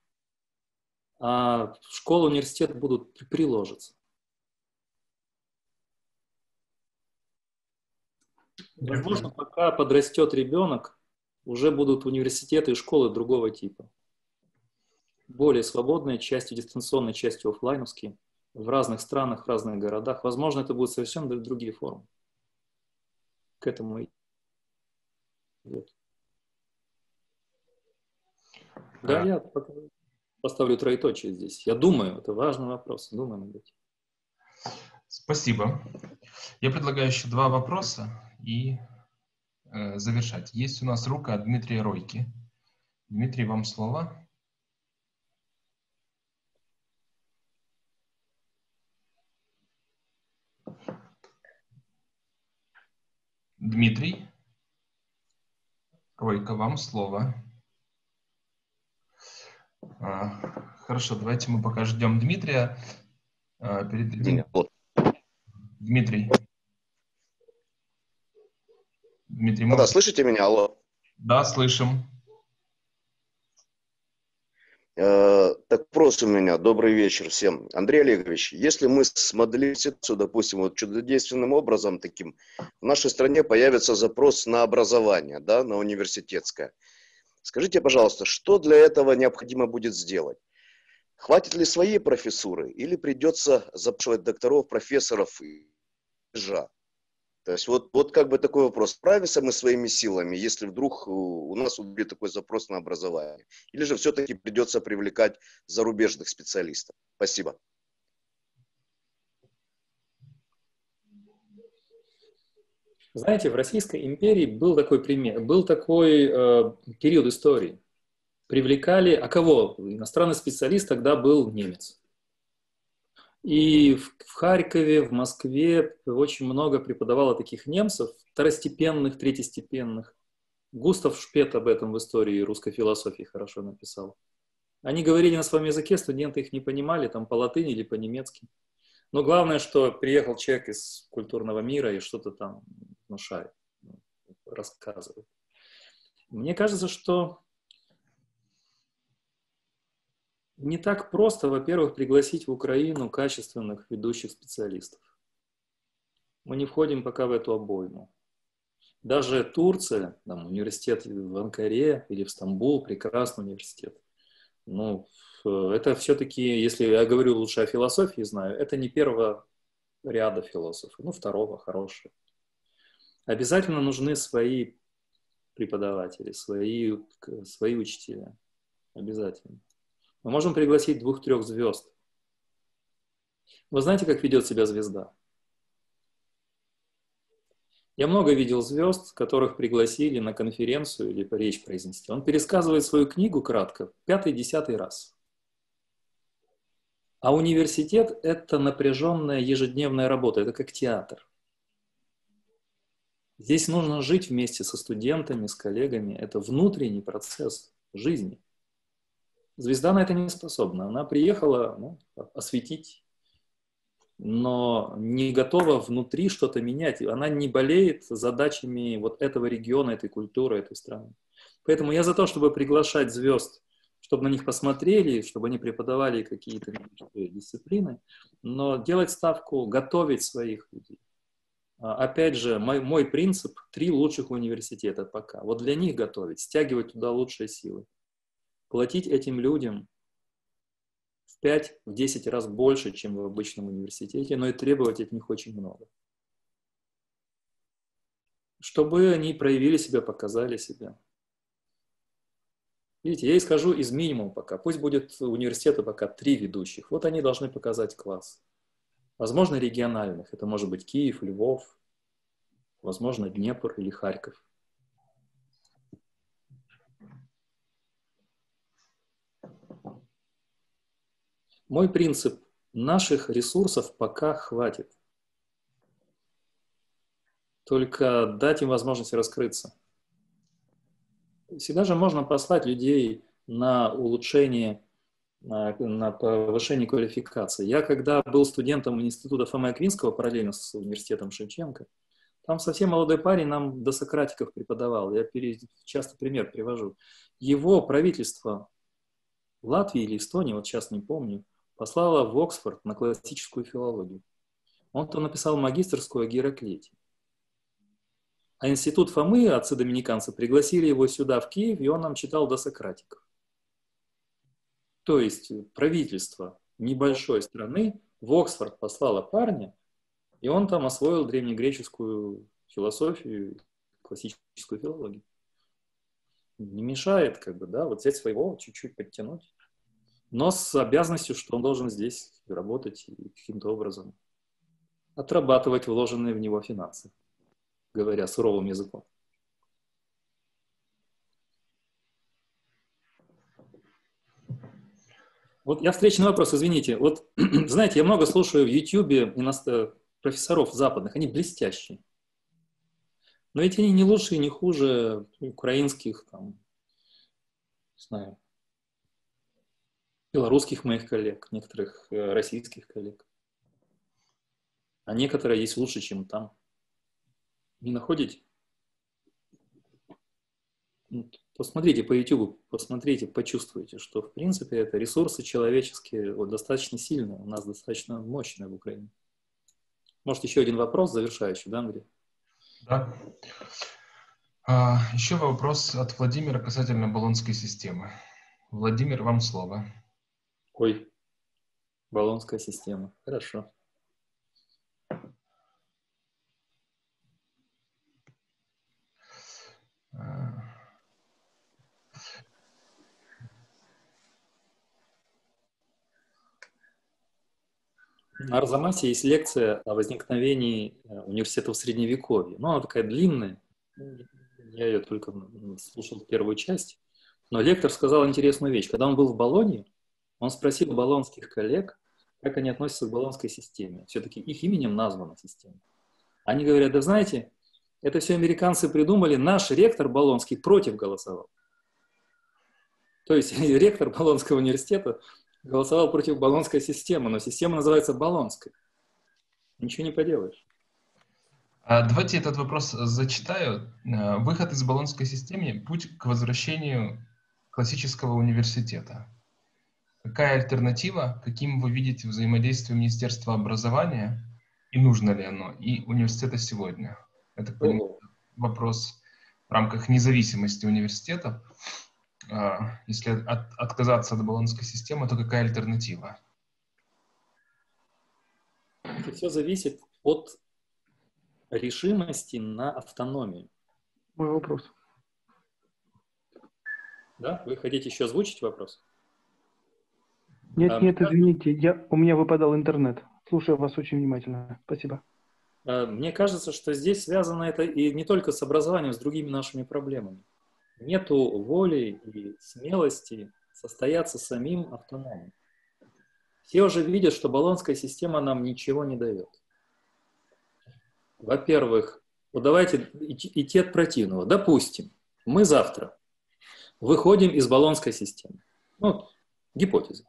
А школа, университет будут приложиться. Возможно, пока подрастет ребенок, уже будут университеты и школы другого типа. Более свободные, частью дистанционной, частью офлайновские, в разных странах, в разных городах. Возможно, это будут совершенно другие формы. К этому и идет. Да, я поставлю троеточие здесь. Я думаю, это важный вопрос. Думаю над этим. Спасибо. Я предлагаю еще два вопроса и э, завершать. Есть у нас рука Дмитрия Ройки. Дмитрий, вам слово. Дмитрий. Ройка, вам слово. А, хорошо, давайте мы пока ждем Дмитрия. А, передадим... Дмитрий. Дмитрий, мы... да, слышите меня? Алло. Да, слышим. Э, так вопрос у меня. Добрый вечер всем. Андрей Олегович, если мы смоделируем ситуацию, допустим, вот чудодейственным образом таким, в нашей стране появится запрос на образование, да, на университетское. Скажите, пожалуйста, что для этого необходимо будет сделать? Хватит ли своей профессуры или придется запрашивать докторов, профессоров и жа? То есть вот, вот как бы такой вопрос. Справимся мы своими силами, если вдруг у нас будет такой запрос на образование? Или же все-таки придется привлекать зарубежных специалистов? Спасибо. Знаете, в Российской империи был такой пример, был такой э, период истории. Привлекали, а кого? Иностранный специалист тогда был немец. И в, в Харькове, в Москве очень много преподавало таких немцев, второстепенных, третьестепенных. Густав Шпет об этом в истории русской философии хорошо написал. Они говорили на своем языке, студенты их не понимали, там по латыни или по-немецки. Но главное, что приехал человек из культурного мира и что-то там внушает, рассказывает. Мне кажется, что не так просто, во-первых, пригласить в Украину качественных ведущих специалистов. Мы не входим пока в эту обойму. Даже Турция, там, университет в Анкаре или в Стамбул, прекрасный университет. Ну, это все-таки, если я говорю лучше о философии, знаю, это не первого ряда философов, ну, второго, хорошего. Обязательно нужны свои преподаватели, свои, свои учителя. Обязательно. Мы можем пригласить двух-трех звезд. Вы знаете, как ведет себя звезда? Я много видел звезд, которых пригласили на конференцию или речь произнести. Он пересказывает свою книгу кратко, пятый-десятый раз. А университет – это напряженная ежедневная работа, это как театр. Здесь нужно жить вместе со студентами, с коллегами. Это внутренний процесс жизни. Звезда на это не способна. Она приехала ну, осветить, но не готова внутри что-то менять. Она не болеет задачами вот этого региона, этой культуры, этой страны. Поэтому я за то, чтобы приглашать звезд, чтобы на них посмотрели, чтобы они преподавали какие-то дисциплины, но делать ставку, готовить своих людей. А, опять же, мой, мой принцип – три лучших университета пока. Вот для них готовить, стягивать туда лучшие силы платить этим людям в 5-10 раз больше, чем в обычном университете, но и требовать от них очень много. Чтобы они проявили себя, показали себя. Видите, я исхожу из минимума пока. Пусть будет университета пока три ведущих. Вот они должны показать класс. Возможно, региональных. Это может быть Киев, Львов, возможно, Днепр или Харьков. Мой принцип – наших ресурсов пока хватит. только дать им возможность раскрыться. Всегда же можно послать людей на улучшение, на, на повышение квалификации. Я когда был студентом института Фомы Аквинского параллельно с университетом Шевченко, там совсем молодой парень нам до Сократиков преподавал. Я часто пример привожу. Его правительство Латвии или Эстонии, вот сейчас не помню, послало в Оксфорд на классическую филологию. Он там написал магистрскую о Гераклете. А институт Фомы, отцы-доминиканцы, пригласили его сюда, в Киев, и он нам читал до Сократиков. То есть правительство небольшой страны в Оксфорд послало парня, и он там освоил древнегреческую философию, классическую филологию. Не мешает, как бы, да, вот взять своего, чуть-чуть подтянуть. Но с обязанностью, что он должен здесь работать и каким-то образом отрабатывать вложенные в него финансы говоря суровым языком. Вот я встречный вопрос, извините. Вот, знаете, я много слушаю в Ютьюбе профессоров западных, они блестящие. Но ведь они не лучше и не хуже украинских, там, не знаю, белорусских моих коллег, некоторых э, российских коллег. А некоторые есть лучше, чем там. Не находите? Посмотрите по YouTube, посмотрите, почувствуйте, что в принципе это ресурсы человеческие вот, достаточно сильные, у нас достаточно мощные в Украине. Может, еще один вопрос завершающий, да, Андрей? Да. А, еще вопрос от Владимира касательно баллонской системы. Владимир, вам слово. Ой, баллонская система. Хорошо. На Арзамасе есть лекция о возникновении э, университета в Средневековье. Ну, она такая длинная. Я ее только слушал первую часть. Но лектор сказал интересную вещь. Когда он был в Болонии, он спросил болонских коллег, как они относятся к болонской системе. Все-таки их именем названа система. Они говорят, да знаете, это все американцы придумали, наш ректор Болонский против голосовал. То есть ректор Болонского университета голосовал против Болонской системы, но система называется Болонской. Ничего не поделаешь. А давайте этот вопрос зачитаю. Э, выход из Болонской системы – путь к возвращению классического университета. Какая альтернатива, каким вы видите взаимодействие Министерства образования и нужно ли оно, и университета сегодня? Это вопрос в рамках независимости университетов. А, если от, отказаться от баллонской системы, то какая альтернатива? Это все зависит от решимости на автономию. Мой вопрос. Да? Вы хотите еще озвучить вопрос? Нет, а, нет, извините, я, у меня выпадал интернет. Слушаю вас очень внимательно. Спасибо. А, мне кажется, что здесь связано это и не только с образованием, с другими нашими проблемами нету воли и смелости состояться самим автономом. Все уже видят, что баллонская система нам ничего не дает. Во-первых, вот давайте идти от противного. Допустим, мы завтра выходим из баллонской системы. Ну, гипотеза.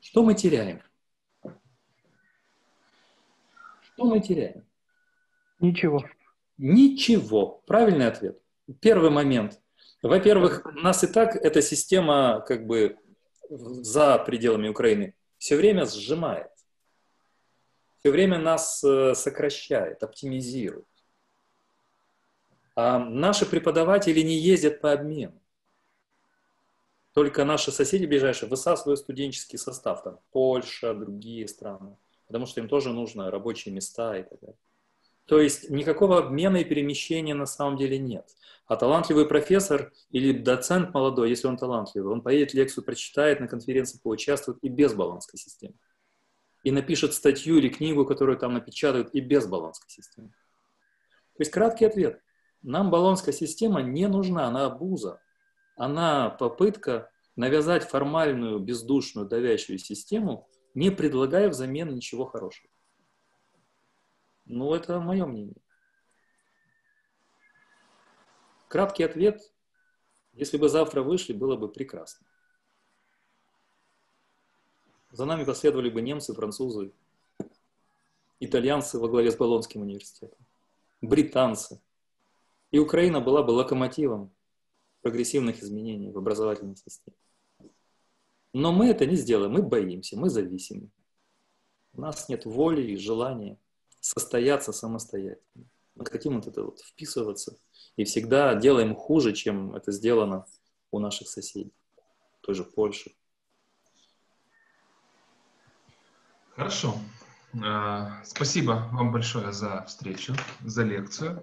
Что мы теряем? Что мы теряем? Ничего. Ничего. Правильный ответ. Первый момент. Во-первых, нас и так эта система как бы за пределами Украины все время сжимает, все время нас э, сокращает, оптимизирует. А наши преподаватели не ездят по обмену. Только наши соседи ближайшие высасывают студенческий состав, там Польша, другие страны, потому что им тоже нужно рабочие места и так далее. То есть никакого обмена и перемещения на самом деле нет. А талантливый профессор или доцент молодой, если он талантливый, он поедет лекцию, прочитает, на конференции поучаствует и без баланской системы. И напишет статью или книгу, которую там напечатают и без баланской системы. То есть краткий ответ. Нам баллонская система не нужна, она обуза. Она попытка навязать формальную, бездушную, давящую систему, не предлагая взамен ничего хорошего. Ну, это мое мнение. Краткий ответ. Если бы завтра вышли, было бы прекрасно. За нами последовали бы немцы, французы, итальянцы во главе с Болонским университетом, британцы. И Украина была бы локомотивом прогрессивных изменений в образовательной системе. Но мы это не сделаем, мы боимся, мы зависимы. У нас нет воли и желания состояться самостоятельно. Мы хотим вот это вот вписываться и всегда делаем хуже, чем это сделано у наших соседей, той же Польши. Хорошо. А, спасибо вам большое за встречу, за лекцию.